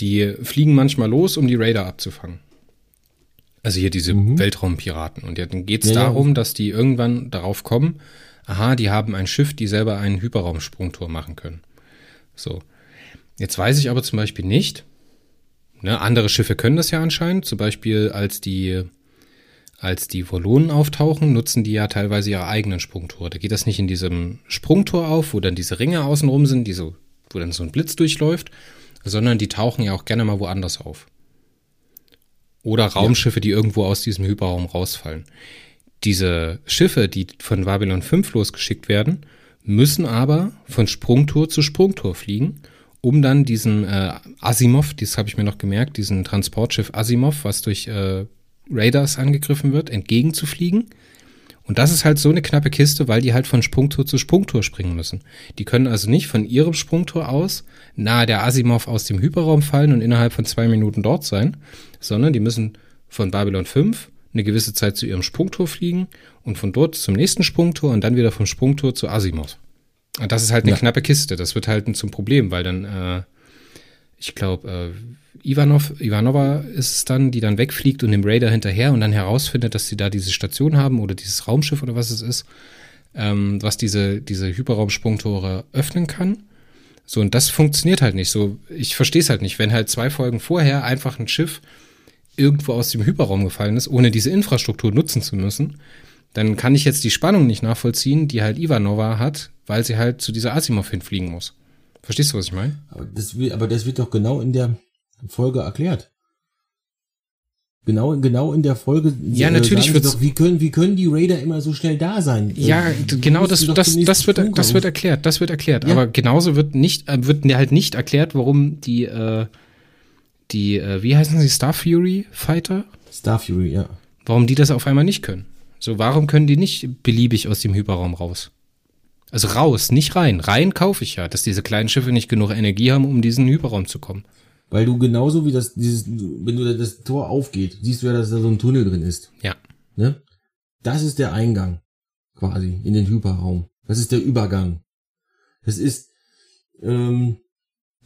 Die fliegen manchmal los, um die Raider abzufangen. Also hier diese mhm. Weltraumpiraten. Und dann geht es ja, darum, ja. dass die irgendwann darauf kommen, aha, die haben ein Schiff, die selber einen Hyperraumsprungtor machen können. So. Jetzt weiß ich aber zum Beispiel nicht, ne, andere Schiffe können das ja anscheinend, zum Beispiel als die als die Volonen auftauchen, nutzen die ja teilweise ihre eigenen Sprungtor. Da geht das nicht in diesem Sprungtor auf, wo dann diese Ringe außenrum sind, die so, wo dann so ein Blitz durchläuft, sondern die tauchen ja auch gerne mal woanders auf. Oder Raumschiffe, die irgendwo aus diesem Hyperraum rausfallen. Diese Schiffe, die von Babylon 5 losgeschickt werden, müssen aber von Sprungtor zu Sprungtor fliegen, um dann diesen äh, Asimov, das habe ich mir noch gemerkt, diesen Transportschiff Asimov, was durch äh, Raiders angegriffen wird, entgegenzufliegen. Und das ist halt so eine knappe Kiste, weil die halt von Sprungtor zu Sprungtor springen müssen. Die können also nicht von ihrem Sprungtor aus nahe der Asimov aus dem Hyperraum fallen und innerhalb von zwei Minuten dort sein, sondern die müssen von Babylon 5 eine gewisse Zeit zu ihrem Sprungtor fliegen und von dort zum nächsten Sprungtor und dann wieder vom Sprungtor zu Asimov. Und das ist halt eine ja. knappe Kiste. Das wird halt zum Problem, weil dann, äh, ich glaube, äh, Ivanov, Ivanova ist es dann, die dann wegfliegt und dem Raider hinterher und dann herausfindet, dass sie da diese Station haben oder dieses Raumschiff oder was es ist, ähm, was diese, diese Hyperraumsprungtore öffnen kann. So, und das funktioniert halt nicht. So, ich verstehe es halt nicht, wenn halt zwei Folgen vorher einfach ein Schiff irgendwo aus dem Hyperraum gefallen ist, ohne diese Infrastruktur nutzen zu müssen, dann kann ich jetzt die Spannung nicht nachvollziehen, die halt Ivanova hat, weil sie halt zu dieser Asimov hinfliegen muss. Verstehst du, was ich meine? Aber das, aber das wird doch genau in der Folge erklärt. Genau, genau in der Folge. Ja, natürlich wird doch, wie können, wie können die Raider immer so schnell da sein? Ja, äh, genau, das, das, das wird, das wird erklärt, das wird erklärt. Ja. Aber genauso wird nicht, äh, wird halt nicht erklärt, warum die, äh, die, äh, wie heißen sie, Star Fury Fighter? Star Fury, ja. Warum die das auf einmal nicht können? So, warum können die nicht beliebig aus dem Hyperraum raus? Also raus, nicht rein. Rein kaufe ich ja, dass diese kleinen Schiffe nicht genug Energie haben, um diesen Hyperraum zu kommen. Weil du genauso wie das, dieses, wenn du das Tor aufgeht, siehst du ja, dass da so ein Tunnel drin ist. Ja. Ne? Das ist der Eingang, quasi, in den Hyperraum. Das ist der Übergang. Das ist, ähm,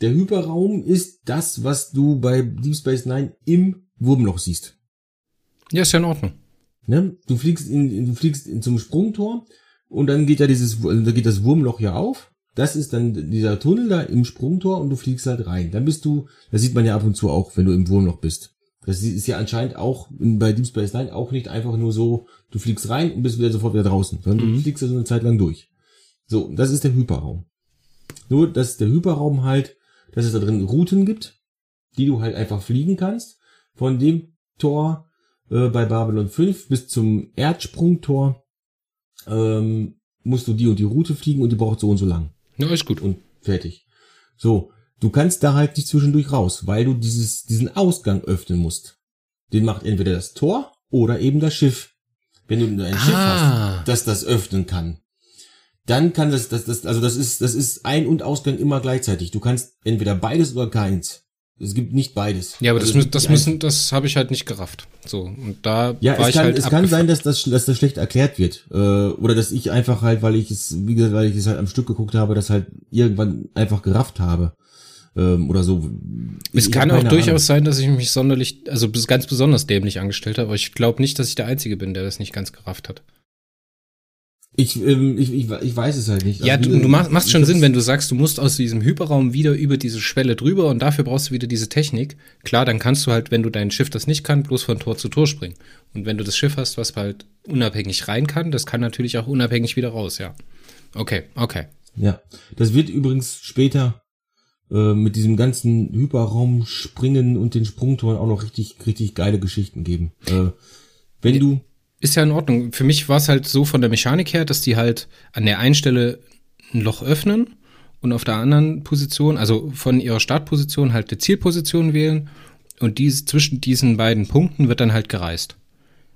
der Hyperraum ist das, was du bei Deep Space Nine im Wurmloch siehst. Ja, ist ja in Ordnung. Ne? Du fliegst in, du fliegst in, zum Sprungtor und dann geht ja dieses, da geht das Wurmloch ja auf. Das ist dann dieser Tunnel da im Sprungtor und du fliegst halt rein. Dann bist du, das sieht man ja ab und zu auch, wenn du im Wurmloch bist. Das ist ja anscheinend auch bei Deep Space Nine auch nicht einfach nur so, du fliegst rein und bist wieder sofort wieder draußen, sondern mhm. du fliegst ja so eine Zeit lang durch. So, das ist der Hyperraum. Nur, dass der Hyperraum halt, dass es da drin Routen gibt, die du halt einfach fliegen kannst. Von dem Tor äh, bei Babylon 5 bis zum Erdsprungtor ähm, musst du die und die Route fliegen und die braucht so und so lang. Ja, ist gut. Und fertig. So, du kannst da halt nicht zwischendurch raus, weil du dieses, diesen Ausgang öffnen musst. Den macht entweder das Tor oder eben das Schiff. Wenn du ein ah. Schiff hast, das das öffnen kann, dann kann das, das, das, also das ist, das ist Ein- und Ausgang immer gleichzeitig. Du kannst entweder beides oder keins. Es gibt nicht beides. Ja, aber also das, das müssen, das habe ich halt nicht gerafft. So und da ja, war es ich kann, halt es kann sein, dass das, dass das schlecht erklärt wird äh, oder dass ich einfach halt, weil ich es, wie gesagt, weil ich es halt am Stück geguckt habe, das halt irgendwann einfach gerafft habe ähm, oder so. Es ich kann auch durchaus Ahnung. sein, dass ich mich sonderlich, also ganz besonders dämlich angestellt habe, aber ich glaube nicht, dass ich der Einzige bin, der das nicht ganz gerafft hat. Ich, ähm, ich, ich, ich weiß es halt nicht. Ja, also, du, du machst, machst schon Sinn, wenn du sagst, du musst aus diesem Hyperraum wieder über diese Schwelle drüber und dafür brauchst du wieder diese Technik. Klar, dann kannst du halt, wenn du dein Schiff das nicht kann, bloß von Tor zu Tor springen. Und wenn du das Schiff hast, was halt unabhängig rein kann, das kann natürlich auch unabhängig wieder raus, ja. Okay, okay. Ja, das wird übrigens später äh, mit diesem ganzen Hyperraum springen und den Sprungtoren auch noch richtig, richtig geile Geschichten geben. Äh, wenn du ist ja in Ordnung. Für mich war es halt so von der Mechanik her, dass die halt an der einen Stelle ein Loch öffnen und auf der anderen Position, also von ihrer Startposition halt eine Zielposition wählen und diese, zwischen diesen beiden Punkten wird dann halt gereist.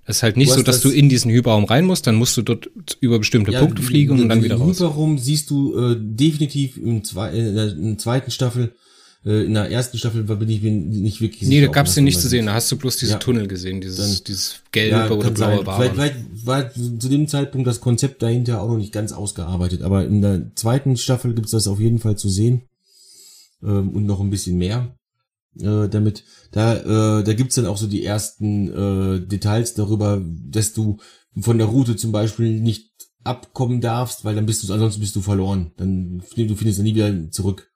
Es ist halt nicht so, dass das du in diesen Hyperraum rein musst, dann musst du dort über bestimmte ja, Punkte fliegen und dann wieder raus. Hyperraum siehst du äh, definitiv im, zwei, in der zweiten Staffel äh, in der ersten Staffel bin ich nicht wirklich sicher. Nee, da gab's den nicht zu sehen, da hast du bloß diese ja. Tunnel gesehen, dieses, Dann, dieses gelbe ja, oder blaue Bar. Vielleicht, vielleicht war zu dem Zeitpunkt das Konzept dahinter auch noch nicht ganz ausgearbeitet, aber in der zweiten Staffel gibt's das auf jeden Fall zu sehen ähm, und noch ein bisschen mehr. Äh, damit da äh, da gibt's dann auch so die ersten äh, Details darüber, dass du von der Route zum Beispiel nicht abkommen darfst, weil dann bist du ansonsten bist du verloren. Dann du findest dann nie wieder zurück.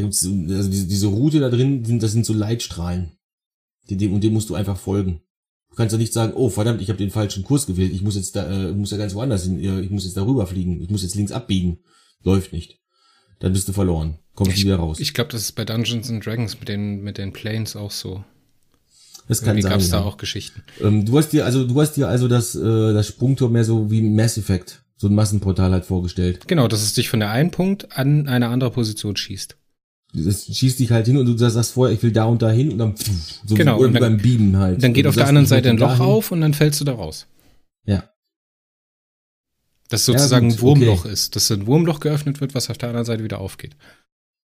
Da gibt's, also diese, diese Route da drin, sind, das sind so Leitstrahlen. Dem, und dem musst du einfach folgen. Du kannst ja nicht sagen, oh verdammt, ich habe den falschen Kurs gewählt, ich muss jetzt da, äh, muss ja ganz woanders hin, ich muss jetzt darüber fliegen, ich muss jetzt links abbiegen. Läuft nicht. Dann bist du verloren. Kommst ich, wieder raus. Ich glaube, das ist bei Dungeons and Dragons mit den, mit den Planes auch so. Das kann Irgendwie sein. gab's ja. da auch Geschichten. Ähm, du hast dir, also du hast dir also das, äh, das Sprungtor mehr so wie Mass Effect, so ein Massenportal halt vorgestellt. Genau, dass es dich von der einen Punkt an eine andere Position schießt. Das schießt dich halt hin und du sagst vorher, ich will da und da hin und dann so genau, und dann, beim Beamen halt. Dann geht auf der anderen Seite ein Loch dahin. auf und dann fällst du da raus. Ja. Das sozusagen ja, ein Wurmloch okay. ist, dass ein Wurmloch geöffnet wird, was auf der anderen Seite wieder aufgeht.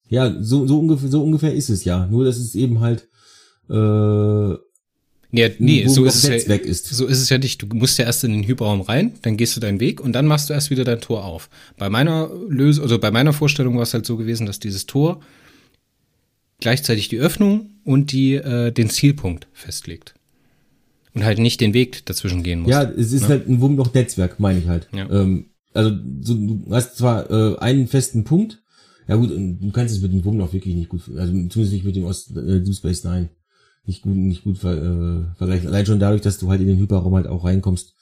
Ja, so, so, ungefähr, so ungefähr ist es ja. Nur, dass es eben halt äh, Nee, nee so, ist es ja, ist. so ist es ja nicht. Du musst ja erst in den Hyperraum rein, dann gehst du deinen Weg und dann machst du erst wieder dein Tor auf. Bei meiner Lösung, also bei meiner Vorstellung war es halt so gewesen, dass dieses Tor gleichzeitig die Öffnung und die, äh, den Zielpunkt festlegt. Und halt nicht den Weg dazwischen gehen muss. Ja, es ist ne? halt ein Wurmloch-Netzwerk, meine ich halt. Ja. Ähm, also so, du hast zwar äh, einen festen Punkt, ja gut, du kannst es mit dem Wurmloch wirklich nicht gut, also zumindest nicht mit dem Ost, äh, Deep Space Nine nicht gut, nicht gut ver, äh, vergleichen. Allein schon dadurch, dass du halt in den Hyperraum halt auch reinkommst,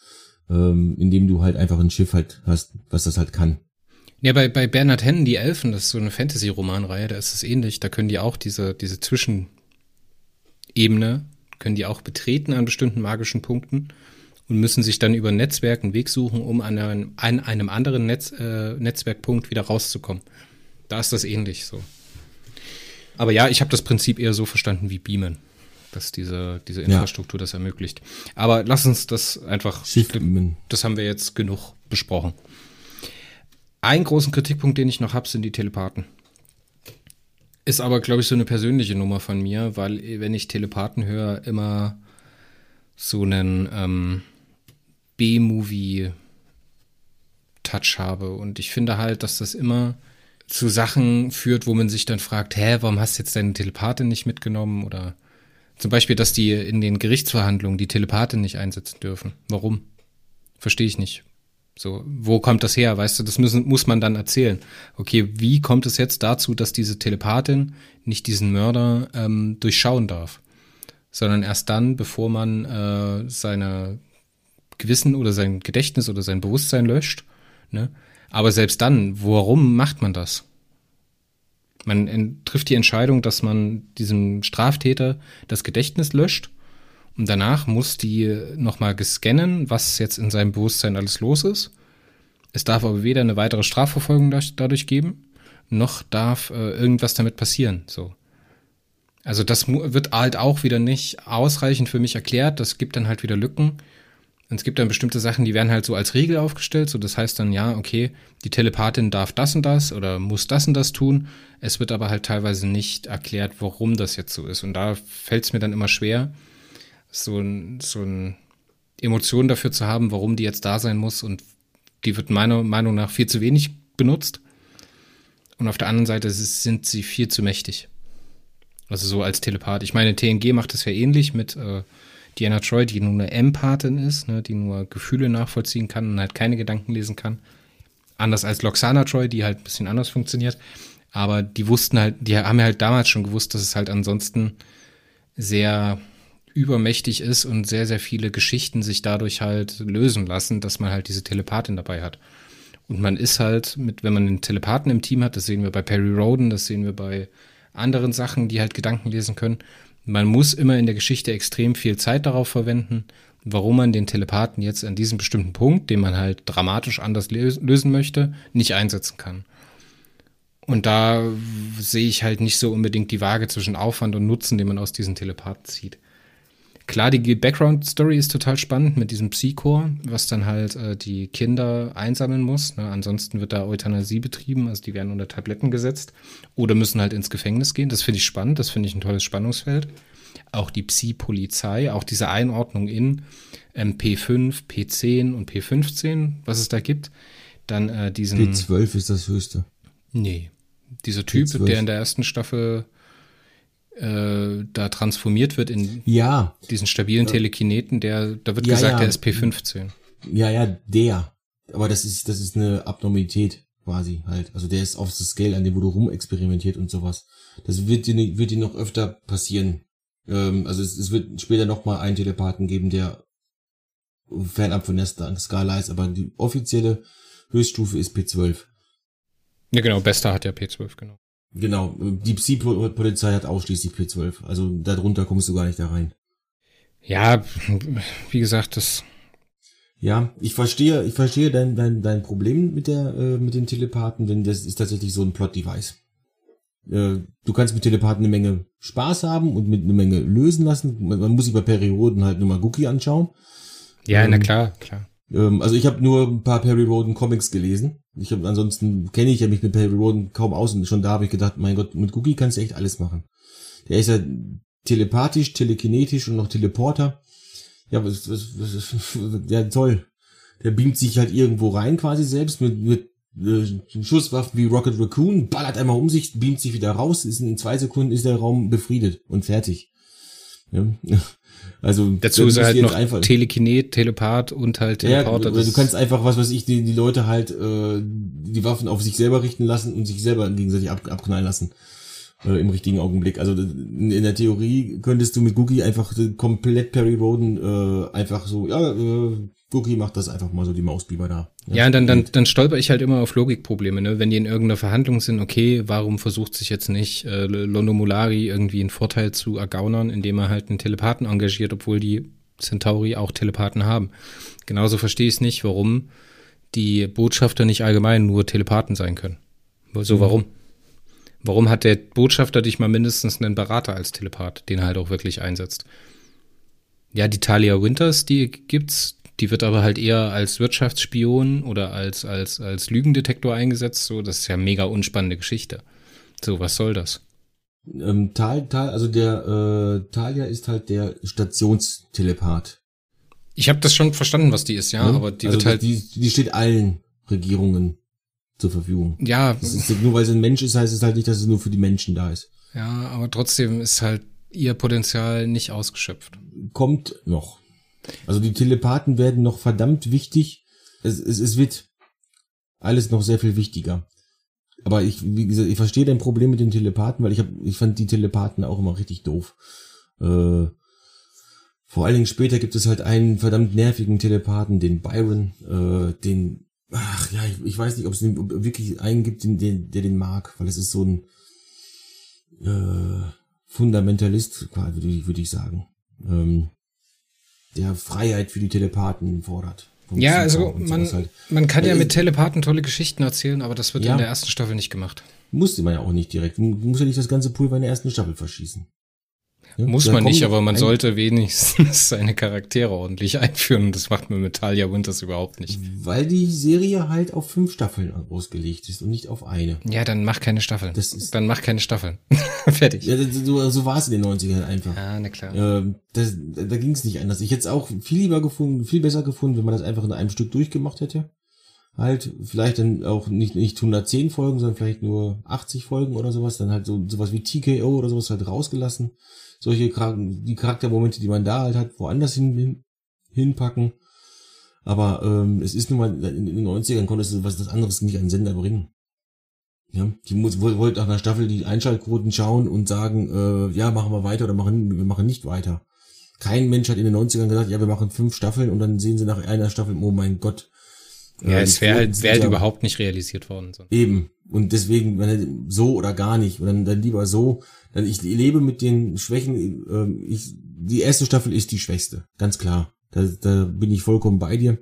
ähm, indem du halt einfach ein Schiff halt hast, was das halt kann. Ja, bei, bei Bernhard Hennen, die Elfen, das ist so eine Fantasy-Romanreihe, da ist es ähnlich. Da können die auch diese, diese Zwischenebene, können die auch betreten an bestimmten magischen Punkten und müssen sich dann über Netzwerk einen Weg suchen, um an einem, an einem anderen Netz, äh, Netzwerkpunkt wieder rauszukommen. Da ist das ähnlich so. Aber ja, ich habe das Prinzip eher so verstanden wie Beamen, dass diese, diese Infrastruktur ja. das ermöglicht. Aber lass uns das einfach, Schiffen. das haben wir jetzt genug besprochen. Einen großen Kritikpunkt, den ich noch habe, sind die Telepathen. Ist aber, glaube ich, so eine persönliche Nummer von mir, weil wenn ich Telepathen höre, immer so einen ähm, B-Movie-Touch habe. Und ich finde halt, dass das immer zu Sachen führt, wo man sich dann fragt, hä, warum hast du jetzt deine Telepathin nicht mitgenommen? Oder zum Beispiel, dass die in den Gerichtsverhandlungen die Telepathin nicht einsetzen dürfen. Warum? Verstehe ich nicht. So, wo kommt das her? Weißt du, das müssen, muss man dann erzählen. Okay, wie kommt es jetzt dazu, dass diese Telepathin nicht diesen Mörder ähm, durchschauen darf? Sondern erst dann, bevor man äh, seine Gewissen oder sein Gedächtnis oder sein Bewusstsein löscht. Ne? Aber selbst dann, warum macht man das? Man trifft die Entscheidung, dass man diesem Straftäter das Gedächtnis löscht und danach muss die nochmal gescannen, was jetzt in seinem Bewusstsein alles los ist. Es darf aber weder eine weitere Strafverfolgung dadurch geben, noch darf äh, irgendwas damit passieren. So. Also das wird halt auch wieder nicht ausreichend für mich erklärt. Das gibt dann halt wieder Lücken. Und es gibt dann bestimmte Sachen, die werden halt so als Regel aufgestellt. So, das heißt dann, ja, okay, die Telepathin darf das und das oder muss das und das tun. Es wird aber halt teilweise nicht erklärt, warum das jetzt so ist. Und da fällt es mir dann immer schwer, so ein, so ein Emotion dafür zu haben, warum die jetzt da sein muss und die wird meiner Meinung nach viel zu wenig benutzt. Und auf der anderen Seite sind sie viel zu mächtig. Also so als Telepath. Ich meine, TNG macht das ja ähnlich mit äh, Diana Troy, die nur eine Empathin ist, ne, die nur Gefühle nachvollziehen kann und halt keine Gedanken lesen kann. Anders als Loxana Troy, die halt ein bisschen anders funktioniert. Aber die wussten halt, die haben ja halt damals schon gewusst, dass es halt ansonsten sehr übermächtig ist und sehr, sehr viele Geschichten sich dadurch halt lösen lassen, dass man halt diese Telepathin dabei hat. Und man ist halt mit, wenn man einen Telepathen im Team hat, das sehen wir bei Perry Roden, das sehen wir bei anderen Sachen, die halt Gedanken lesen können. Man muss immer in der Geschichte extrem viel Zeit darauf verwenden, warum man den Telepathen jetzt an diesem bestimmten Punkt, den man halt dramatisch anders lösen möchte, nicht einsetzen kann. Und da sehe ich halt nicht so unbedingt die Waage zwischen Aufwand und Nutzen, den man aus diesen Telepathen zieht. Klar, die Background-Story ist total spannend mit diesem Psychor, was dann halt äh, die Kinder einsammeln muss. Ne? Ansonsten wird da Euthanasie betrieben, also die werden unter Tabletten gesetzt oder müssen halt ins Gefängnis gehen. Das finde ich spannend, das finde ich ein tolles Spannungsfeld. Auch die Psi-Polizei, auch diese Einordnung in ähm, P5, P10 und P15, was es da gibt. Dann äh, diesen. P12 ist das höchste. Nee. Dieser Typ, P12. der in der ersten Staffel äh, da transformiert wird in ja. diesen stabilen Telekineten, der, da wird ja, gesagt, ja. der ist P15. Ja, ja, der. Aber das ist, das ist eine Abnormität quasi halt. Also der ist auf das Scale, an dem wo du rumexperimentiert und sowas. Das wird dir, wird dir noch öfter passieren. Ähm, also es, es wird später noch mal einen Telepathen geben, der fernab von der Skala ist, aber die offizielle Höchststufe ist P12. Ja, genau, Bester hat ja P12, genau. Genau, die Psi-Polizei hat ausschließlich P12. Also darunter kommst du gar nicht da rein. Ja, wie gesagt, das. Ja, ich verstehe, ich verstehe dein, dein, dein Problem mit der, äh, mit den Telepathen, denn das ist tatsächlich so ein Plot-Device. äh, du kannst mit Telepathen eine Menge Spaß haben und mit eine Menge lösen lassen. Man, man muss sich bei Perioden halt nur mal Gookie anschauen. Ja, ähm, na klar, klar. Ähm, also ich habe nur ein paar Perry Roden Comics gelesen. Ich habe ansonsten kenne ich ja mich mit Perry Roden kaum aus und schon da habe ich gedacht, mein Gott, mit Gookie kannst du echt alles machen. Der ist ja telepathisch, telekinetisch und noch Teleporter. Ja, was, was, was, ja toll. Der beamt sich halt irgendwo rein quasi selbst mit, mit äh, Schusswaffen wie Rocket Raccoon, ballert einmal um sich, beamt sich wieder raus, ist in zwei Sekunden ist der Raum befriedet und fertig. Ja. Also dazu ist halt noch einfach, Telekinet, Telepath und halt Teleporter. Ja, oder du kannst einfach, was weiß ich, die, die Leute halt äh, die Waffen auf sich selber richten lassen und sich selber gegenseitig ab, abknallen lassen. Äh, Im richtigen Augenblick. Also in, in der Theorie könntest du mit Gookie einfach komplett Perry Roden äh, einfach so, ja, äh, Gookie macht das einfach mal so, die Mausbiber da. Ja, ja dann, dann, dann stolper ich halt immer auf Logikprobleme, ne? Wenn die in irgendeiner Verhandlung sind, okay, warum versucht sich jetzt nicht äh, Londo Molari irgendwie einen Vorteil zu ergaunern, indem er halt einen Telepathen engagiert, obwohl die Centauri auch Telepathen haben. Genauso verstehe ich es nicht, warum die Botschafter nicht allgemein nur Telepathen sein können. So, mhm. warum? Warum hat der Botschafter dich mal mindestens einen Berater als Telepath, den er halt auch wirklich einsetzt? Ja, die Talia Winters, die gibt's, die wird aber halt eher als Wirtschaftsspion oder als, als, als Lügendetektor eingesetzt. So, das ist ja mega unspannende Geschichte. So, was soll das? Ähm, Tal, Tal, also der äh, Talia ist halt der Stationstelepath. Ich habe das schon verstanden, was die ist, ja, ja? aber die also wird halt. Die, die steht allen Regierungen zur Verfügung. Ja. Ist, nur weil sie ein Mensch ist, heißt es halt nicht, dass es nur für die Menschen da ist. Ja, aber trotzdem ist halt ihr Potenzial nicht ausgeschöpft. Kommt noch. Also die Telepathen werden noch verdammt wichtig. Es, es, es wird alles noch sehr viel wichtiger. Aber ich, wie gesagt, ich verstehe dein Problem mit den Telepathen, weil ich hab, ich fand die Telepathen auch immer richtig doof. Äh, vor allen Dingen später gibt es halt einen verdammt nervigen Telepathen, den Byron, äh, den, ach ja, ich, ich weiß nicht, ob es wirklich einen gibt, den, den, der den mag, weil es ist so ein äh, Fundamentalist, würde ich, würde ich sagen. Ähm, der Freiheit für die Telepathen fordert. Ja, also man, halt. man kann ja mit Telepathen tolle Geschichten erzählen, aber das wird ja, in der ersten Staffel nicht gemacht. Musste man ja auch nicht direkt. Man muss ja nicht das ganze Pulver in der ersten Staffel verschießen. Ja, Muss man nicht, aber man sollte wenigstens seine Charaktere ordentlich einführen. Und das macht man mit Talia Winters überhaupt nicht. Weil die Serie halt auf fünf Staffeln ausgelegt ist und nicht auf eine. Ja, dann mach keine Staffeln. Das ist dann mach keine Staffeln. Fertig. Ja, so, so war es in den 90ern einfach. Ja, na klar. Ähm, das, da ging es nicht anders. Ich hätte es auch viel lieber gefunden, viel besser gefunden, wenn man das einfach in einem Stück durchgemacht hätte. Halt, vielleicht dann auch nicht, nicht 110 Folgen, sondern vielleicht nur 80 Folgen oder sowas. Dann halt so sowas wie TKO oder sowas halt rausgelassen solche die Charaktermomente, die man da halt hat, woanders hin, hin hinpacken. Aber ähm, es ist nun mal, in den 90ern konntest du was das anderes nicht an Sender bringen. Ja, die muss, wollte nach einer Staffel die Einschaltquoten schauen und sagen, äh, ja, machen wir weiter oder machen, wir machen nicht weiter. Kein Mensch hat in den 90ern gesagt, ja, wir machen fünf Staffeln und dann sehen sie nach einer Staffel, oh mein Gott. Ja, äh, es wäre halt, wär halt überhaupt nicht realisiert worden. So. Eben. Und deswegen, so oder gar nicht. Und dann, dann lieber so, also ich lebe mit den Schwächen. Ähm, ich, die erste Staffel ist die schwächste, ganz klar. Da, da bin ich vollkommen bei dir.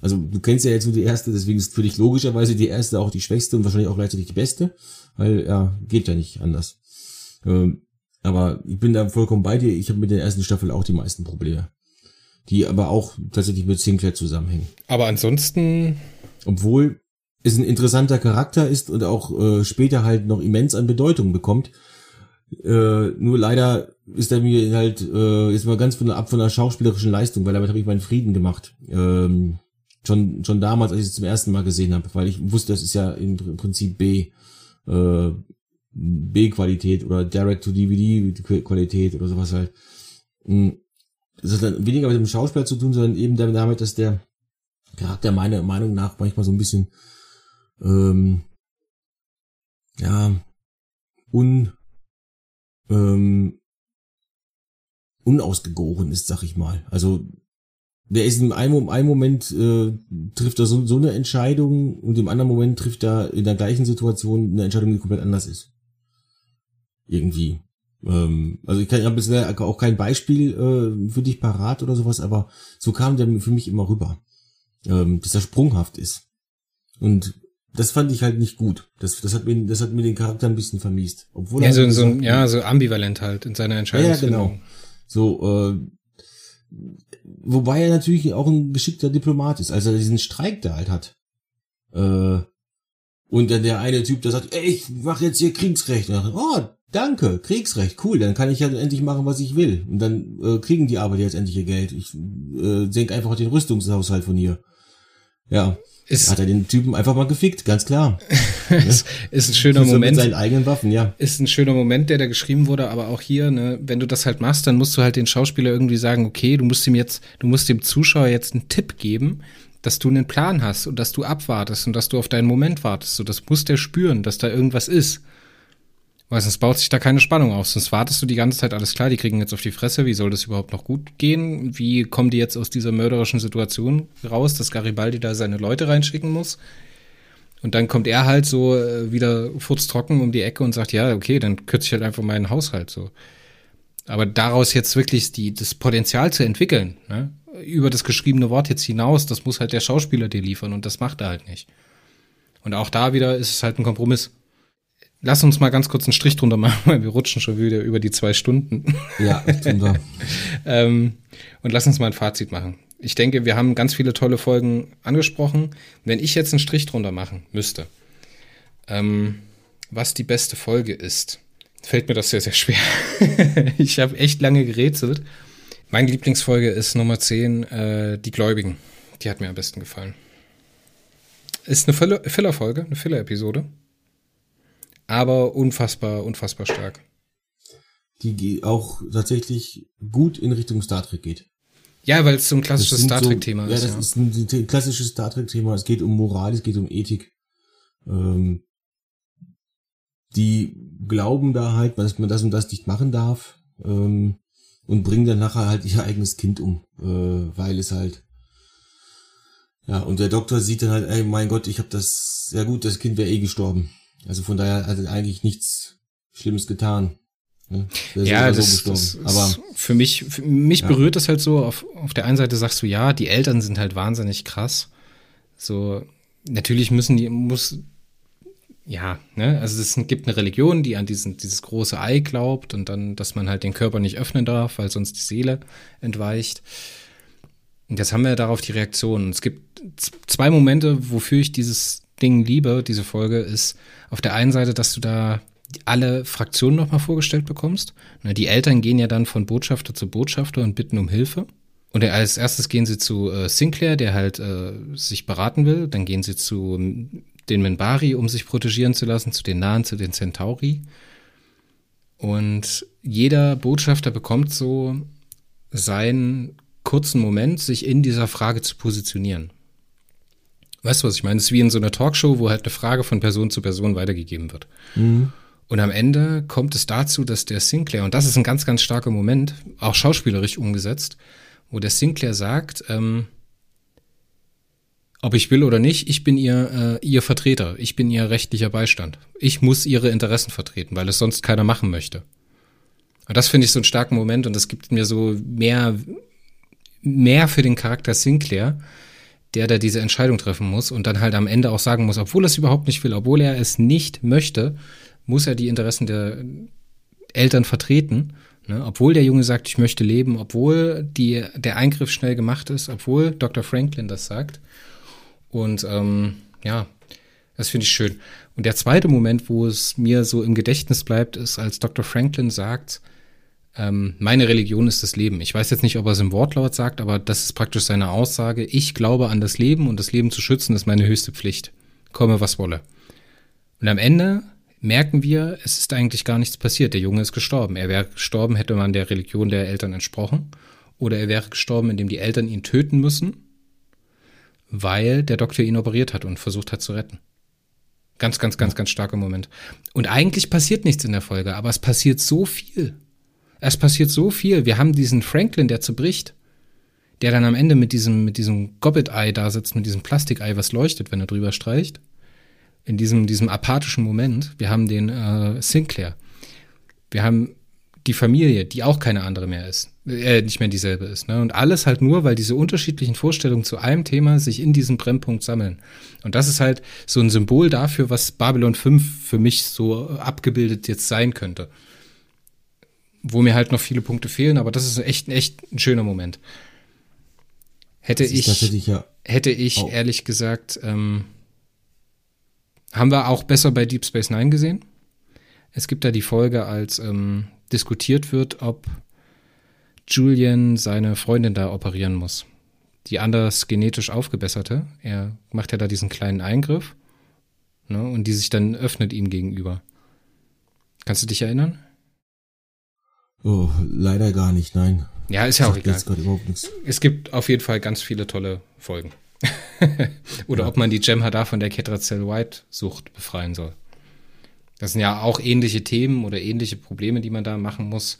Also du kennst ja jetzt nur die erste, deswegen ist für dich logischerweise die erste auch die schwächste und wahrscheinlich auch gleichzeitig die beste, weil ja geht ja nicht anders. Ähm, aber ich bin da vollkommen bei dir. Ich habe mit der ersten Staffel auch die meisten Probleme, die aber auch tatsächlich mit Sinclair zusammenhängen. Aber ansonsten, obwohl es ein interessanter Charakter ist und auch äh, später halt noch immens an Bedeutung bekommt, äh, nur leider ist er mir halt äh, jetzt mal ganz von der, ab von der schauspielerischen Leistung, weil damit habe ich meinen Frieden gemacht. Ähm, schon schon damals, als ich es zum ersten Mal gesehen habe, weil ich wusste, das ist ja im Prinzip B äh, B-Qualität oder Direct-to-DVD-Qualität oder sowas halt. Hm, das hat dann weniger mit dem Schauspieler zu tun, sondern eben damit, dass der Charakter meiner Meinung nach manchmal so ein bisschen ähm, ja un ähm, unausgegoren ist, sag ich mal. Also der ist in einem, einem Moment äh, trifft er so, so eine Entscheidung und im anderen Moment trifft er in der gleichen Situation eine Entscheidung, die komplett anders ist. Irgendwie. Ähm, also ich kann ja bisher auch kein Beispiel äh, für dich parat oder sowas, aber so kam der für mich immer rüber, ähm, dass er sprunghaft ist. Und das fand ich halt nicht gut. Das, das hat mir, das hat mir den Charakter ein bisschen vermiest. Obwohl ja, er so, halt so, ja, so ambivalent halt in seiner ja, ja, Entscheidungsfindung. genau. So, äh, wobei er natürlich auch ein geschickter Diplomat ist, als er diesen Streik da halt hat. Äh, und dann der eine Typ, der sagt, ey, ich mache jetzt hier Kriegsrecht. Und sagt, oh, danke, Kriegsrecht, cool, dann kann ich ja endlich machen, was ich will. Und dann äh, kriegen die Arbeiter jetzt endlich ihr Geld. Ich äh, senke einfach den Rüstungshaushalt von hier. Ja, Ist, hat er den Typen einfach mal gefickt, ganz klar. ist, ist ein schöner So Mit Moment. seinen eigenen Waffen, ja. ist ein schöner Moment, der da geschrieben wurde, aber auch hier, ne, wenn du das halt machst, dann musst du halt den Schauspieler irgendwie sagen, okay, du musst ihm jetzt, du musst dem Zuschauer jetzt einen Tipp geben, dass du einen Plan hast und dass du abwartest und dass du auf deinen Moment wartest. So, das muss der spüren, dass da irgendwas ist. Weil sonst baut sich da keine Spannung auf. Sonst wartest du die ganze Zeit, alles klar, die kriegen jetzt auf die Fresse, wie soll das überhaupt noch gut gehen? Wie kommen die jetzt aus dieser mörderischen Situation raus, dass Garibaldi da seine Leute reinschicken muss? Und dann kommt er halt so äh, wieder furztrocken um die Ecke und sagt, ja, okay, dann kürze ich halt einfach meinen Haushalt so. Aber daraus jetzt wirklich die, das Potenzial zu entwickeln, ne? über das geschriebene Wort jetzt hinaus, das muss halt der Schauspieler dir liefern und das macht er halt nicht. Und auch da wieder ist es halt ein Kompromiss. Lass uns mal ganz kurz einen Strich drunter machen, weil wir rutschen schon wieder über die zwei Stunden. Ja, tun wir. Ähm, und lass uns mal ein Fazit machen. Ich denke, wir haben ganz viele tolle Folgen angesprochen. Wenn ich jetzt einen Strich drunter machen müsste, ähm, was die beste Folge ist, fällt mir das sehr, sehr schwer. ich habe echt lange gerätselt. Meine Lieblingsfolge ist Nummer 10, äh, Die Gläubigen. Die hat mir am besten gefallen. Ist eine Filler- Filler-Folge, eine Filler-Episode. Aber unfassbar, unfassbar stark. Die auch tatsächlich gut in Richtung Star Trek geht. Ja, weil es so ein klassisches Star so- Trek-Thema ja, ist. das ist ein ein klassisches Star Trek-Thema. Es geht um Moral, es geht um Ethik. Ähm, die glauben da halt, dass man das und das nicht machen darf ähm, und bringen dann nachher halt ihr eigenes Kind um, äh, weil es halt ja und der Doktor sieht dann halt, ey, mein Gott, ich habe das, ja gut, das Kind wäre eh gestorben. Also von daher hat er eigentlich nichts Schlimmes getan. Ne? Ja, oder so das, das Aber für mich, für mich Ja. berührt das halt so. Auf, auf der einen Seite sagst du, ja, die Eltern sind halt wahnsinnig krass. So, natürlich müssen die, muss, ja, ne, also es gibt eine Religion, die an diesen, dieses große Ei glaubt und dann, dass man halt den Körper nicht öffnen darf, weil sonst die Seele entweicht. Und jetzt haben wir darauf die Reaktion. Es gibt zwei Momente, wofür ich dieses Ding liebe, diese Folge, ist auf der einen Seite, dass du da alle Fraktionen nochmal vorgestellt bekommst. Die Eltern gehen ja dann von Botschafter zu Botschafter und bitten um Hilfe. Und als erstes gehen sie zu äh, Sinclair, der halt äh, sich beraten will. Dann gehen sie zu ähm, den Minbari, um sich protegieren zu lassen, zu den Nahen, zu den Centauri. Und jeder Botschafter bekommt so seinen kurzen Moment, sich in dieser Frage zu positionieren. Weißt du, was ich meine? Es ist wie in so einer Talkshow, wo halt eine Frage von Person zu Person weitergegeben wird. Und am Ende kommt es dazu, dass der Sinclair, und das ist ein ganz, ganz starker Moment, auch schauspielerisch umgesetzt, wo der Sinclair sagt, ähm, ob ich will oder nicht, ich bin ihr, äh, ihr Vertreter, ich bin ihr rechtlicher Beistand. Ich muss ihre Interessen vertreten, weil es sonst keiner machen möchte. Und das finde ich so einen starken Moment und das gibt mir so mehr, mehr für den Charakter Sinclair, der da diese Entscheidung treffen muss und dann halt am Ende auch sagen muss, obwohl er es überhaupt nicht will, obwohl er es nicht möchte, muss er die Interessen der Eltern vertreten. Ne? Obwohl der Junge sagt, ich möchte leben, obwohl die, der Eingriff schnell gemacht ist, obwohl Dr. Franklin das sagt. Und ähm, ja, das finde ich schön. Und der zweite Moment, wo es mir so im Gedächtnis bleibt, ist, als Dr. Franklin sagt, ähm, meine Religion ist das Leben. Ich weiß jetzt nicht, ob er es im Wortlaut sagt, aber das ist praktisch seine Aussage. Ich glaube an das Leben und das Leben zu schützen ist meine höchste Pflicht. Komme, was wolle. Und am Ende merken wir, es ist eigentlich gar nichts passiert. Der Junge ist gestorben. Er wäre gestorben, hätte man der Religion der Eltern entsprochen. Oder er wäre gestorben, indem die Eltern ihn töten müssen, weil der Doktor ihn operiert hat und versucht hat zu retten. Ganz, ganz, ganz, ganz starker Moment. Und eigentlich passiert nichts in der Folge, aber es passiert so viel. Es passiert so viel. Wir haben diesen Franklin, der zerbricht, der dann am Ende mit diesem, mit diesem Gobbet-Ei da sitzt, mit diesem Plastikei, was leuchtet, wenn er drüber streicht. In diesem, diesem apathischen Moment. Wir haben den äh, Sinclair. Wir haben die Familie, die auch keine andere mehr ist, äh, nicht mehr dieselbe ist. Ne? Und alles halt nur, weil diese unterschiedlichen Vorstellungen zu einem Thema sich in diesem Brennpunkt sammeln. Und das ist halt so ein Symbol dafür, was Babylon 5 für mich so abgebildet jetzt sein könnte. Wo mir halt noch viele Punkte fehlen, aber das ist echt, echt ein schöner Moment. Hätte ich, ja hätte ich ehrlich gesagt, ähm, haben wir auch besser bei Deep Space Nine gesehen. Es gibt da die Folge, als ähm, diskutiert wird, ob Julian seine Freundin da operieren muss. Die anders genetisch aufgebesserte. Er macht ja da diesen kleinen Eingriff. Ne, und die sich dann öffnet ihm gegenüber. Kannst du dich erinnern? Oh, leider gar nicht, nein. Ja, ist ja auch egal. Es gibt auf jeden Fall ganz viele tolle Folgen. Oder ja. ob man die Jem'Hadar von der Ketrazell White Sucht befreien soll. Das sind ja auch ähnliche Themen oder ähnliche Probleme, die man da machen muss.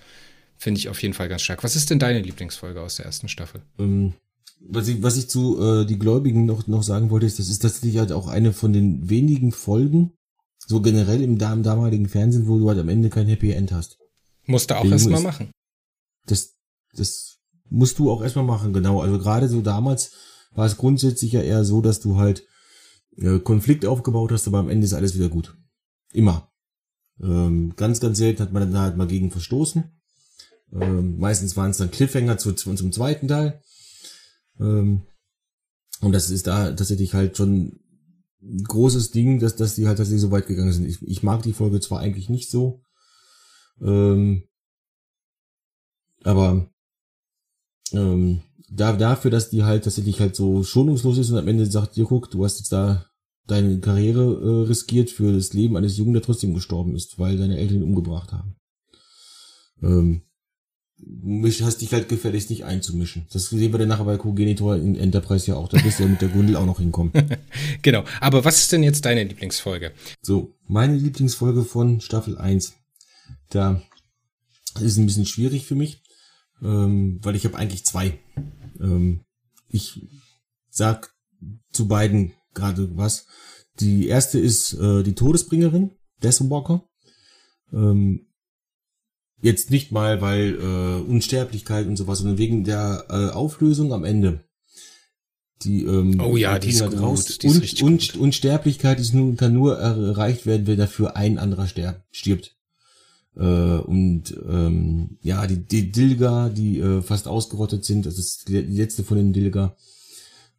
Finde ich auf jeden Fall ganz stark. Was ist denn deine Lieblingsfolge aus der ersten Staffel? Ähm, was, ich, was ich zu äh, die Gläubigen noch, noch sagen wollte, ist, das ist tatsächlich halt auch eine von den wenigen Folgen, so generell im, im damaligen Fernsehen, wo du halt am Ende kein Happy End hast. Musst du auch erstmal machen. Das, das musst du auch erstmal machen, genau. Also gerade so damals war es grundsätzlich ja eher so, dass du halt äh, Konflikt aufgebaut hast, aber am Ende ist alles wieder gut. Immer. Ähm, ganz, ganz selten hat man dann halt mal gegen verstoßen. Ähm, meistens waren es dann Cliffhanger zu, zu, zum zweiten Teil. Ähm, und das ist da tatsächlich halt schon ein großes Ding, dass, dass die halt tatsächlich so weit gegangen sind. Ich, ich mag die Folge zwar eigentlich nicht so, ähm, aber ähm, da, dafür, dass die halt tatsächlich halt so schonungslos ist und am Ende sagt, dir guck, du hast jetzt da deine Karriere äh, riskiert für das Leben eines Jungen, der trotzdem gestorben ist, weil deine Eltern ihn umgebracht haben. Ähm, mich hast dich halt gefälligst nicht einzumischen. Das sehen wir dann nachher bei Cogenitor in Enterprise ja auch. Da bist du ja mit der Gundel auch noch hinkommen. genau. Aber was ist denn jetzt deine Lieblingsfolge? So, meine Lieblingsfolge von Staffel 1. Da ist ein bisschen schwierig für mich, ähm, weil ich habe eigentlich zwei. Ähm, ich sag zu beiden gerade was. Die erste ist äh, die Todesbringerin, Deathwalker. Ähm, jetzt nicht mal, weil äh, Unsterblichkeit und sowas, sondern wegen der äh, Auflösung am Ende. Die, ähm, oh ja, die ist gut. Raus. Die ist und, und, gut. Unsterblichkeit ist nur, kann nur erreicht werden, wenn dafür ein anderer stirbt. Äh, und ähm, ja, die, die Dilga, die äh, fast ausgerottet sind, das ist die letzte von den Dilga,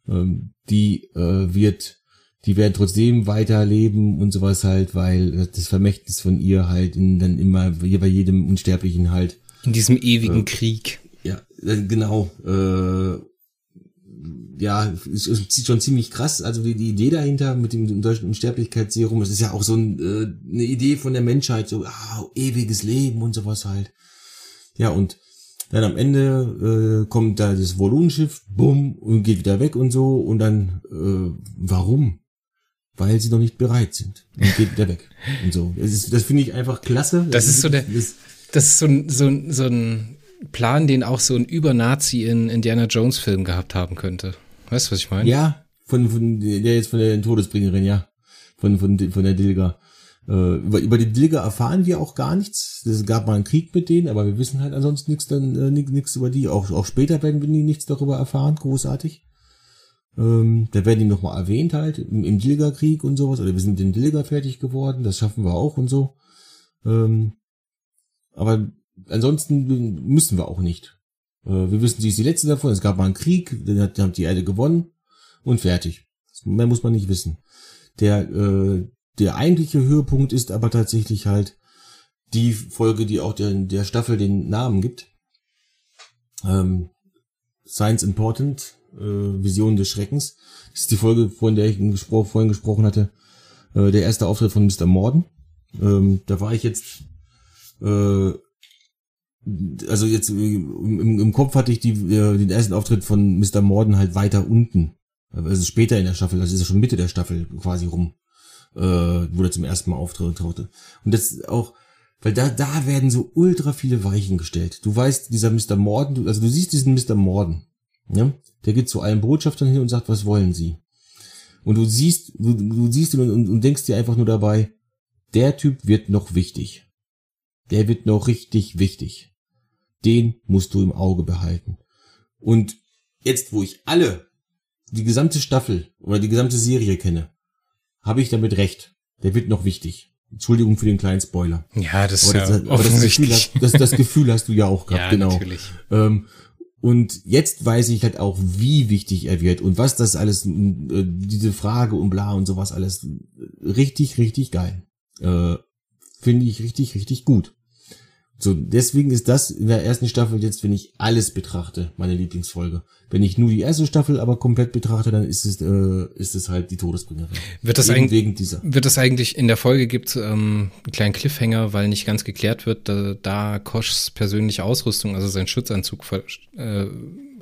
ähm, die äh, wird, die werden trotzdem weiterleben und sowas halt, weil das Vermächtnis von ihr halt in, dann immer bei jedem Unsterblichen halt. In diesem ewigen äh, Krieg. Ja, genau. Äh, ja, ist, ist schon ziemlich krass. Also die, die Idee dahinter mit dem deutschen Unsterblichkeitsserum, das ist ja auch so ein, äh, eine Idee von der Menschheit, so ah, ewiges Leben und sowas halt. Ja, und dann am Ende äh, kommt da das Volunenschiff, bumm, und geht wieder weg und so. Und dann, äh, warum? Weil sie noch nicht bereit sind. Und geht wieder weg. Und so. Das, ist, das finde ich einfach klasse. Das, das ist so der, das, das ist so ein, so, ein, so ein Plan, den auch so ein Übernazi in Indiana Jones Film gehabt haben könnte. Weißt du, was ich meine? Ja, von, von der jetzt von der Todesbringerin, ja. Von, von, von der Dilga. Äh, über, über die Dilger erfahren wir auch gar nichts. Es gab mal einen Krieg mit denen, aber wir wissen halt ansonsten nichts dann äh, nichts über die. Auch, auch später werden wir nichts darüber erfahren, großartig. Ähm, da werden die nochmal erwähnt halt im, im Dilger-Krieg und sowas. Oder wir sind mit den Dilger fertig geworden, das schaffen wir auch und so. Ähm, aber ansonsten müssen wir auch nicht. Äh, wir wissen, sie ist die letzte davon. Es gab mal einen Krieg, dann hat, dann hat die Erde gewonnen und fertig. Mehr muss man nicht wissen. Der äh, der eigentliche Höhepunkt ist aber tatsächlich halt die Folge, die auch der, der Staffel den Namen gibt. Ähm, Science Important, äh, Vision des Schreckens. Das ist die Folge, von der ich gespro vorhin gesprochen hatte. Äh, der erste Auftritt von Mr. Morden. Ähm, da war ich jetzt, äh, also jetzt im, im Kopf hatte ich die, äh, den ersten Auftritt von Mr. Morden halt weiter unten. Also später in der Staffel, das ist ja schon Mitte der Staffel quasi rum äh, wo er zum ersten Mal auftauchte. Und das auch, weil da, da werden so ultra viele Weichen gestellt. Du weißt, dieser Mr. Morden, du, also du siehst diesen Mr. Morden, ja? Der geht zu allen Botschaftern hin und sagt, was wollen sie? Und du siehst, du, du siehst ihn und, und denkst dir einfach nur dabei, der Typ wird noch wichtig. der wird noch richtig wichtig. Den musst du im Auge behalten. Und jetzt, wo ich alle, die gesamte Staffel oder die gesamte Serie kenne, habe ich damit recht. Der wird noch wichtig. Entschuldigung für den kleinen Spoiler. Ja, das ist das, ja aber das, Gefühl, offensichtlich. hast- das, das Gefühl hast du ja auch gehabt, ja, genau. natürlich. Ähm, und jetzt weiß ich halt auch, wie wichtig er wird und was das alles, äh, diese Frage und bla und sowas alles, äh, richtig, richtig geil. Äh, Finde ich richtig, richtig gut. So, deswegen ist das in der ersten Staffel jetzt, wenn ich alles betrachte, meine Lieblingsfolge. Wenn ich nur die erste Staffel aber komplett betrachte, dann ist es, äh, ist es halt die Todesbringerin. Wird das Eben eigentlich, wird das eigentlich in der Folge gibt ähm, einen kleinen Cliffhanger, weil nicht ganz geklärt wird, da, da Koschs persönliche Ausrüstung, also sein Schutzanzug äh,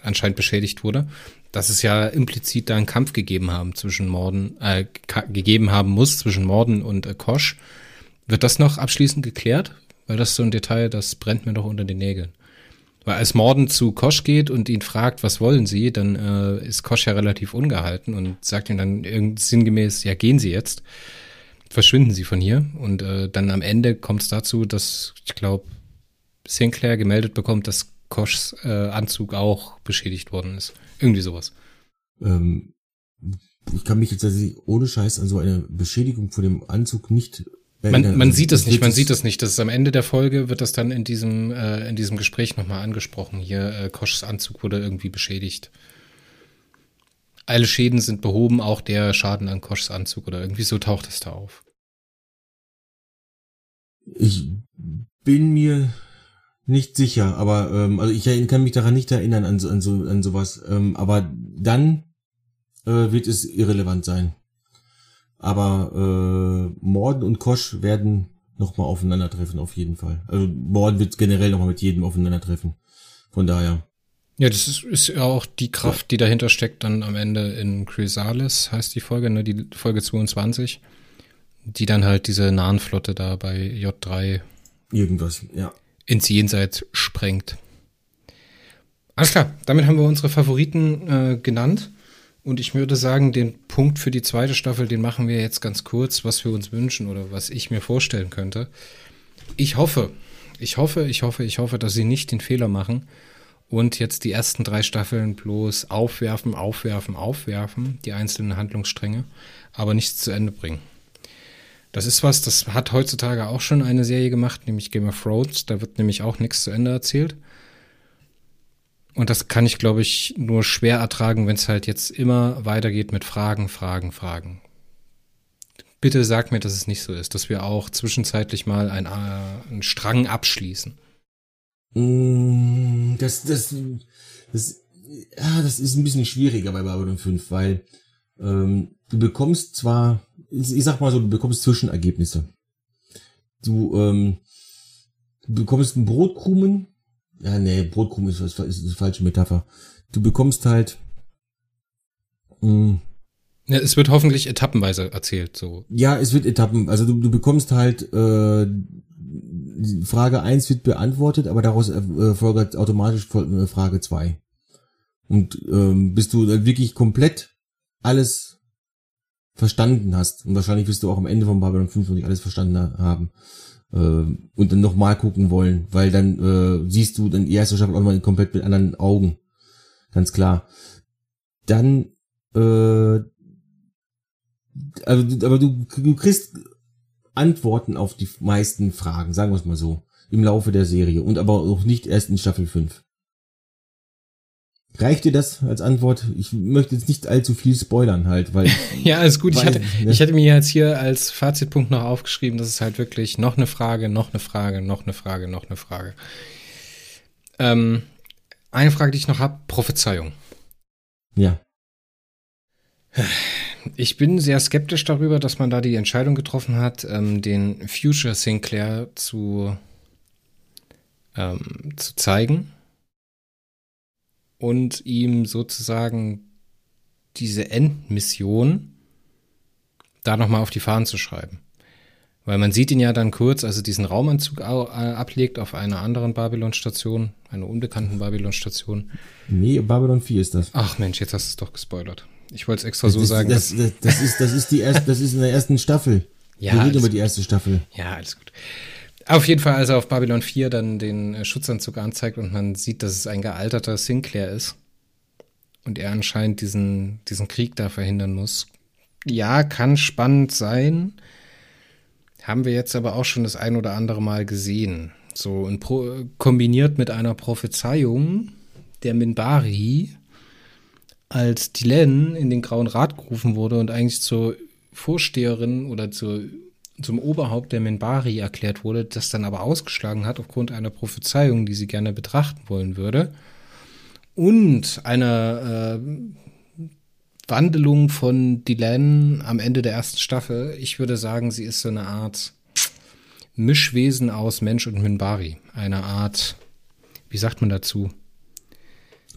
anscheinend beschädigt wurde, dass es ja implizit da einen Kampf gegeben haben zwischen Morden, äh, gegeben haben muss zwischen Morden und äh, Kosch. Wird das noch abschließend geklärt? Weil das ist so ein Detail, das brennt mir doch unter den Nägeln. Weil als Morden zu Kosch geht und ihn fragt, was wollen Sie, dann äh, ist Kosch ja relativ ungehalten und sagt ihm dann irgend sinngemäß, ja, gehen Sie jetzt, verschwinden Sie von hier. Und äh, dann am Ende kommt es dazu, dass, ich glaube, Sinclair gemeldet bekommt, dass Koschs äh, Anzug auch beschädigt worden ist. Irgendwie sowas. Ähm, ich kann mich jetzt tatsächlich ohne Scheiß an so eine Beschädigung von dem Anzug nicht. Man, man sieht es nicht, man sieht es nicht. Das ist am Ende der Folge, wird das dann in diesem, äh, in diesem Gespräch nochmal angesprochen. Hier, äh, Koschs Anzug wurde irgendwie beschädigt. Alle Schäden sind behoben, auch der Schaden an Koschs Anzug oder irgendwie so taucht es da auf. Ich bin mir nicht sicher, aber ähm, also ich kann mich daran nicht erinnern an, so- an, so, an sowas. Ähm, aber dann äh, wird es irrelevant sein. Aber äh, Morden und Kosch werden nochmal aufeinandertreffen, auf jeden Fall. Also Morden wird generell nochmal mit jedem aufeinandertreffen. Von daher. Ja, das ist, ist ja auch die Kraft, die dahinter steckt, dann am Ende in Chrysalis, heißt die Folge, ne, die Folge 22, die dann halt diese Nahenflotte da bei J3 Irgendwas, ja. ins Jenseits sprengt. Alles klar, damit haben wir unsere Favoriten äh, genannt. Und ich würde sagen, den Punkt für die zweite Staffel, den machen wir jetzt ganz kurz, was wir uns wünschen oder was ich mir vorstellen könnte. Ich hoffe, ich hoffe, ich hoffe, ich hoffe, dass sie nicht den Fehler machen und jetzt die ersten drei Staffeln bloß aufwerfen, aufwerfen, aufwerfen, die einzelnen Handlungsstränge, aber nichts zu Ende bringen. Das ist was, das hat heutzutage auch schon eine Serie gemacht, nämlich Game of Thrones. Da wird nämlich auch nichts zu Ende erzählt. Und das kann ich, glaube ich, nur schwer ertragen, wenn es halt jetzt immer weitergeht mit Fragen, Fragen, Fragen. Bitte sag mir, dass es nicht so ist, dass wir auch zwischenzeitlich mal ein, äh, einen Strang abschließen. Mm, Das, das, das, ja, das ist ein bisschen schwieriger bei Babylon 5, weil ähm, du bekommst zwar, ich ich sag mal so, du bekommst Zwischenergebnisse. Du, ähm, du bekommst einen Brotkrumen. Ja, nee, Brotkrumen ist, ist, ist eine falsche Metapher. Du bekommst halt, mh, Ja, es wird hoffentlich etappenweise erzählt, so. ja, es wird Etappen. Also du, du bekommst halt äh, Frage 1 wird beantwortet, aber daraus äh, folgt automatisch äh, Frage 2. Und ähm, bis du wirklich komplett alles verstanden hast, und wahrscheinlich wirst du auch am Ende von Babylon 5 noch nicht alles verstanden ha- haben, äh, und dann nochmal gucken wollen, weil dann äh, siehst du dann die erste Staffel auch mal komplett mit anderen Augen. Ganz klar. Dann äh, also, aber du, du kriegst Antworten auf die meisten Fragen, sagen wir es mal so, im Laufe der Serie und aber auch nicht erst in Staffel 5. Reicht dir das als Antwort? Ich möchte jetzt nicht allzu viel spoilern halt, weil Ja, alles gut. Ich Weil- hatte, ich hatte mir jetzt hier als Fazitpunkt noch aufgeschrieben, dass es halt wirklich noch eine Frage, noch eine Frage, noch eine Frage, noch eine Frage. Ähm, eine Frage, die ich noch habe, Prophezeiung. ja, Ich bin sehr skeptisch darüber, dass man da die Entscheidung getroffen hat, ähm, den Future Sinclair zu, ähm, zu zeigen und ihm sozusagen diese Endmission da nochmal auf die Fahnen zu schreiben. Weil man sieht ihn ja dann kurz, also diesen Raumanzug au- äh, ablegt auf einer anderen Babylon-Station, einer unbekannten Babylon-Station. nee, Babylon 4 ist das. Ach Mensch, jetzt hast du es doch gespoilert. Ich wollte es extra so das, sagen. das, das, das ist das ist die erste, das ist in der ersten Staffel. Ja, Wir reden über die erste Staffel. Ja, alles gut. Auf jeden Fall, als er auf Babylon 4 dann den äh, Schutzanzug anzeigt und man sieht, dass es ein gealterter Sinclair ist und er anscheinend diesen, diesen Krieg da verhindern muss. Ja, kann spannend sein. Haben wir jetzt aber auch schon das ein oder andere Mal gesehen. So und pro, kombiniert mit einer Prophezeiung der Minbari, als Dylan in den Grauen Rat gerufen wurde und eigentlich zur Vorsteherin oder zur zum Oberhaupt der Minbari erklärt wurde, das dann aber ausgeschlagen hat aufgrund einer Prophezeiung, die sie gerne betrachten wollen würde. Und einer äh, Wandelung von Dylan am Ende der ersten Staffel. Ich würde sagen, sie ist so eine Art Mischwesen aus Mensch und Minbari. Eine Art, wie sagt man dazu?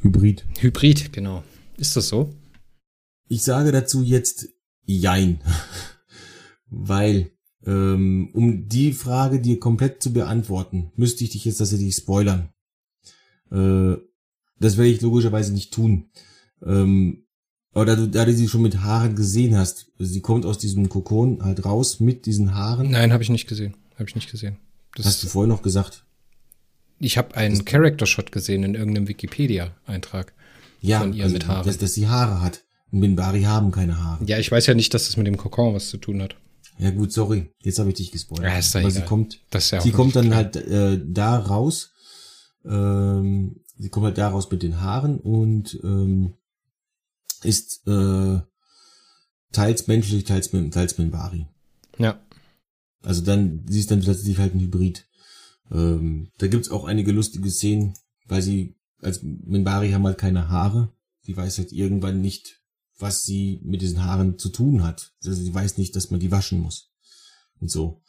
Hybrid. Hybrid, genau. Ist das so? Ich sage dazu jetzt Jein. Weil ähm, um die Frage dir komplett zu beantworten, müsste ich dich jetzt tatsächlich spoilern. Äh, das werde ich logischerweise nicht tun. Ähm, aber da du, da du sie schon mit Haaren gesehen hast, sie kommt aus diesem Kokon halt raus mit diesen Haaren. Nein, habe ich nicht gesehen. Habe ich nicht gesehen. Das hast du vorher noch gesagt? Ich habe einen Character-Shot gesehen in irgendeinem Wikipedia-Eintrag ja, von ihr also, mit Haaren. Dass, dass sie Haare hat. Und Minbari haben keine Haare. Ja, ich weiß ja nicht, dass das mit dem Kokon was zu tun hat. Ja gut, sorry, jetzt habe ich dich gespoilert. Ja, ist Aber egal. sie kommt, das ist ja sie kommt dann klar. halt äh, da raus. Ähm, sie kommt halt da raus mit den Haaren und ähm, ist äh, teils menschlich, teils, teils Minbari. Ja. Also dann, sie ist dann tatsächlich halt ein Hybrid. Ähm, da gibt's auch einige lustige Szenen, weil sie, als Minbari haben halt keine Haare. Sie weiß halt irgendwann nicht, was sie mit diesen Haaren zu tun hat. Also sie weiß nicht, dass man die waschen muss. Und so.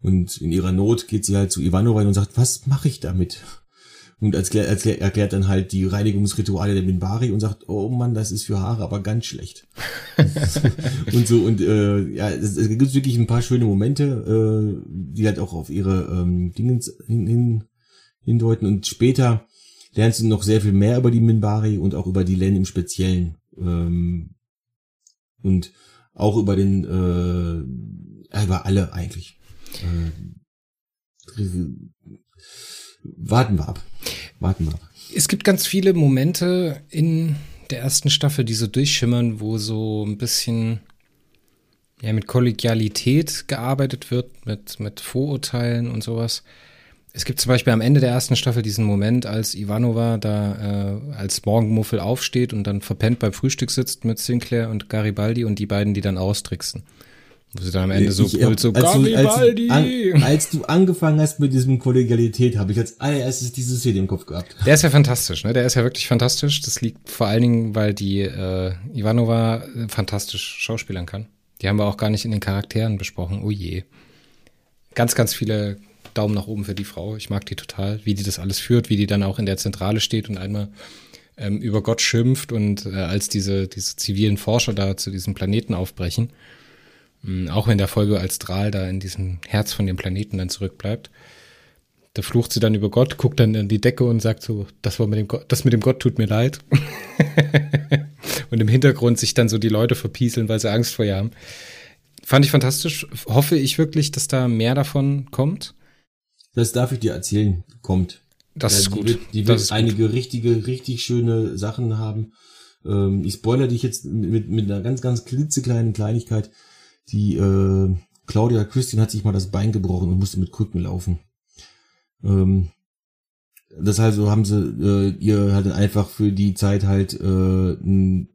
Und in ihrer Not geht sie halt zu Ivanova und sagt, was mache ich damit? Und erklärt, erklärt, erklärt dann halt die Reinigungsrituale der Minbari und sagt, oh Mann, das ist für Haare aber ganz schlecht. und so, und äh, ja, es, es gibt wirklich ein paar schöne Momente, äh, die halt auch auf ihre ähm, Dinge hin, hin, hindeuten. Und später lernst du noch sehr viel mehr über die Minbari und auch über die Len im Speziellen. Ähm, und auch über den, äh, über alle eigentlich. Äh, warten wir ab. Warten wir ab. Es gibt ganz viele Momente in der ersten Staffel, die so durchschimmern, wo so ein bisschen ja, mit Kollegialität gearbeitet wird, mit, mit Vorurteilen und sowas. Es gibt zum Beispiel am Ende der ersten Staffel diesen Moment, als Ivanova da äh, als Morgenmuffel aufsteht und dann verpennt beim Frühstück sitzt mit Sinclair und Garibaldi und die beiden, die dann austricksen. Wo sie dann am Ende so brüllt, so als Garibaldi! Du, als, du an, als du angefangen hast mit diesem Kollegialität, habe ich als allererstes diese Szene im Kopf gehabt. Der ist ja fantastisch, ne? Der ist ja wirklich fantastisch. Das liegt vor allen Dingen, weil die äh, Ivanova fantastisch schauspielern kann. Die haben wir auch gar nicht in den Charakteren besprochen. Oh je. Ganz, ganz viele Daumen nach oben für die Frau. Ich mag die total, wie die das alles führt, wie die dann auch in der Zentrale steht und einmal ähm, über Gott schimpft und äh, als diese, diese zivilen Forscher da zu diesem Planeten aufbrechen, äh, auch in der Folge als Drahl da in diesem Herz von dem Planeten dann zurückbleibt, da flucht sie dann über Gott, guckt dann in die Decke und sagt so, das war mit dem Gott, das mit dem Gott tut mir leid. und im Hintergrund sich dann so die Leute verpieseln, weil sie Angst vor ihr haben. Fand ich fantastisch. Hoffe ich wirklich, dass da mehr davon kommt. Das darf ich dir erzählen, kommt. Das ja, ist gut. Die wird, die wird einige gut. richtige, richtig schöne Sachen haben. Ähm, ich spoilere dich jetzt mit, mit einer ganz, ganz klitzekleinen Kleinigkeit. Die äh, Claudia Christian hat sich mal das Bein gebrochen und musste mit Krücken laufen. Ähm, das also haben sie äh, ihr halt einfach für die Zeit halt äh, einen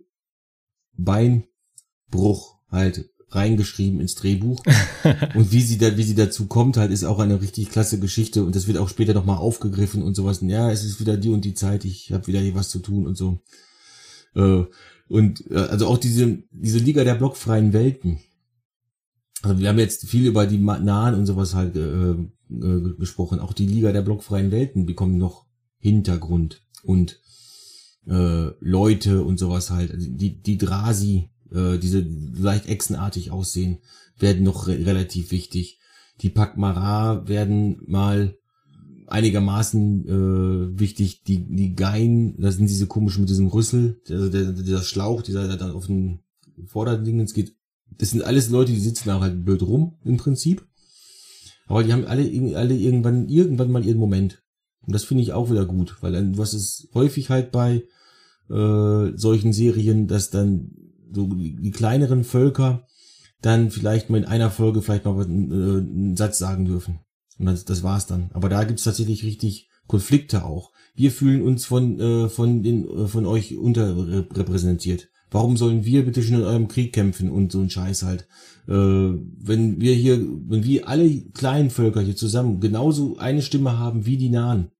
Beinbruch halt reingeschrieben ins Drehbuch. und wie sie da, wie sie dazu kommt, halt, ist auch eine richtig klasse Geschichte und das wird auch später nochmal aufgegriffen und sowas. Und ja, es ist wieder die und die Zeit, ich habe wieder hier was zu tun und so. Äh, und äh, also auch diese, diese Liga der blockfreien Welten. Also wir haben jetzt viel über die Nahen und sowas halt äh, äh, gesprochen. Auch die Liga der blockfreien Welten bekommen noch Hintergrund und äh, Leute und sowas halt. Also die, die Drasi äh, diese leicht echsenartig aussehen, werden noch re relativ wichtig. Die Pakmara werden mal einigermaßen äh, wichtig. Die, die Gein, das sind diese komischen mit diesem Rüssel, also der, dieser Schlauch, dieser der dann auf den Vorderdingens geht. Das sind alles Leute, die sitzen da halt blöd rum im Prinzip. Aber die haben alle, alle irgendwann, irgendwann mal ihren Moment. Und das finde ich auch wieder gut, weil dann, was ist häufig halt bei äh, solchen Serien, dass dann so die, kleineren Völker dann vielleicht mal in einer Folge vielleicht mal einen, äh, einen Satz sagen dürfen. Und das, das war's dann. Aber da gibt's tatsächlich richtig Konflikte auch. Wir fühlen uns von, äh, von, den, äh, von euch unterrepräsentiert. Warum sollen wir bitte schon in eurem Krieg kämpfen und so ein Scheiß halt? Äh, wenn wir hier, wenn wir alle kleinen Völker hier zusammen genauso eine Stimme haben wie die Nahen.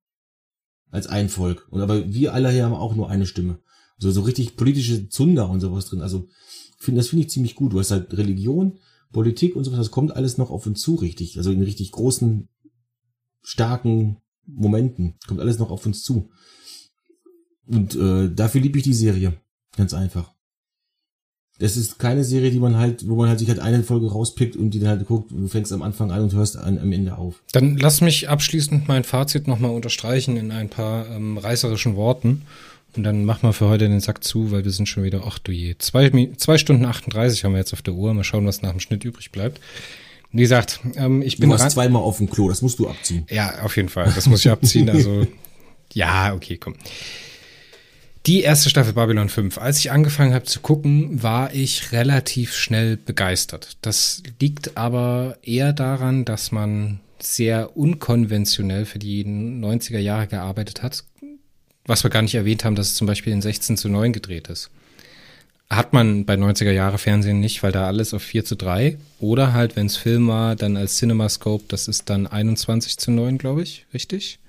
Als ein Volk. Und aber wir alle hier haben auch nur eine Stimme. So, so richtig politische Zunder und sowas drin. Also, find, das finde ich ziemlich gut. Du hast halt Religion, Politik und sowas, das kommt alles noch auf uns zu, richtig. Also in richtig großen, starken Momenten. Kommt alles noch auf uns zu. Und äh, dafür liebe ich die Serie. Ganz einfach. Das ist keine Serie, die man halt, wo man halt sich halt eine Folge rauspickt und die dann halt guckt, du fängst am Anfang an und hörst an, am Ende auf. Dann lass mich abschließend mein Fazit nochmal unterstreichen in ein paar ähm, reißerischen Worten. Und dann machen wir für heute den Sack zu, weil wir sind schon wieder, ach du je, zwei, zwei Stunden 38 haben wir jetzt auf der Uhr. Mal schauen, was nach dem Schnitt übrig bleibt. Wie gesagt, ähm, ich bin. Du warst zweimal auf dem Klo, das musst du abziehen. Ja, auf jeden Fall. Das muss ich abziehen. Also, ja, okay, komm. Die erste Staffel Babylon 5. Als ich angefangen habe zu gucken, war ich relativ schnell begeistert. Das liegt aber eher daran, dass man sehr unkonventionell für die 90er Jahre gearbeitet hat. Was wir gar nicht erwähnt haben, dass es zum Beispiel in 16 zu 9 gedreht ist. Hat man bei 90er Jahre Fernsehen nicht, weil da alles auf 4 zu 3 oder halt, wenn es Film war, dann als CinemaScope, das ist dann 21 zu 9, glaube ich, richtig?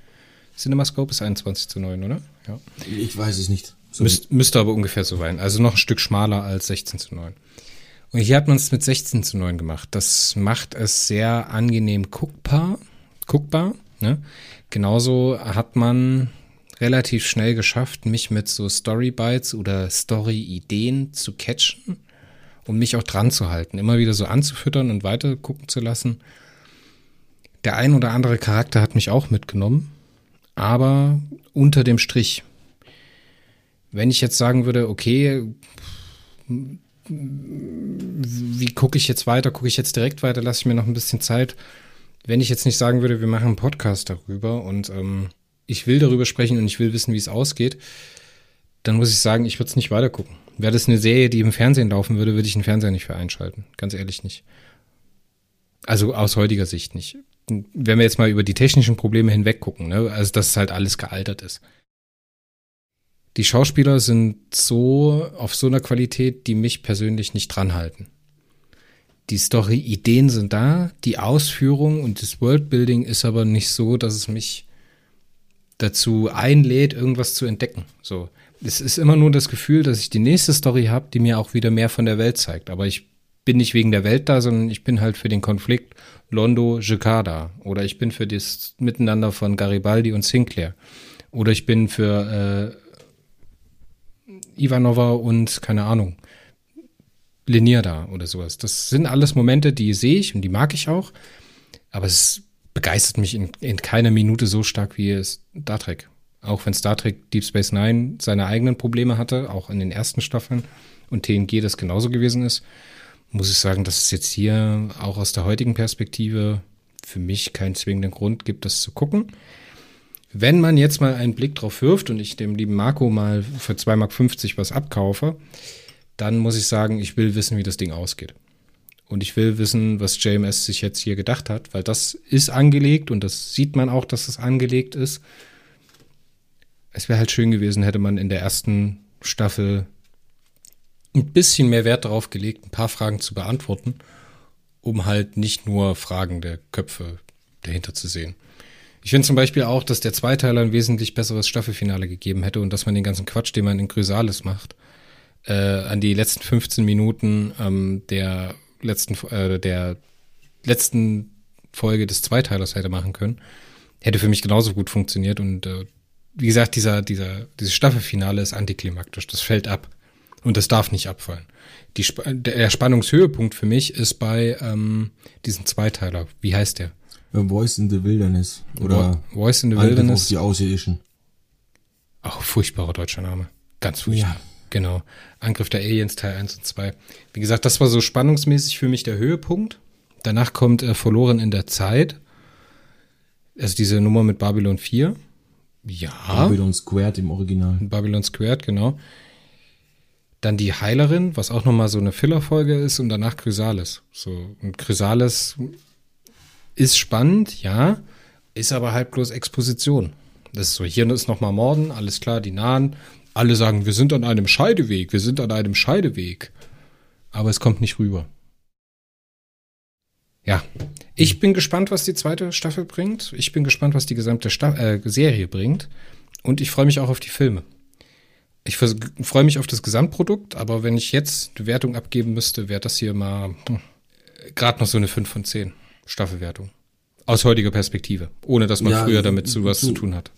CinemaScope ist 21 zu 9, oder? Ja. Ich weiß es nicht. So Müsst, müsste aber ungefähr so sein. Also noch ein Stück schmaler als 16 zu 9. Und hier hat man es mit 16 zu 9 gemacht. Das macht es sehr angenehm guckbar. guckbar ne? Genauso hat man relativ schnell geschafft, mich mit so Story-Bites oder Story-Ideen zu catchen und mich auch dran zu halten. Immer wieder so anzufüttern und weiter gucken zu lassen. Der ein oder andere Charakter hat mich auch mitgenommen, aber unter dem Strich wenn ich jetzt sagen würde, okay, wie gucke ich jetzt weiter? Gucke ich jetzt direkt weiter? Lasse ich mir noch ein bisschen Zeit? Wenn ich jetzt nicht sagen würde, wir machen einen Podcast darüber und ähm, ich will darüber sprechen und ich will wissen, wie es ausgeht, dann muss ich sagen, ich würde es nicht weiter gucken. Wäre das eine Serie, die im Fernsehen laufen würde, würde ich den Fernseher nicht für einschalten. Ganz ehrlich nicht. Also aus heutiger Sicht nicht. Wenn wir jetzt mal über die technischen Probleme hinweg gucken, ne? also dass halt alles gealtert ist die Schauspieler sind so auf so einer Qualität, die mich persönlich nicht dranhalten. Die Story-Ideen sind da, die Ausführung und das Worldbuilding ist aber nicht so, dass es mich dazu einlädt, irgendwas zu entdecken. So, es ist immer nur das Gefühl, dass ich die nächste Story habe, die mir auch wieder mehr von der Welt zeigt. Aber ich bin nicht wegen der Welt da, sondern ich bin halt für den Konflikt Londo Jacquard Oder ich bin für das Miteinander von Garibaldi und Sinclair. Oder ich bin für äh, Ivanova und, keine Ahnung, Linier da oder sowas. Das sind alles Momente, die sehe ich und die mag ich auch. Aber es begeistert mich in, in keiner Minute so stark wie Star Trek. Auch wenn Star Trek Deep Space Nine seine eigenen Probleme hatte, auch in den ersten Staffeln und TNG das genauso gewesen ist, muss ich sagen, dass es jetzt hier auch aus der heutigen Perspektive für mich keinen zwingenden Grund gibt, das zu gucken. Wenn man jetzt mal einen Blick drauf wirft und ich dem lieben Marco mal für 2,50 Mark was abkaufe, dann muss ich sagen, ich will wissen, wie das Ding ausgeht. Und ich will wissen, was JMS sich jetzt hier gedacht hat, weil das ist angelegt und das sieht man auch, dass es angelegt ist. Es wäre halt schön gewesen, hätte man in der ersten Staffel ein bisschen mehr Wert darauf gelegt, ein paar Fragen zu beantworten, um halt nicht nur Fragen der Köpfe dahinter zu sehen. Ich finde zum Beispiel auch, dass der Zweiteiler ein wesentlich besseres Staffelfinale gegeben hätte und dass man den ganzen Quatsch, den man in Chrysalis macht, äh, an die letzten 15 Minuten ähm, der letzten, äh, der letzten Folge des Zweiteilers hätte machen können. Hätte für mich genauso gut funktioniert und äh, wie gesagt, dieser, dieser, dieses Staffelfinale ist antiklimaktisch. Das fällt ab. Und das darf nicht abfallen. Die, der Spannungshöhepunkt für mich ist bei ähm, diesem Zweiteiler. Wie heißt der? Voice in the Wilderness. Oder Voice in the Wilderness. die Außerirdischen. Auch furchtbarer deutscher Name. Ganz furchtbar. Ja. Genau. Angriff der Aliens Teil 1 und 2. Wie gesagt, das war so spannungsmäßig für mich der Höhepunkt. Danach kommt äh, Verloren in der Zeit. Also diese Nummer mit Babylon 4. Ja. Babylon Squared im Original. Babylon Squared, genau. Dann die Heilerin, was auch nochmal so eine Filler-Folge ist, und danach Chrysalis. So, und Chrysalis ist spannend, ja, ist aber halt bloß Exposition. Das ist so, hier ist nochmal Morden, alles klar, die Nahen. Alle sagen, wir sind an einem Scheideweg, wir sind an einem Scheideweg. Aber es kommt nicht rüber. Ja, ich bin gespannt, was die zweite Staffel bringt. Ich bin gespannt, was die gesamte Sta äh, Serie bringt. Und ich freue mich auch auf die Filme. Ich freue mich auf das Gesamtprodukt, aber wenn ich jetzt eine Wertung abgeben müsste, wäre das hier mal hm, gerade noch so eine 5 von 10 Staffelwertung. Aus heutiger Perspektive, ohne dass man ja, früher damit zu was zu tun hat.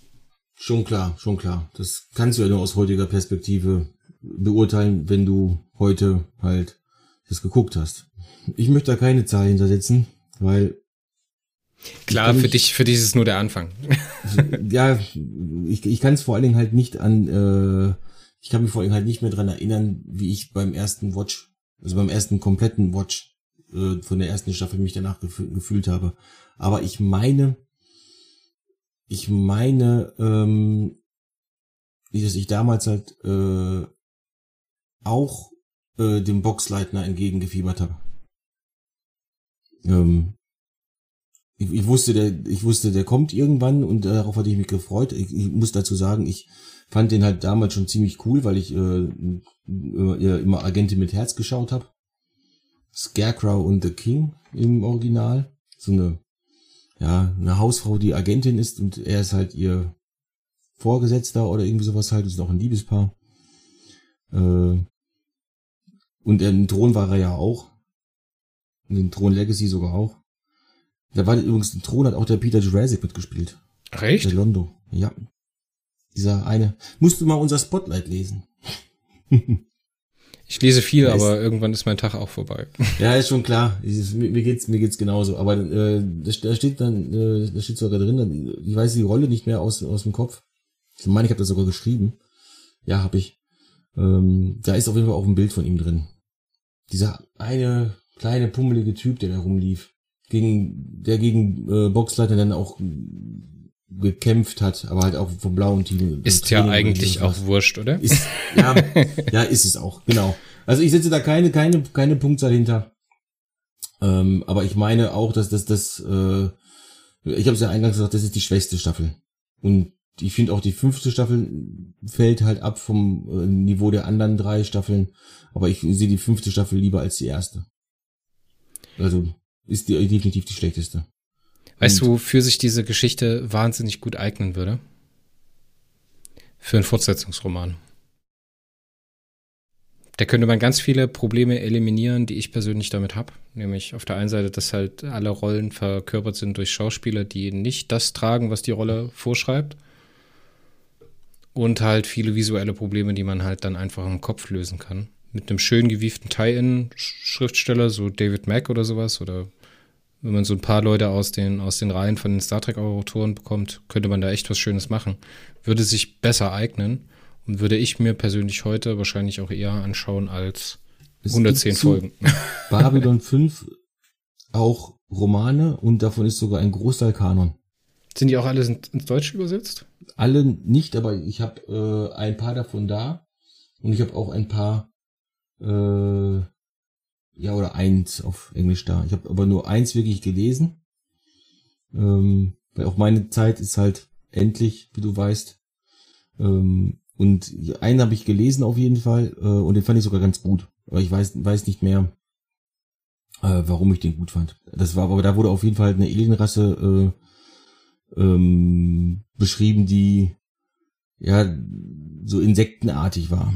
Schon klar, schon klar. Das kannst du ja nur aus heutiger Perspektive beurteilen, wenn du heute halt das geguckt hast. Ich möchte da keine Zahl hintersetzen, weil Klar, für dich, für dich ist es nur der Anfang. ja, ich, ich kann es vor allen Dingen halt nicht an, äh, ich kann mich vor allen Dingen halt nicht mehr dran erinnern, wie ich beim ersten Watch, also beim ersten kompletten Watch äh, von der ersten Staffel mich danach gef gefühlt habe. Aber ich meine, ich meine, ähm, dass ich damals halt äh, auch äh, dem Boxleitner entgegengefiebert habe. Ähm, ich, ich wusste, der, ich wusste, der kommt irgendwann und darauf hatte ich mich gefreut. Ich, ich muss dazu sagen, ich fand den halt damals schon ziemlich cool, weil ich äh, äh, immer Agente mit Herz geschaut habe. Scarecrow und The King im Original. So eine, ja, eine Hausfrau, die Agentin ist und er ist halt ihr Vorgesetzter oder irgendwie sowas halt. Das ist auch ein Liebespaar. Äh, und den Thron war er ja auch. Und den Thron Legacy sogar auch. Da war übrigens den Thron hat auch der Peter Jurassic mitgespielt. Recht? Der Londo. Ja. Dieser eine. Musst du mal unser Spotlight lesen. ich lese viel, ja, aber irgendwann ist mein Tag auch vorbei. Ja, ist schon klar. Mir geht's, mir geht's genauso. Aber äh, da steht dann, äh, da steht sogar drin, ich weiß die Rolle nicht mehr aus, aus dem Kopf. Ich meine, ich habe das sogar geschrieben. Ja, habe ich. Ähm, da ist auf jeden Fall auch ein Bild von ihm drin. Dieser eine kleine pummelige Typ, der da rumlief, gegen der gegen äh, Boxleiter dann auch gekämpft hat, aber halt auch vom blauen Team. Ist ja eigentlich auch wurscht, oder? Ist, ja, ja, ist es auch, genau. Also ich setze da keine, keine, keine Punktzahl hinter. Ähm, aber ich meine auch, dass das, das, äh, ich habe es ja eingangs gesagt, das ist die schwächste Staffel. Und ich finde auch die fünfte Staffel fällt halt ab vom äh, Niveau der anderen drei Staffeln. Aber ich sehe die fünfte Staffel lieber als die erste. Also ist die definitiv die schlechteste. Weißt Und du, wofür sich diese Geschichte wahnsinnig gut eignen würde? Für einen Fortsetzungsroman. Da könnte man ganz viele Probleme eliminieren, die ich persönlich damit habe. Nämlich auf der einen Seite, dass halt alle Rollen verkörpert sind durch Schauspieler, die nicht das tragen, was die Rolle vorschreibt und halt viele visuelle Probleme, die man halt dann einfach im Kopf lösen kann. Mit einem schön gewieften Tie-In-Schriftsteller, so David Mack oder sowas, oder wenn man so ein paar Leute aus den, aus den Reihen von den Star Trek-Autoren bekommt, könnte man da echt was Schönes machen. Würde sich besser eignen und würde ich mir persönlich heute wahrscheinlich auch eher anschauen als 110 Folgen. Babylon 5 auch Romane und davon ist sogar ein Großteil Kanon. Sind die auch alle ins Deutsche übersetzt? Alle nicht, aber ich habe äh, ein paar davon da. Und ich habe auch ein paar, äh, ja, oder eins auf Englisch da. Ich habe aber nur eins wirklich gelesen. Ähm, weil auch meine Zeit ist halt endlich, wie du weißt. Ähm, und einen habe ich gelesen auf jeden Fall äh, und den fand ich sogar ganz gut. Aber ich weiß, weiß nicht mehr, äh, warum ich den gut fand. Das war, aber da wurde auf jeden Fall eine Alienrasse äh, ähm, beschrieben, die ja so insektenartig war.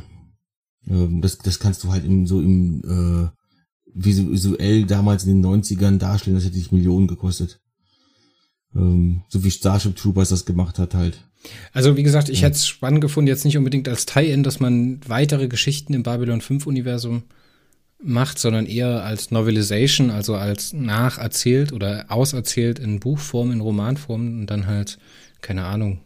Ähm, das, das kannst du halt im, so im äh, visuell damals in den 90ern darstellen, das hätte dich Millionen gekostet. Ähm, so wie Starship Troopers das gemacht hat halt. Also wie gesagt, ich ja. hätte es spannend gefunden, jetzt nicht unbedingt als Tie-In, dass man weitere Geschichten im Babylon 5 Universum macht, sondern eher als Novelization, also als nacherzählt oder auserzählt in Buchform, in Romanform und dann halt, keine Ahnung,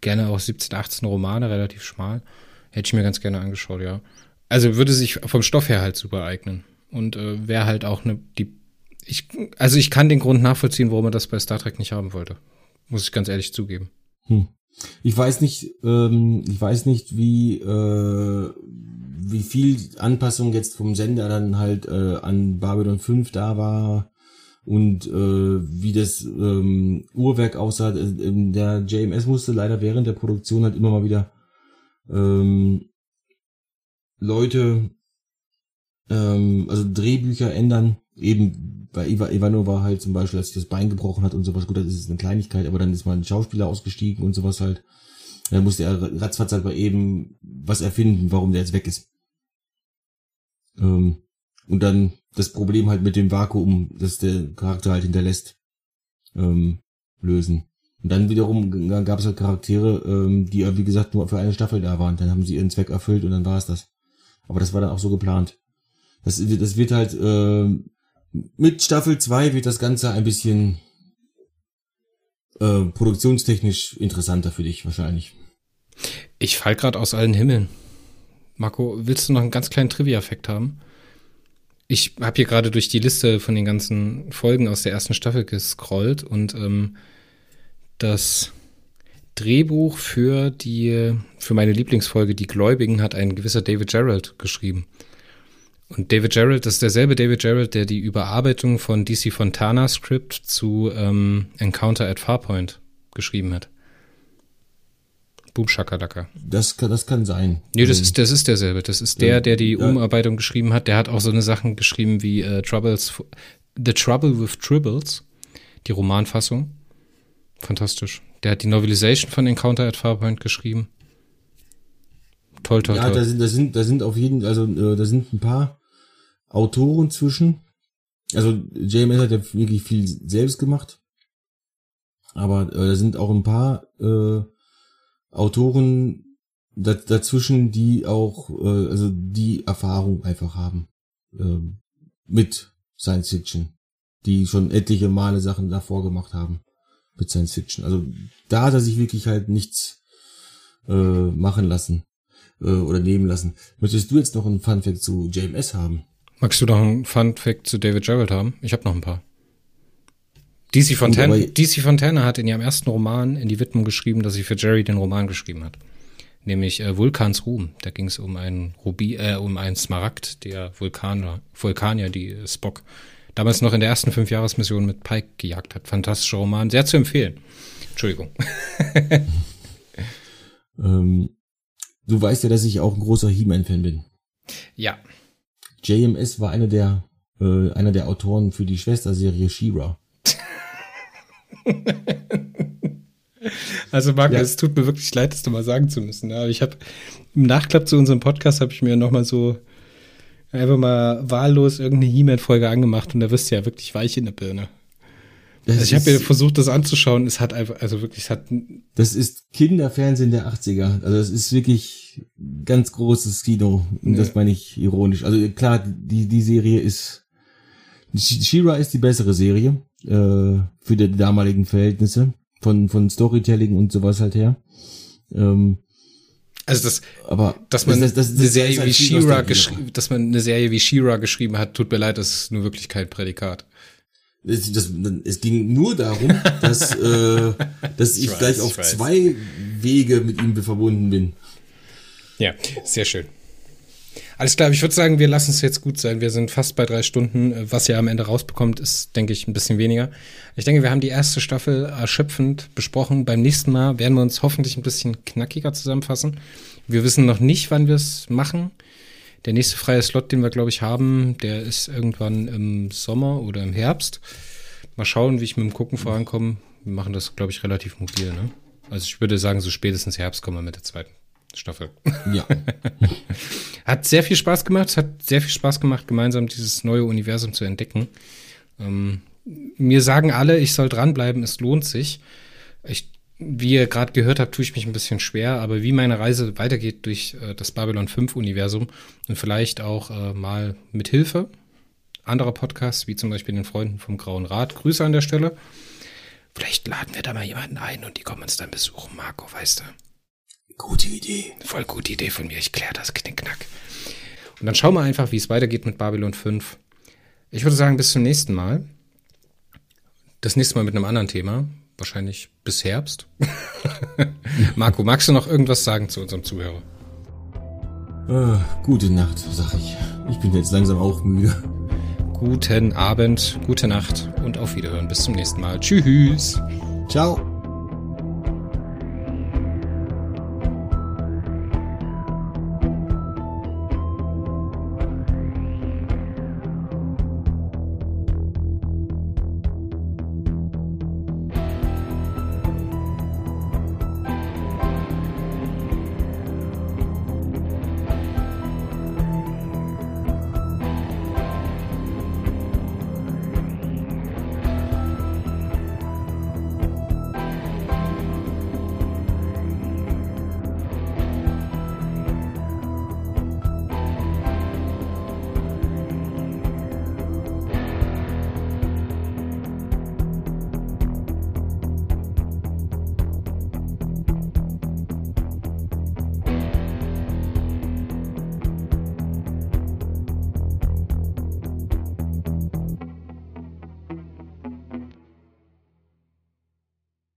gerne auch 17, 18 Romane, relativ schmal. Hätte ich mir ganz gerne angeschaut, ja. Also würde sich vom Stoff her halt super eignen. Und äh, wäre halt auch eine, die, ich, also ich kann den Grund nachvollziehen, warum er das bei Star Trek nicht haben wollte. Muss ich ganz ehrlich zugeben. Hm. Ich weiß nicht, ähm, ich weiß nicht, wie, äh, wie viel Anpassung jetzt vom Sender dann halt äh, an Babylon 5 da war und äh, wie das ähm, Uhrwerk aussah. Äh, der JMS musste leider während der Produktion halt immer mal wieder ähm, Leute, ähm, also Drehbücher ändern, eben bei Iva, Ivanova halt zum Beispiel, als sich das Bein gebrochen hat und sowas, gut, das ist eine Kleinigkeit, aber dann ist mal ein Schauspieler ausgestiegen und sowas halt. Dann musste er ratzfatz halt mal eben was erfinden, warum der jetzt weg ist. Ähm, und dann das Problem halt mit dem Vakuum, das der Charakter halt hinterlässt, ähm, lösen. Und dann wiederum gab es halt Charaktere, ähm, die wie gesagt nur für eine Staffel da waren. Dann haben sie ihren Zweck erfüllt und dann war es das. Aber das war dann auch so geplant. Das, das wird halt äh, mit Staffel 2 wird das Ganze ein bisschen äh, produktionstechnisch interessanter für dich wahrscheinlich. Ich fall gerade aus allen Himmeln. Marco, willst du noch einen ganz kleinen Trivia-Effekt haben? Ich habe hier gerade durch die Liste von den ganzen Folgen aus der ersten Staffel gescrollt und ähm, das Drehbuch für die für meine Lieblingsfolge Die Gläubigen hat ein gewisser David Gerald geschrieben. Und David Gerald, das ist derselbe David Gerald, der die Überarbeitung von DC Fontana Script zu ähm, Encounter at Farpoint geschrieben hat. Boom Shakalaka. Das kann, das kann sein. Nee, das ist, das ist derselbe. Das ist der, der die Umarbeitung geschrieben hat. Der hat auch so eine Sachen geschrieben wie äh, Troubles, The Trouble with Tribbles, die Romanfassung. Fantastisch. Der hat die Novelization von Encounter at Farpoint geschrieben. Toll, toll, ja, toll. da sind, da sind, da sind auf jeden, also äh, da sind ein paar Autoren zwischen. Also JMS hat ja wirklich viel selbst gemacht. Aber äh, da sind auch ein paar äh, Autoren dazwischen, die auch, äh, also die Erfahrung einfach haben äh, mit Science Fiction, die schon etliche Male Sachen davor gemacht haben mit Science Fiction. Also da hat er sich wirklich halt nichts äh, machen lassen äh, oder nehmen lassen. Möchtest du jetzt noch einen Fun Fact zu JMS haben? Magst du noch einen Fun Fact zu David Gerald haben? Ich habe noch ein paar. DC Fontana, DC Fontana hat in ihrem ersten Roman in die Widmung geschrieben, dass sie für Jerry den Roman geschrieben hat. Nämlich äh, Vulkans Ruhm. Da ging es um einen Rubi, äh, um einen Smaragd, der Vulkaner, Vulkanier, die äh, Spock damals noch in der ersten Fünfjahresmission mit Pike gejagt hat. Fantastischer Roman, sehr zu empfehlen. Entschuldigung. ähm, du weißt ja, dass ich auch ein großer He-Man-Fan bin. Ja. JMS war einer der, äh, einer der Autoren für die Schwesterserie She-Ra. Also Marc, ja. es tut mir wirklich leid, das mal sagen zu müssen. Aber ich habe im Nachklapp zu unserem Podcast habe ich mir noch mal so einfach mal wahllos irgendeine He-Man-Folge angemacht und da wirst du ja wirklich weich in der Birne. also ich habe mir versucht, das anzuschauen. Es hat einfach, also wirklich, es hat. Das ist Kinderfernsehen der 80er. Also es ist wirklich ganz großes Kino. Und ja. das meine ich ironisch. Also klar, die, die Serie ist. She-Ra ist die bessere Serie äh, für die damaligen Verhältnisse von von Storytelling und sowas halt her. Ähm, also das, aber dass man das, das, das, eine Serie wie She-Ra geschrieben, dass man eine Serie wie She-Ra geschrieben hat, tut mir leid, das ist nur wirklich kein Prädikat. Das, das, es ging nur darum, dass, äh, dass ich, weiß, gleich auf zwei Wege mit ihm verbunden bin. Ja, sehr schön. Alles klar, ich würde sagen, wir lassen es jetzt gut sein. Wir sind fast bei drei Stunden. Was ihr am Ende rausbekommt, ist, denke ich, ein bisschen weniger. Ich denke, wir haben die erste Staffel erschöpfend besprochen. Beim nächsten Mal werden wir uns hoffentlich ein bisschen knackiger zusammenfassen. Wir wissen noch nicht, wann wir es machen. Der nächste freie Slot, den wir, glaube ich, haben, der ist irgendwann im Sommer oder im Herbst. Mal schauen, wie ich mit dem Gucken vorankomme. Wir machen das, glaube ich, relativ mobil. Ne? Also ich würde sagen, so spätestens Herbst kommen wir mit der zweiten. Staffel. Ja. hat sehr viel Spaß gemacht. Es hat sehr viel Spaß gemacht, gemeinsam dieses neue Universum zu entdecken. Ähm, mir sagen alle, ich soll dranbleiben, es lohnt sich. Ich, wie ihr gerade gehört habt, tue ich mich ein bisschen schwer, aber wie meine Reise weitergeht durch äh, das Babylon 5 Universum und vielleicht auch äh, mal mit Hilfe anderer Podcasts, wie zum Beispiel den Freunden vom Grauen Rat. Grüße an der Stelle. Vielleicht laden wir da mal jemanden ein und die kommen uns dann besuchen, Marco, weißt du. Gute Idee. Voll gute Idee von mir. Ich kläre das Knickknack. Und dann schauen wir einfach, wie es weitergeht mit Babylon 5. Ich würde sagen, bis zum nächsten Mal. Das nächste Mal mit einem anderen Thema. wahrscheinlich bis Herbst. Marco, magst du noch irgendwas sagen zu unserem Zuhörer? Äh, gute Nacht, sag ich. Ich bin jetzt langsam auch müde. Guten Abend, gute Nacht und auf Wiederhören. Bis zum nächsten Mal. Tschüss. Ciao.